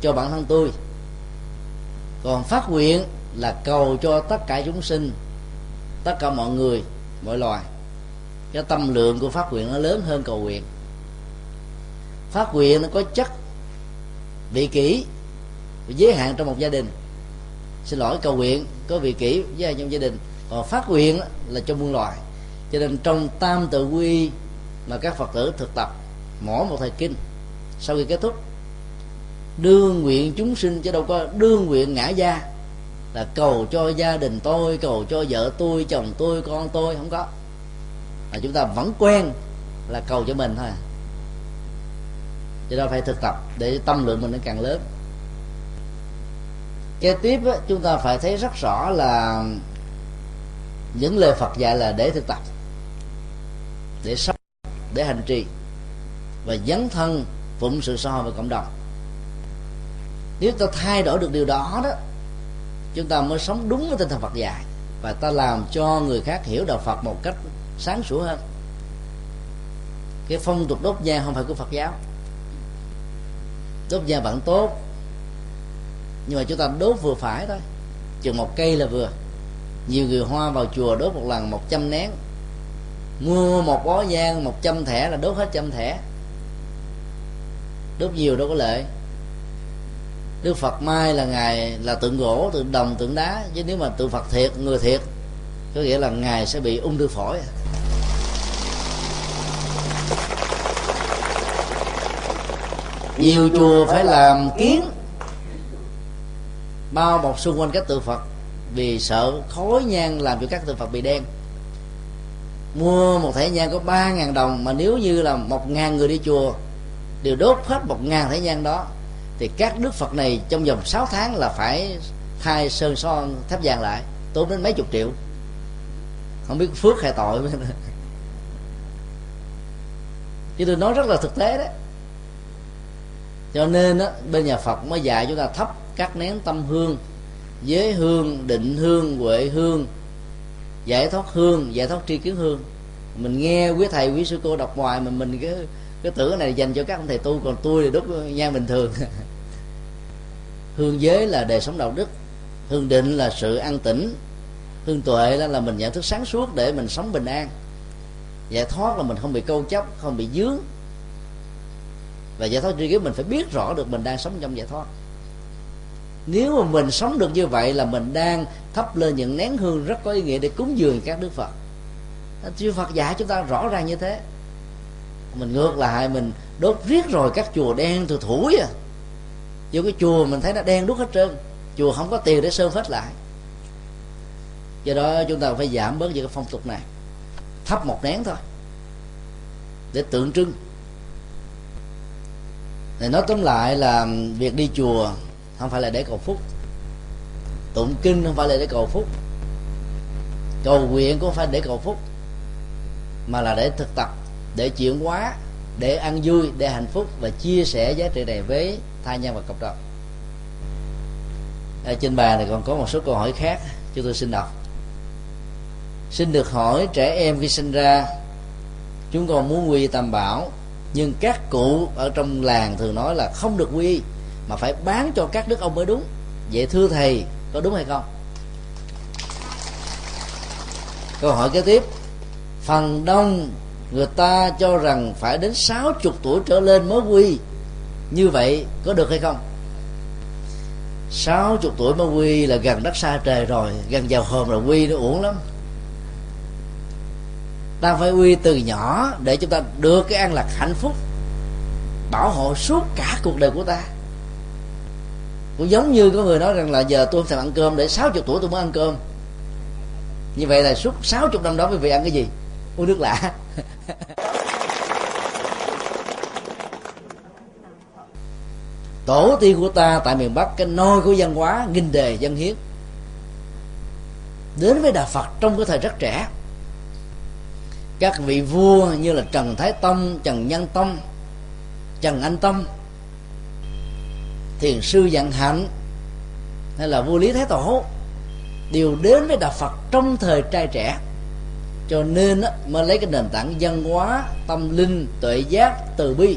cho bản thân tôi. Còn phát nguyện là cầu cho tất cả chúng sinh, tất cả mọi người, mọi loài. Cái tâm lượng của phát nguyện nó lớn hơn cầu nguyện. Phát nguyện nó có chất vị kỷ giới hạn trong một gia đình. Xin lỗi, cầu nguyện có vị kỷ giới hạn trong gia đình. Còn phát nguyện là cho muôn loài. Cho nên trong tam tự quy mà các phật tử thực tập, mỗi một thời kinh, sau khi kết thúc, đương nguyện chúng sinh chứ đâu có đương nguyện ngã gia là cầu cho gia đình tôi, cầu cho vợ tôi, chồng tôi, con tôi, không có. Là chúng ta vẫn quen là cầu cho mình thôi à cho nên phải thực tập để tâm lượng mình nó càng lớn. Kế tiếp á, chúng ta phải thấy rất rõ là những lời Phật dạy là để thực tập để sống để hành trì và dấn thân phụng sự xã hội và cộng đồng. Nếu ta thay đổi được điều đó đó chúng ta mới sống đúng với tinh thần Phật dạy và ta làm cho người khác hiểu đạo Phật một cách sáng sủa hơn. Cái phong tục đốt nhang không phải của Phật giáo đốt da vẫn tốt. Nhưng mà chúng ta đốt vừa phải thôi. Chừng một cây là vừa. Nhiều người hoa vào chùa đốt một lần một trăm nén. Mua một bó nhang, một trăm thẻ là đốt hết trăm thẻ. Đốt nhiều đâu có lợi. Đức phật mai là ngài là tượng gỗ, tượng đồng, tượng đá. Chứ nếu mà tượng phật thiệt, người thiệt, có nghĩa là ngài sẽ bị ung thư phổi. Nhiều chùa phải làm kiến, bao bọc xung quanh các tượng phật vì sợ khói nhang làm cho các tượng phật bị đen. Mua một thẻ nhang có ba ngàn đồng mà nếu như là một ngàn người đi chùa đều đốt hết một ngàn thẻ nhang đó, thì các đức phật này trong vòng 6 tháng là phải thay sơn son thép vàng lại, tốn đến mấy chục triệu. Không biết phước hay tội. [LAUGHS] Chứ tôi nói rất là thực tế đấy cho nên á, bên nhà phật mới dạy chúng ta thắp các nén tâm hương giới hương định hương huệ hương giải thoát hương giải thoát tri kiến hương. Mình nghe quý thầy quý sư cô đọc ngoài mà mình cái cái tưởng này dành cho các ông thầy tu còn tôi thì đốt nhang bình thường. [LAUGHS] Hương giới là đời sống đạo đức hương định là sự an tĩnh hương tuệ đó là mình nhận thức sáng suốt để mình sống bình an. Giải thoát là mình không bị câu chấp không bị dướng và giải thoát tri kiến mình phải biết rõ được mình đang sống trong giải thoát. Nếu mà mình sống được như vậy là mình đang thắp lên những nén hương rất có ý nghĩa để cúng dường các đức phật. Chư phật dạy chúng ta rõ ràng như thế. Mình ngược lại, mình đốt riết rồi các chùa đen từ thủi à. Vô cái chùa mình thấy nó đen đúc hết trơn. Chùa không có tiền để sơn phết lại. Do đó chúng ta phải giảm bớt những cái phong tục này. Thắp một nén thôi. Để tượng trưng này nói tóm lại là việc đi chùa không phải là để cầu phúc. Tụng kinh không phải là để cầu phúc. Cầu nguyện cũng không phải để cầu phúc, mà là để thực tập, để chuyển hóa, để ăn vui, để hạnh phúc và chia sẻ giá trị này với tha nhân và cộng đồng. Ở trên bàn này còn có một số câu hỏi khác chúng tôi xin đọc. Xin được hỏi trẻ em khi sinh ra, chúng con muốn quy tam bảo nhưng các cụ ở trong làng thường nói là không được quy mà phải bán cho các đức ông mới đúng. Vậy thưa thầy, có đúng hay không? Câu hỏi kế tiếp. Phần đông người ta cho rằng phải đến 60 tuổi trở lên mới quy như vậy có được hay không? 60 tuổi mới quy là gần đất xa trời rồi, gần vào hòm là quy nó uổng lắm ta phải quy từ nhỏ để chúng ta được cái an lạc hạnh phúc, bảo hộ suốt cả cuộc đời của ta. Cũng giống như có người nói rằng là giờ tôi không thèm ăn cơm để 60 tuổi tôi mới ăn cơm. Như vậy là suốt 60 năm đó quý vị ăn cái gì? Uống nước lạ [LAUGHS] tổ tiên của ta tại miền bắc, cái nôi của văn hóa nghìn đề dân hiến, đến với đạo phật trong cái thời rất trẻ các vị vua như là trần thái tông, trần nhân tông, trần anh tông, thiền sư dặn hạnh, hay là vua lý thái tổ, đều đến với đạo phật trong thời trai trẻ. Cho nên mới lấy cái nền tảng văn hóa, tâm linh, tuệ giác, từ bi,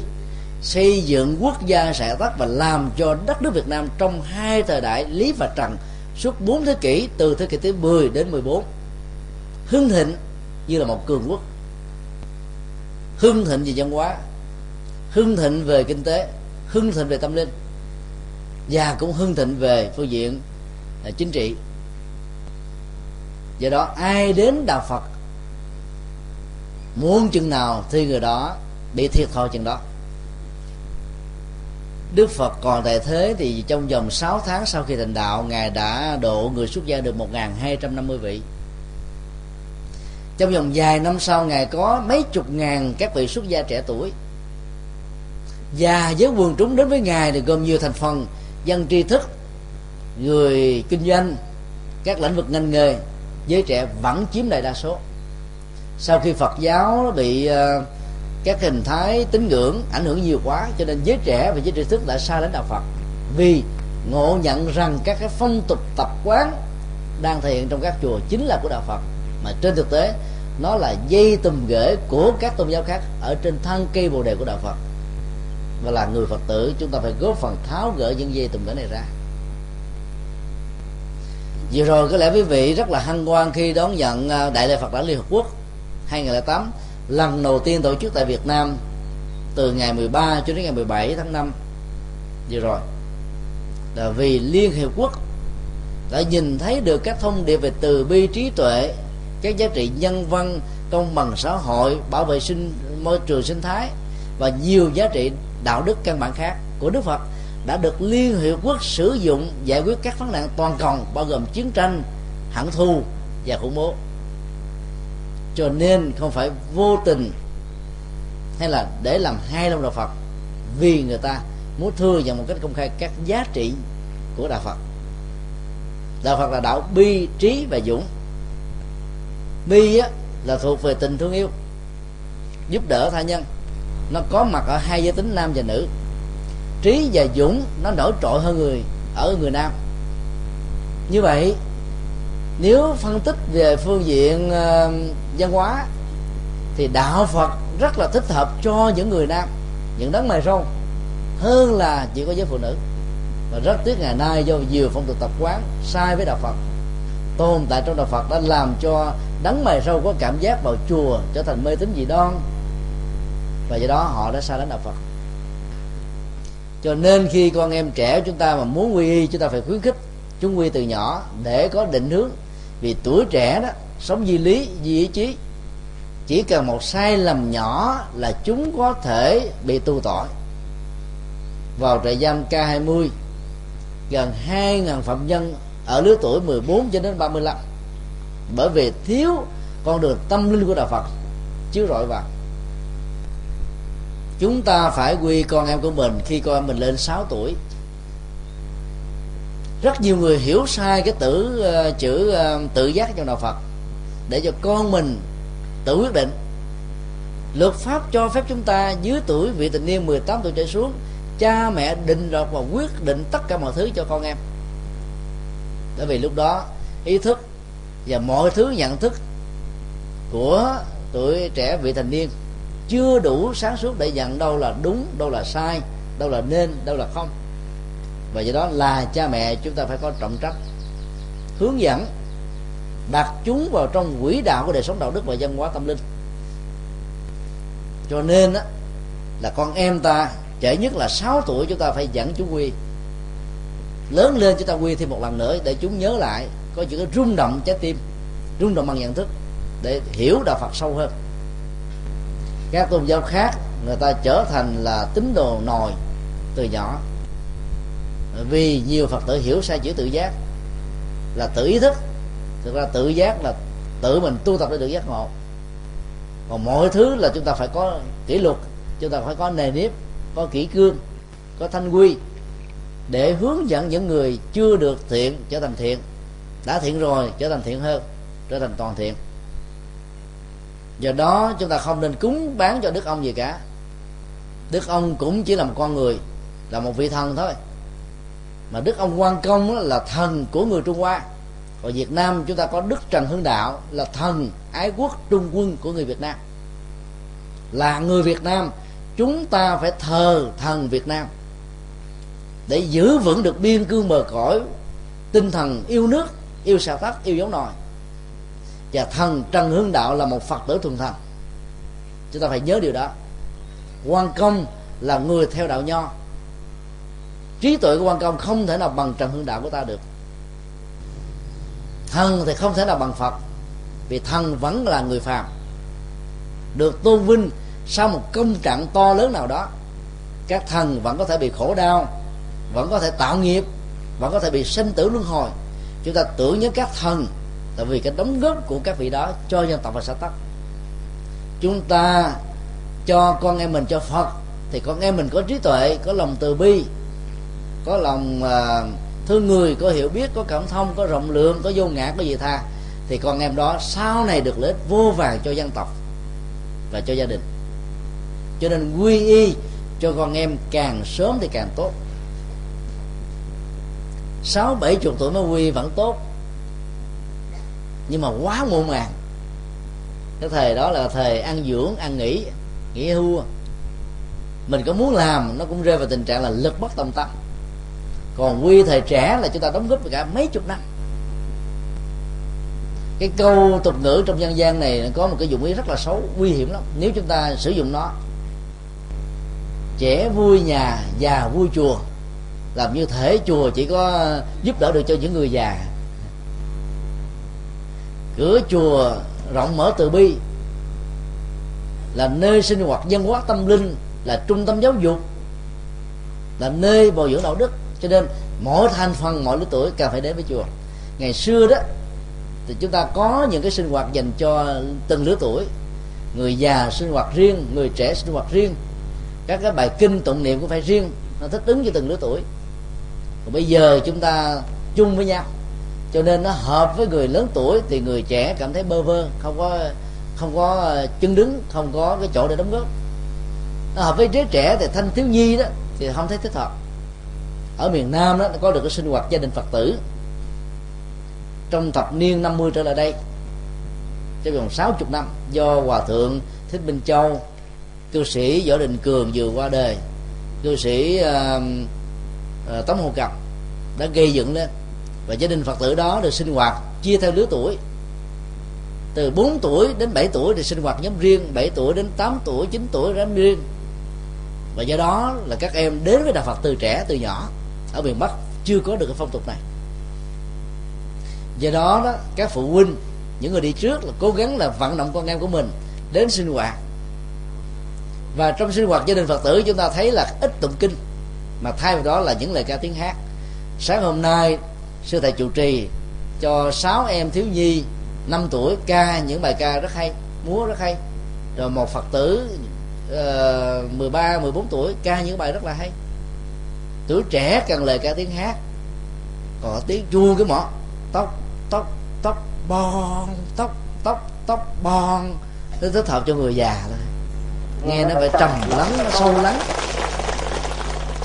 xây dựng quốc gia xã tắc và làm cho đất nước Việt Nam trong hai thời đại Lý và Trần suốt bốn thế kỷ, từ thế kỷ thứ 10 đến 14 hưng thịnh như là một cường quốc hưng thịnh về văn hóa, hưng thịnh về kinh tế, hưng thịnh về tâm linh, và cũng hưng thịnh về phương diện à, chính trị. Do đó, ai đến đạo phật, muốn chừng nào thì người đó bị thiệt thòi chừng đó. Đức Phật còn tại thế thì trong vòng 6 tháng sau khi thành đạo, Ngài đã độ người xuất gia được 1.250 vị. Trong vòng vài năm sau Ngài có mấy chục ngàn các vị xuất gia trẻ tuổi. Và với quần chúng đến với Ngài thì gồm nhiều thành phần Dân tri thức, người kinh doanh, các lĩnh vực ngành nghề. Giới trẻ vẫn chiếm đại đa số. Sau khi Phật giáo bị uh, các hình thái tín ngưỡng ảnh hưởng nhiều quá cho nên giới trẻ và giới trí thức đã xa đến đạo phật. Vì ngộ nhận rằng các cái phong tục tập quán đang thể hiện trong các chùa chính là của đạo phật mà trên thực tế, nó là dây tùm ghế của các tôn giáo khác ở trên thân cây bồ đề của đạo phật. Và là người phật tử, chúng ta phải góp phần tháo gỡ những dây tùm ghế này ra. Vừa rồi có lẽ quý vị rất là hân hoan khi đón nhận à, đại lễ phật đản liên hợp quốc 2008 lần đầu tiên tổ chức tại Việt Nam từ ngày 13 cho đến ngày 17 tháng 5 vừa rồi. Là vì Liên Hiệp Quốc đã nhìn thấy được các thông điệp về từ bi trí tuệ các giá trị nhân văn công bằng xã hội bảo vệ sinh môi trường sinh thái và nhiều giá trị đạo đức căn bản khác của Đức Phật đã được Liên Hiệp Quốc sử dụng giải quyết các vấn nạn toàn cầu bao gồm chiến tranh, hận thù và khủng bố. Cho nên không phải vô tình hay là để làm hai lòng đạo phật vì người ta muốn thừa nhận một cách công khai các giá trị của đạo phật. Đạo phật là đạo bi trí và dũng bi á, là thuộc về tình thương yêu giúp đỡ tha nhân. Nó có mặt ở hai giới tính nam và nữ. Trí và dũng nó nổi trội hơn người ở người nam. Như vậy nếu phân tích về phương diện uh, văn hóa thì đạo phật rất là thích hợp cho những người nam những đấng mày râu hơn là chỉ có giới phụ nữ. Và rất tiếc ngày nay do nhiều phong tục tập quán sai với đạo phật tồn tại trong đạo phật đã làm cho đắng mày râu có cảm giác vào chùa trở thành mê tín dị đoan. Và do đó họ đã xa đến đạo phật. Cho nên khi con em trẻ chúng ta mà muốn quy y, chúng ta phải khuyến khích chúng quy từ nhỏ để có định hướng. Vì tuổi trẻ đó, sống di lý, di ý chí. Chỉ cần một sai lầm nhỏ là chúng có thể bị tu tội. Vào trại giam K20 gần 2.000 phạm nhân ở lứa tuổi 14 cho đến 35 bởi vì thiếu con đường tâm linh của đạo Phật chiếu rọi vào. Chúng ta phải quy con em của mình khi con em mình lên 6 tuổi. Rất nhiều người hiểu sai cái tử uh, chữ uh, tự giác trong đạo Phật để cho con mình tự quyết định. Luật pháp cho phép chúng ta dưới tuổi vị tình niên 18 tuổi trở xuống cha mẹ định đoạt và quyết định tất cả mọi thứ cho con em. Bởi vì lúc đó ý thức và mọi thứ nhận thức của tuổi trẻ vị thành niên chưa đủ sáng suốt để nhận đâu là đúng đâu là sai đâu là nên đâu là không. Và do đó là cha mẹ chúng ta phải có trọng trách hướng dẫn đặt chúng vào trong quỹ đạo của đời sống đạo đức và văn hóa tâm linh. Cho nên á, là con em ta trẻ nhất là 6 tuổi chúng ta phải dẫn chúng quy. Lớn lên chúng ta quy thêm một lần nữa để chúng nhớ lại có những cái rung động trái tim, rung động bằng nhận thức để hiểu đạo Phật sâu hơn. Các tôn giáo khác, người ta trở thành là tín đồ nòi từ nhỏ. Vì nhiều phật tử hiểu sai chữ tự giác, là tự ý thức, thực ra tự giác là tự mình tu tập để được giác ngộ. Còn mọi thứ là chúng ta phải có kỷ luật, chúng ta phải có nề nếp, có kỷ cương, có thanh quy để hướng dẫn những người chưa được thiện trở thành thiện đã thiện rồi, trở thành thiện hơn, trở thành toàn thiện. Do đó, chúng ta không nên cúng bán cho đức ông gì cả. Đức ông cũng chỉ là một con người, là một vị thần thôi. Mà đức ông quan công là thần của người trung hoa. Ở việt nam chúng ta có đức trần hưng đạo, là thần ái quốc trung quân của người việt nam. Là người việt nam, chúng ta phải thờ thần việt nam. Để giữ vững được biên cương bờ cõi, tinh thần yêu nước yêu xã tắc yêu giống nòi. Và thần trần hương đạo là một phật tử thuần thành chúng ta phải nhớ điều đó. Quan công là người theo đạo nho. Trí tuệ của quan công không thể nào bằng trần hương đạo của ta được. Thần thì không thể nào bằng phật, vì thần vẫn là người phàm. Được tôn vinh sau một công trạng to lớn nào đó, các thần vẫn có thể bị khổ đau, vẫn có thể tạo nghiệp, vẫn có thể bị sinh tử luân hồi chúng ta tưởng nhớ các thần tại vì cái đóng góp của các vị đó cho dân tộc và xã tắc. Chúng ta cho con em mình cho phật thì con em mình có trí tuệ có lòng từ bi có lòng uh, thương người có hiểu biết có cảm thông có rộng lượng có vô ngã có gì tha. Thì con em đó sau này được lợi ích vô vàng cho dân tộc và cho gia đình. Cho nên quy y cho con em càng sớm thì càng tốt sáu bảy chục tuổi mới quy vẫn tốt. Nhưng mà quá muộn màng. Cái thời đó là thời ăn dưỡng, ăn nghỉ nghỉ hưu. Mình có muốn làm, nó cũng rơi vào tình trạng là lực bất tòng tâm. Còn quy thời trẻ là chúng ta đóng góp cả mấy chục năm. Cái câu tục ngữ trong dân gian này có một cái dụng ý rất là xấu, nguy hiểm lắm. Nếu chúng ta sử dụng nó, trẻ vui nhà, già vui chùa làm như thể chùa chỉ có giúp đỡ được cho những người già. Cửa chùa rộng mở từ bi. Là nơi sinh hoạt văn hóa tâm linh, là trung tâm giáo dục, là nơi bồi dưỡng đạo đức. Cho nên mỗi thành phần mọi lứa tuổi càng phải đến với chùa. Ngày xưa đó, thì chúng ta có những cái sinh hoạt dành cho từng lứa tuổi. Người già sinh hoạt riêng, người trẻ sinh hoạt riêng. Các cái bài kinh tụng niệm cũng phải riêng. Nó thích ứng cho từng lứa tuổi còn bây giờ chúng ta chung với nhau. Cho nên nó hợp với người lớn tuổi thì người trẻ cảm thấy bơ vơ không có không có ờ, chân đứng không có cái chỗ để đóng góp. Nó hợp với giới trẻ thì thanh thiếu nhi đó thì không thấy thích hợp. Ở miền Nam đó nó có được cái sinh hoạt gia đình Phật tử. Trong thập niên 50 trở lại đây trong vòng 60 năm do hòa thượng thích minh châu cư sĩ võ đình cường vừa qua đời. Cư sĩ uh, Ờ, tống hồ cầm đã gây dựng lên. Và gia đình phật tử đó được sinh hoạt chia theo lứa tuổi. Từ 4 tuổi đến 7 tuổi thì sinh hoạt nhóm riêng 7 tuổi đến 8 tuổi 9 tuổi nhóm riêng. Và do đó là các em đến với đạo Phật từ trẻ, từ nhỏ, ở miền Bắc, chưa có được cái phong tục này. Do đó đó, các phụ huynh, những người đi trước là cố gắng là vận động con em của mình đến sinh hoạt. Và trong sinh hoạt gia đình phật tử, chúng ta thấy là ít tụng kinh mà thay vào đó là những lời ca tiếng hát. Sáng hôm nay sư thầy chủ trì cho sáu em thiếu nhi 5 tuổi ca những bài ca rất hay múa rất hay. Rồi một phật tử uh, 13 14 tuổi ca những bài rất là hay. Tuổi trẻ cần lời ca tiếng hát. Còn tiếng chuông cái mỏ tóc tóc tóc bon tóc tóc tóc bon nó thích hợp cho người già thôi. Nghe nó phải trầm lắng nó sâu lắng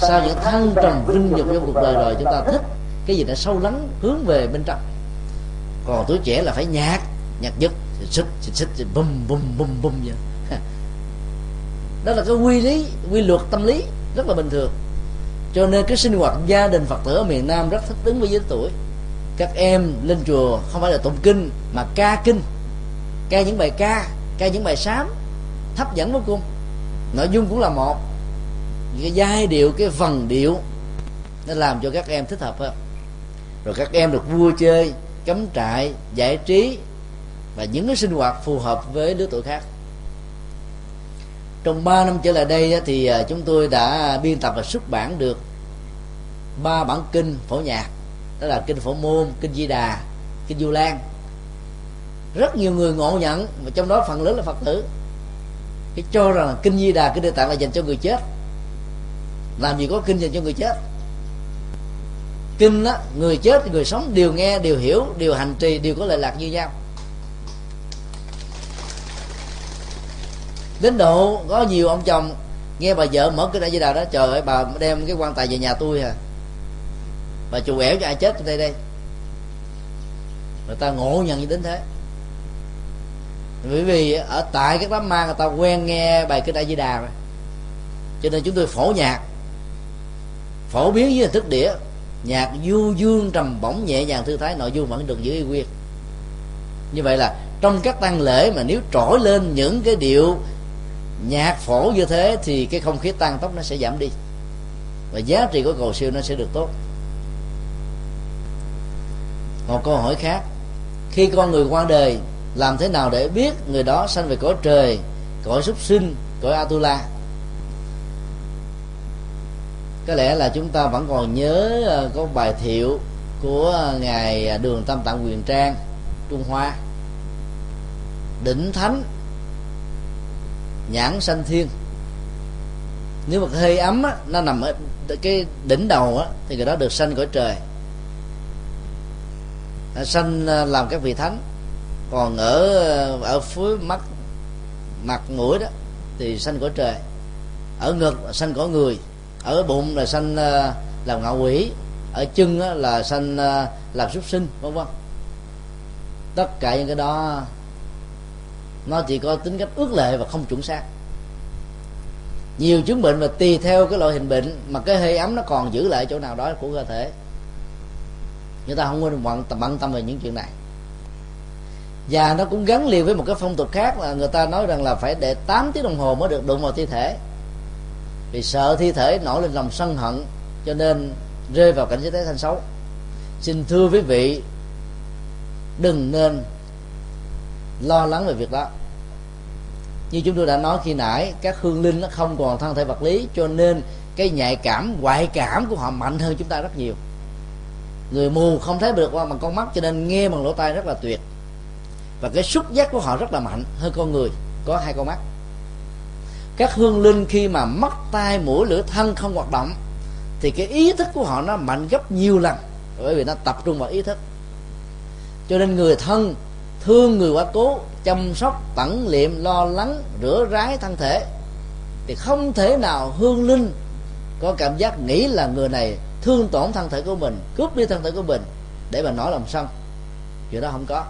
sau những thăng trầm vinh nhục trong cuộc đời rồi chúng ta thích? Cái gì đã sâu lắng, hướng về bên trong. Còn tuổi trẻ là phải nhạc nhạc dứt xích xích xích bum bum bum bum vậy. [LAUGHS] Đó là cái quy lý, quy luật tâm lý, rất là bình thường. Cho nên cái sinh hoạt gia đình phật tử ở miền nam rất thích ứng với giới tuổi. Các em lên chùa không phải là tụng kinh, mà ca kinh. Ca những bài ca ca những bài sám hấp dẫn vô cùng. Nội dung cũng là một cái giai điệu, cái phần điệu nó làm cho các em thích hợp hơn rồi các em được vui chơi, cắm trại, giải trí và những cái sinh hoạt phù hợp với lứa tuổi khác. Trong 3 năm trở lại đây thì à, chúng tôi đã biên tập và xuất bản được ba bản kinh phổ nhạc. Đó là kinh phổ môn, kinh di đà, kinh du lan. Rất nhiều người ngộ nhận và trong đó phần lớn là phật tử. Cái cho rằng là kinh di đà, kinh địa tạng là dành cho người chết làm gì có kinh dành cho người chết? Kinh đó người chết người sống đều nghe, đều hiểu, đều hành trì, đều có lệ lạc như nhau. Đến độ có nhiều ông chồng nghe bà vợ mở cái đại di đà đó, trời ơi, bà đem cái quan tài về nhà tôi à. Bà chủ ẻo cho ai chết đây đây? Người ta ngộ nhận như đến thế. Bởi vì ở tại các đám ma người ta quen nghe bài kinh đại di đà rồi. Cho nên chúng tôi phổ nhạc phổ biến với hình thức đĩa nhạc du dương trầm bổng nhẹ nhàng thư thái, nội dung vẫn được giữ y nguyên. Như vậy là trong các tăng lễ mà nếu trỗi lên những cái điệu nhạc phổ như thế thì cái không khí tăng tốc nó sẽ giảm đi. Và giá trị của cầu siêu nó sẽ được tốt. Một câu hỏi khác, khi con người qua đời, làm thế nào để biết người đó sanh về cõi trời, cõi súc sinh, cõi atula? Có lẽ là chúng ta vẫn còn nhớ ờ, có bài thiệu của ngài ờ, đường tâm tạng quyền trang trung hoa. Đỉnh thánh nhãn sanh thiên. Nếu mà hơi ấm á, nó nằm ở cái đỉnh đầu á, thì người đó được sanh cõi trời. Sanh ờ, làm các vị thánh. Còn ở ở phía mắt mặt mũi đó thì sanh cõi trời. Ở ngực sanh cõi người ở bụng là sanh ờ, làm ngạo quỷ. Ở chân là sanh ờ, làm súc sinh, vân vân. Tất cả những cái đó, nó chỉ có tính cách ước lệ và không chuẩn xác. Nhiều chứng bệnh mà tùy theo cái loại hình bệnh mà cái hơi ấm nó còn giữ lại chỗ nào đó của cơ thể. Người ta không nên bận tâm bận tâm về những chuyện này. Và nó cũng gắn liền với một cái phong tục khác là người ta nói rằng là phải để 8 tiếng đồng hồ mới được đụng vào thi thể vì sợ thi thể nổi lên lòng sân hận, cho nên rơi vào cảnh giới thế thanh xấu. Xin thưa quý vị, đừng nên lo lắng về việc đó. Như chúng tôi đã nói khi nãy, các hương linh nó không còn thân thể vật lý, cho nên cái nhạy cảm ngoại cảm của họ mạnh hơn chúng ta rất nhiều. Người mù không thấy được qua bằng con mắt, cho nên nghe bằng lỗ tai rất là tuyệt. Và cái xúc giác của họ rất là mạnh, hơn con người, có hai con mắt các hương linh khi mà mắt tai mũi lưỡi thân không hoạt động, thì cái ý thức của họ nó mạnh gấp nhiều lần, bởi vì nó tập trung vào ý thức. Cho nên người thân thương người quá cố chăm sóc, tẩn liệm, lo lắng, rửa rái thân thể, thì không thể nào hương linh có cảm giác nghĩ là người này thương tổn thân thể của mình, cướp đi thân thể của mình, để mà nói lòng sân. Chuyện đó không có.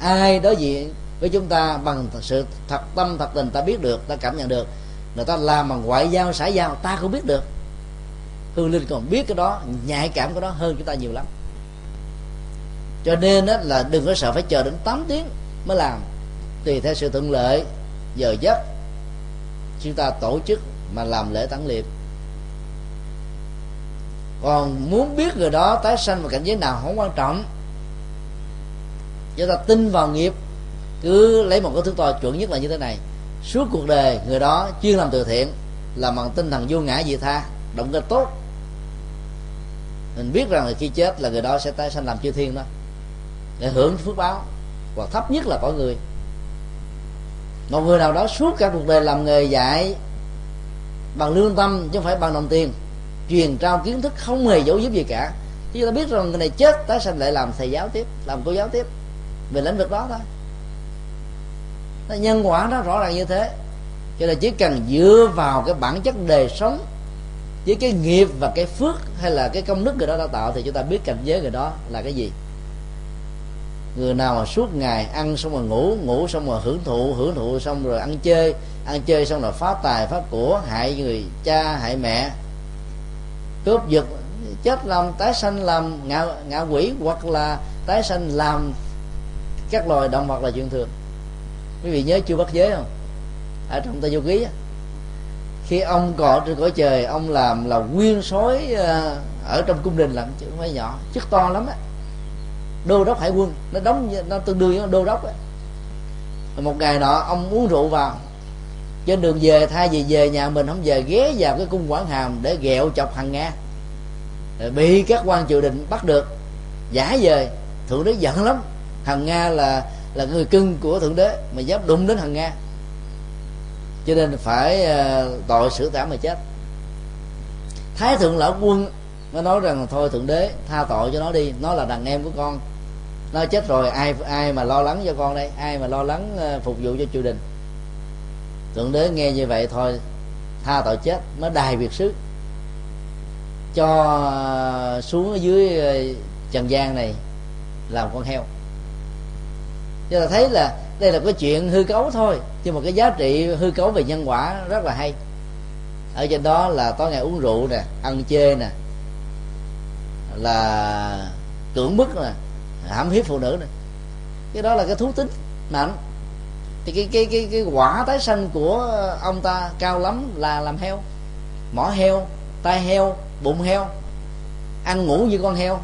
Ai đối diện với chúng ta bằng sự thật tâm, thật tình ta biết được, ta cảm nhận được. Người ta làm bằng ngoại giao, xã giao, ta cũng biết được. Hương linh còn biết cái đó, nhạy cảm cái đó hơn chúng ta nhiều lắm. Cho nên đó là đừng có sợ phải chờ đến 8 tiếng mới làm. Tùy theo sự thuận lợi, giờ giấc, chúng ta tổ chức mà làm lễ tán liệm còn muốn biết người đó tái sanh vào cảnh giới nào không quan trọng. Chúng ta tin vào nghiệp cứ lấy một cái thước đo chuẩn nhất là như thế này. Suốt cuộc đời, người đó chuyên làm từ thiện, là bằng tinh thần vô ngã dị tha, động cơ tốt. Mình biết rằng là khi chết là người đó sẽ tái sanh làm chư thiên đó, để hưởng phước báo, và thấp nhất là cõi người. Một người nào đó suốt cả cuộc đời làm nghề dạy bằng lương tâm, chứ không phải bằng đồng tiền, truyền trao kiến thức không hề giấu giúp gì cả. Chứ chúng ta biết rằng người này chết, tái sanh lại làm thầy giáo tiếp, làm cô giáo tiếp, về lĩnh vực đó thôi nó nhân quả nó rõ ràng như thế. Cho nên chỉ cần dựa vào cái bản chất đời sống, với cái nghiệp và cái phước hay là cái công đức người đó đã tạo thì chúng ta biết cảnh giới người đó là cái gì. Người nào mà suốt ngày ăn xong rồi ngủ ngủ xong rồi hưởng thụ hưởng thụ xong rồi ăn chơi ăn chơi xong rồi phá tài, phá của, hại người cha, hại mẹ, cướp giật, chết làm, tái sanh làm ngạ ngạ quỷ hoặc là tái sanh làm các loài động vật là chuyện thường quý vị nhớ chưa bắt giới không? Ở trong tây du ký á, khi ông còn trên cõi trời ông làm là nguyên sói ờ, ở trong cung đình làm chứ không phải nhỏ. Chức to lắm á. Đô đốc hải quân nó đóng nó tương đương với đô đốc á. Một ngày nọ ông uống rượu vào. Trên đường về thay vì về nhà mình không về ghé vào cái cung quảng hàm để ghẹo chọc hàng nga. Rồi bị các quan triều đình bắt được giả về. Thượng đế giận lắm. Hằng nga là là người cưng của thượng đế, mà dám đụng đến hằng nga. Cho nên phải ờ, tội xử tả mà chết. Thái thượng lão quân nó nói rằng, thôi thượng đế, tha tội cho nó đi, nó là đàn em của con. Nó chết rồi, ai ai mà lo lắng cho con đây? Ai mà lo lắng ờ, phục vụ cho triều đình? Thượng đế nghe như vậy, thôi, tha tội chết, mới đài việt sứ. Cho ờ, xuống ở dưới trần gian này làm con heo cho ta thấy là đây là cái chuyện hư cấu thôi, nhưng mà cái giá trị hư cấu về nhân quả rất là hay. Ở trên đó là tối ngày uống rượu nè, ăn chê nè, là cưỡng bức nè, hãm hiếp phụ nữ nè. Cái đó là cái thú tính mạnh. Thì cái cái cái cái quả tái sanh của ông ta cao lắm là làm heo. Mỏ heo, tai heo, bụng heo, ăn ngủ như con heo.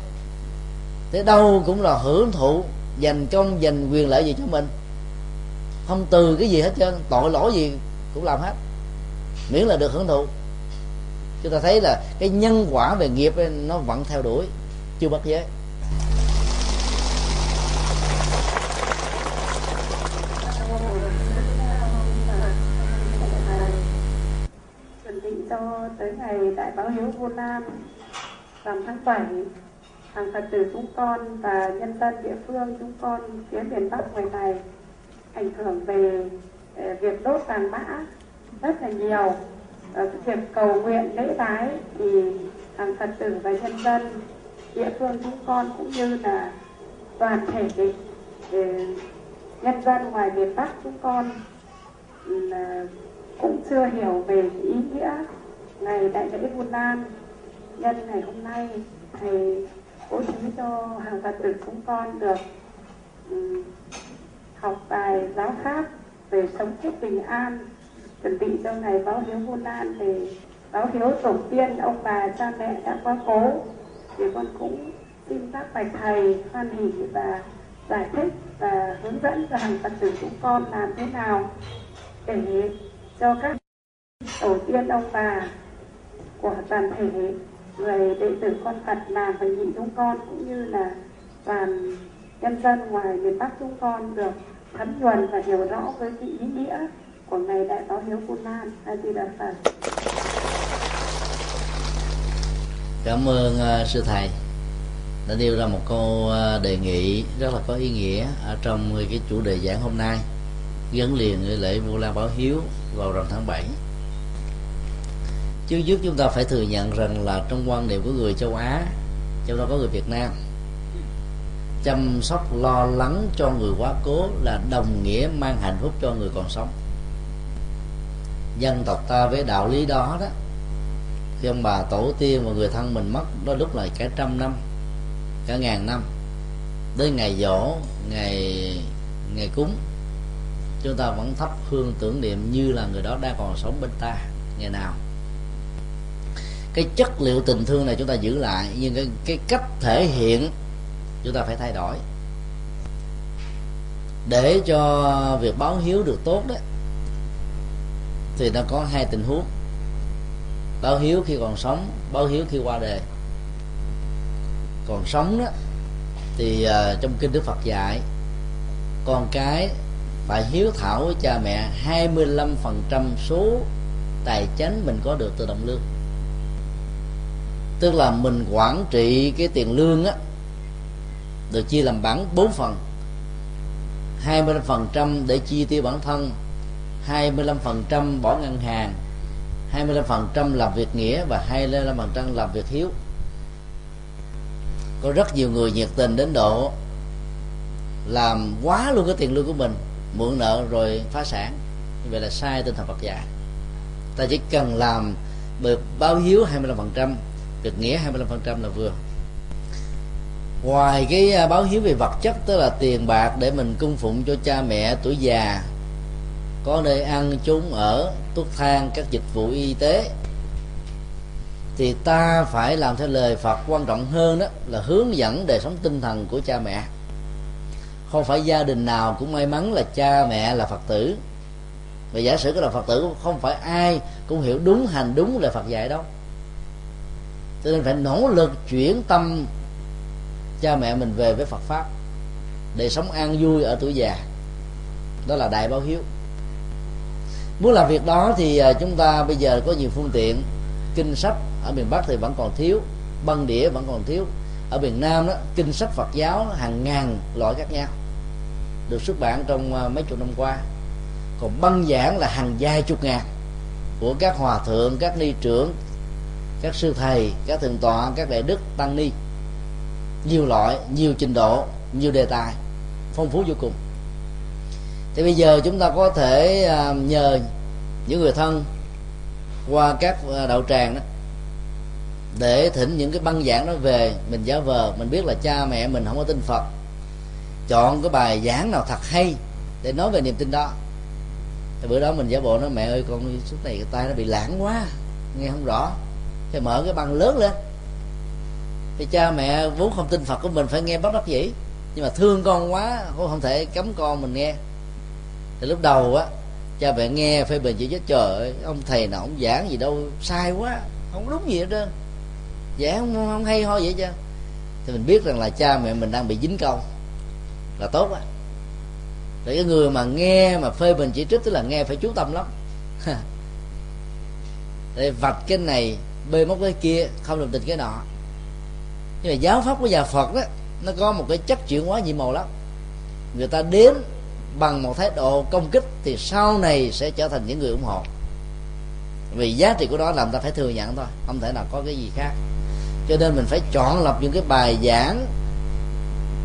Thế đâu cũng là hưởng thụ dành công dành quyền lợi gì cho mình? Không từ cái gì hết trơn tội lỗi gì cũng làm hết. Miễn là được hưởng thụ. Chúng ta thấy là cái nhân quả về nghiệp ấy, nó vẫn theo đuổi chưa bắt giới. Chuẩn bị cho tới ngày đại báo hiếu vô Nam rằm tháng 7 hàng phật tử chúng con và nhân dân địa phương chúng con phía miền bắc ngoài này ảnh hưởng về ờ, việc đốt vàng mã rất là nhiều. Ờ, việc cầu nguyện lễ bái thì hàng phật tử và nhân dân địa phương chúng con cũng như là toàn thể cái, nhân dân ngoài miền bắc chúng con ừ, cũng chưa hiểu về ý nghĩa ngày đại lễ Vu Lan nhân ngày hôm nay. Thầy bố trí cho hàng phật tử chúng con được um, học bài giáo pháp về sống chết bình an chuẩn bị cho ngày báo hiếu Vu Lan để báo hiếu tổ tiên ông bà cha mẹ đã quá cố. Thì con cũng xin các bạch thầy hoan hỷ và giải thích và hướng dẫn cho hàng phật tử chúng con làm thế nào để cho các tổ tiên ông bà của toàn thể người đệ tử con Phật làm và nhị chúng con cũng như là toàn nhân dân ngoài miền Bắc chúng con được thấm nhuần và hiểu rõ với cái ý nghĩa của ngày đại báo hiếu Vu Lan A Di Đà Phật. cảm ơn uh, sư thầy đã nêu ra một câu à, đề nghị rất là có ý nghĩa ở trong cái chủ đề giảng hôm nay gắn liền với lễ Vu Lan báo hiếu vào rằm tháng 7 trước trước chúng ta phải thừa nhận rằng là trong quan niệm của người châu Á, trong đó có người Việt Nam, chăm sóc, lo lắng cho người quá cố là đồng nghĩa mang hạnh phúc cho người còn sống. Dân tộc ta với đạo lý đó đó, khi ông bà tổ tiên và người thân mình mất, đó lúc là cả trăm năm, cả ngàn năm đến ngày dỗ ngày ngày cúng, chúng ta vẫn thắp hương tưởng niệm như là người đó đang còn sống bên ta, ngày nào cái chất liệu tình thương này chúng ta giữ lại nhưng cái, cái cách thể hiện chúng ta phải thay đổi. Để cho việc báo hiếu được tốt đó thì nó có hai tình huống. Báo hiếu khi còn sống báo hiếu khi qua đời. Còn sống đó thì uh, trong kinh Đức Phật dạy con cái phải hiếu thảo với cha mẹ 25% số tài chánh mình có được từ đồng lương tức là mình quản trị cái tiền lương á, được chia làm bản bốn phần. 25% để chi tiêu bản thân 25% bỏ ngân hàng 25% làm việc nghĩa và 25% làm việc hiếu. Có rất nhiều người nhiệt tình đến độ làm quá luôn cái tiền lương của mình, mượn nợ rồi phá sản. Như vậy là sai tinh thần Phật dạy. Ta chỉ cần làm được báo hiếu 25% được nghĩa 25% là vừa. Ngoài cái à, báo hiếu về vật chất, tức là tiền bạc để mình cung phụng cho cha mẹ, tuổi già, có nơi ăn chốn ở, thuốc thang, các dịch vụ y tế, thì ta phải làm theo lời Phật quan trọng hơn đó là hướng dẫn đời sống tinh thần của cha mẹ. Không phải gia đình nào cũng may mắn là cha mẹ là Phật tử. Và giả sử cái là Phật tử, không phải ai cũng hiểu đúng hành đúng lời Phật dạy đâu cho nên phải nỗ lực chuyển tâm cha mẹ mình về với Phật pháp để sống an vui ở tuổi già. Đó là đại báo hiếu. Muốn làm việc đó thì à, chúng ta bây giờ có nhiều phương tiện. Kinh sách ở miền bắc thì vẫn còn thiếu, băng đĩa vẫn còn thiếu. Ở miền nam đó, kinh sách phật giáo hàng ngàn loại khác nhau, được xuất bản trong à, mấy chục năm qua. Còn băng giảng là hàng vài chục ngàn của các hòa thượng, các ni trưởng các sư thầy, các thượng tọa, các đại đức, tăng ni. Nhiều loại, nhiều trình độ, nhiều đề tài, phong phú vô cùng. Thì bây giờ chúng ta có thể à, nhờ những người thân qua các à, đạo tràng đó để thỉnh những cái băng giảng đó về. Mình giáo vờ, mình biết là cha mẹ mình không có tin phật. Chọn cái bài giảng nào thật hay để nói về niềm tin đó. Thì bữa đó mình giả bộ nói, mẹ ơi, con suốt này cái tay nó bị lãng quá, nghe không rõ thì mở cái băng lớn lên. Thì cha mẹ vốn không tin phật của mình phải nghe bất đắc dĩ. Nhưng mà thương con quá cũng không thể cấm con mình nghe. Thì lúc đầu á cha mẹ nghe phê bình chỉ chết trời ơi ông thầy nào ông giảng gì đâu sai quá không đúng gì hết trơn. Giảng không, không hay ho vậy chứ. Thì mình biết rằng là cha mẹ mình đang bị dính câu là tốt á. Để cái người mà nghe mà phê bình chỉ trích tức là nghe phải chú tâm lắm. [LAUGHS] Để vạch cái này bê móc cái kia, không đồng tình cái nọ. Nhưng mà giáo pháp của nhà phật đó nó có một cái chất chuyển hóa nhiệm màu lắm. Người ta đến bằng một thái độ công kích thì sau này sẽ trở thành những người ủng hộ. Vì giá trị của nó làm ta phải thừa nhận thôi, không thể nào có cái gì khác. Cho nên mình phải chọn lọc những cái bài giảng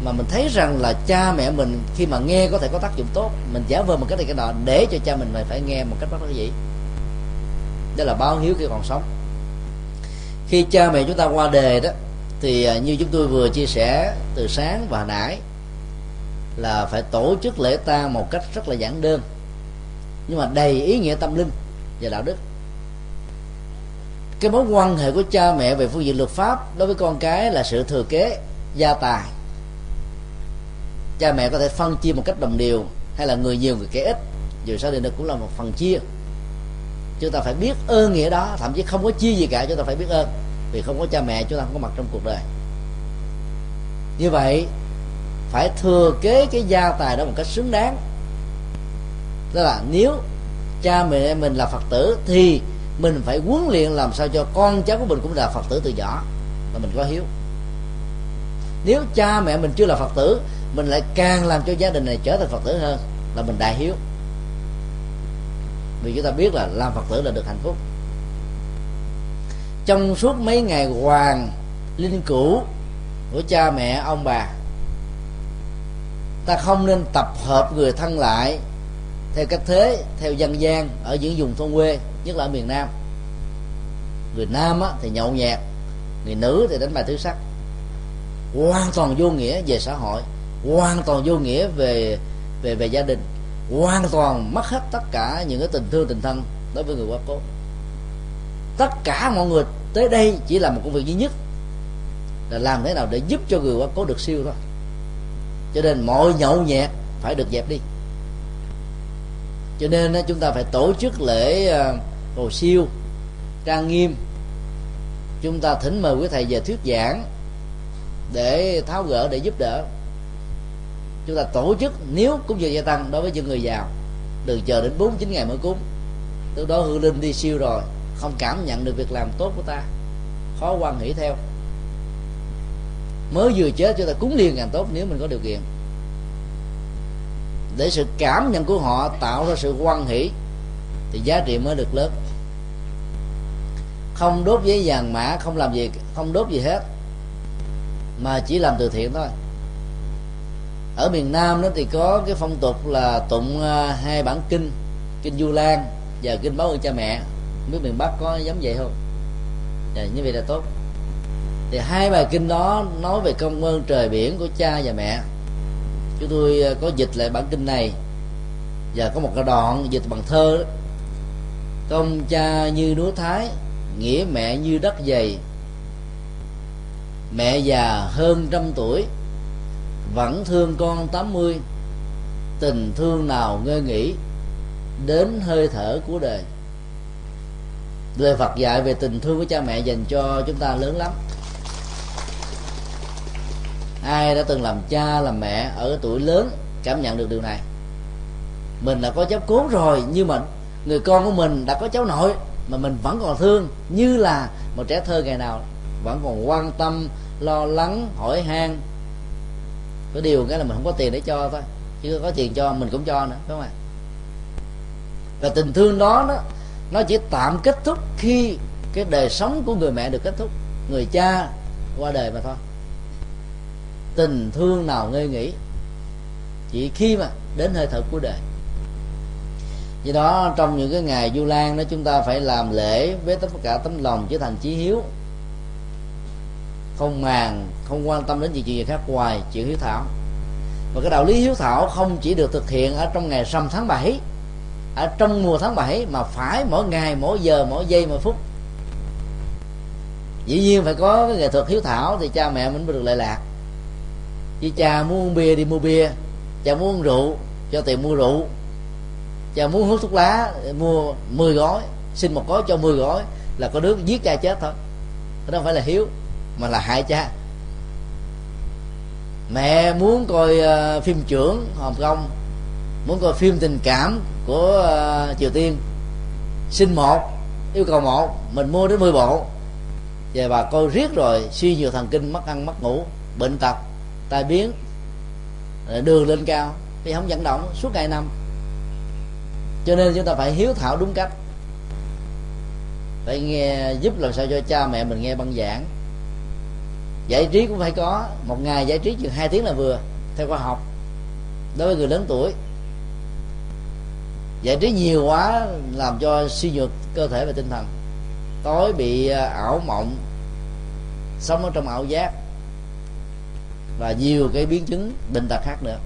mà mình thấy rằng là cha mẹ mình khi mà nghe có thể có tác dụng tốt. Mình giả vờ một cái này cái nọ để cho cha mình phải nghe một cách bất đắc dĩ đó là báo hiếu khi còn sống khi cha mẹ chúng ta qua đề đó, thì à, như chúng tôi vừa chia sẻ từ sáng và nãy, là phải tổ chức lễ tang một cách rất là giản đơn. Nhưng mà đầy ý nghĩa tâm linh và đạo đức. Cái mối quan hệ của cha mẹ về phương diện luật pháp đối với con cái là sự thừa kế, gia tài. Cha mẹ có thể phân chia một cách đồng đều, hay là người nhiều người kẻ ít, dù sao thì nó cũng là một phần chia chúng ta phải biết ơn nghĩa đó, thậm chí không có chia gì cả, chúng ta phải biết ơn. Vì không có cha mẹ, chúng ta không có mặt trong cuộc đời. Như vậy, phải thừa kế cái gia tài đó một cách xứng đáng. Tức là nếu cha mẹ mình là phật tử, thì mình phải huấn luyện làm sao cho con cháu của mình cũng là phật tử từ nhỏ. Là mình có hiếu. Nếu cha mẹ mình chưa là phật tử, mình lại càng làm cho gia đình này trở thành phật tử hơn, là mình đại hiếu vì chúng ta biết là làm phật tử là được hạnh phúc. Trong suốt mấy ngày hoàng linh cữu của cha mẹ ông bà ta không nên tập hợp người thân lại theo cách thế theo dân gian ở những vùng thôn quê nhất là ở miền nam. Người nam á, thì nhậu nhẹt người nữ thì đánh bài tứ sắc. Hoàn toàn vô nghĩa về xã hội hoàn toàn vô nghĩa về về về gia đình hoàn toàn mất hết tất cả những cái tình thương, tình thân đối với người quá cố. Tất cả mọi người tới đây chỉ là một công việc duy nhất, là làm thế nào để giúp cho người quá cố được siêu thôi. Cho nên mọi nhậu nhẹt phải được dẹp đi. Cho nên chúng ta phải tổ chức lễ ờ, cầu siêu, trang nghiêm. Chúng ta thỉnh mời quý thầy về thuyết giảng để tháo gỡ, để giúp đỡ chúng ta tổ chức, nếu cúng dường gia tăng đối với những người giàu đừng chờ đến bốn chín ngày mới cúng. Từ đó hương linh đi siêu rồi, không cảm nhận được việc làm tốt của ta, khó quan hỷ theo. Mới vừa chết, chúng ta cúng liền càng tốt nếu mình có điều kiện. Để sự cảm nhận của họ tạo ra sự quan hỷ, thì giá trị mới được lớn. Không đốt giấy vàng mã, không làm gì, không đốt gì hết, mà chỉ làm từ thiện thôi ở miền nam đó thì có cái phong tục là tụng à, hai bản kinh kinh du lan và kinh báo ơn cha mẹ. Không biết miền bắc có giống vậy không? Dạ, như vậy là tốt. Thì hai bài kinh đó nói về công ơn trời biển của cha và mẹ. Chúng tôi à, có dịch lại bản kinh này và có một cái đoạn dịch bằng thơ đó. công cha như núi thái nghĩa mẹ như đất dày mẹ già hơn trăm tuổi vẫn thương con 80 tình thương nào ngơi nghỉ, đến hơi thở của đời. Lời Phật dạy về tình thương của cha mẹ dành cho chúng ta lớn lắm. Ai đã từng làm cha, làm mẹ ở tuổi lớn cảm nhận được điều này? Mình đã có cháu cốn rồi, nhưng mà người con của mình đã có cháu nội mà mình vẫn còn thương, như là một trẻ thơ ngày nào vẫn còn quan tâm, lo lắng, hỏi han có điều cái là mình không có tiền để cho thôi. Chứ có tiền cho mình cũng cho nữa đúng không ạ? Và tình thương đó nó nó chỉ tạm kết thúc khi cái đời sống của người mẹ được kết thúc, người cha qua đời mà thôi. Tình thương nào ngơi nghỉ, chỉ khi mà đến hơi thở cuối đời. Do đó, trong những cái ngày du lan đó, chúng ta phải làm lễ với tất cả tấm lòng trở thành chí hiếu không màng, không quan tâm đến gì chuyện gì khác ngoài chuyện hiếu thảo. Và cái đạo lý hiếu thảo không chỉ được thực hiện ở trong ngày rằm tháng 7 ở trong mùa tháng 7 mà phải mỗi ngày, mỗi giờ, mỗi giây, mỗi phút. Dĩ nhiên phải có cái nghệ thuật hiếu thảo thì cha mẹ mình mới được lệ lạc. Chứ cha muốn uống bia đi mua bia, cha muốn uống rượu, cho tiền mua rượu. Cha muốn hút thuốc lá, mua 10 gói, xin một gói cho 10 gói là có đứa giết cha chết thôi. Đó không phải là hiếu mà là hại cha. Mẹ muốn coi uh, phim trưởng hồng kông muốn coi phim tình cảm của uh, triều tiên. Xin một yêu cầu một mình mua đến 10 bộ. Về bà coi riết rồi suy nhiều thần kinh mất ăn mất ngủ bệnh tật tai biến ờ, đường lên cao thì không vận động suốt ngày năm cho nên chúng ta phải hiếu thảo đúng cách. Phải nghe giúp làm sao cho cha mẹ mình nghe băng giảng giải trí cũng phải có. Một ngày giải trí chừng hai tiếng là vừa theo khoa học đối với người lớn tuổi. Giải trí nhiều quá làm cho suy nhược cơ thể và tinh thần. Tối bị à, ảo mộng sống ở trong ảo giác. Và nhiều cái biến chứng bệnh tật khác nữa.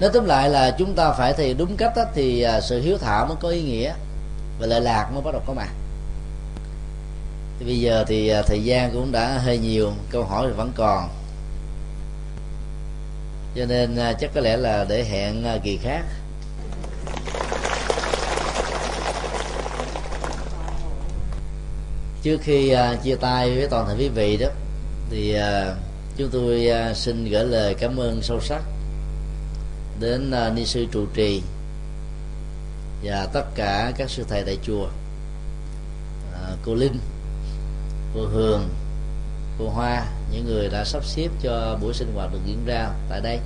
Nói tóm lại là chúng ta phải thì đúng cách đó, thì à, sự hiếu thảo mới có ý nghĩa và lệ lạc mới bắt đầu có mặt thì bây giờ thì à, thời gian cũng đã hơi nhiều, câu hỏi thì vẫn còn. Cho nên à, chắc có lẽ là để hẹn à, kỳ khác. Trước khi chia tay với toàn thể quý vị đó, thì chúng tôi xin gửi lời cảm ơn sâu sắc đến ni sư trụ trì và tất cả các sư thầy tại chùa cô linh cô hường, cô hoa, những người đã sắp xếp cho buổi sinh hoạt được diễn ra tại đây.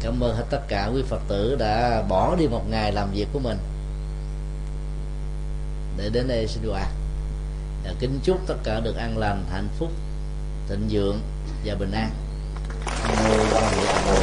Cảm ơn hết tất cả quý phật tử đã bỏ đi một ngày làm việc của mình để đến đây sinh hoạt và kính chúc tất cả được an lành, hạnh phúc, thịnh vượng và bình an. Nam mô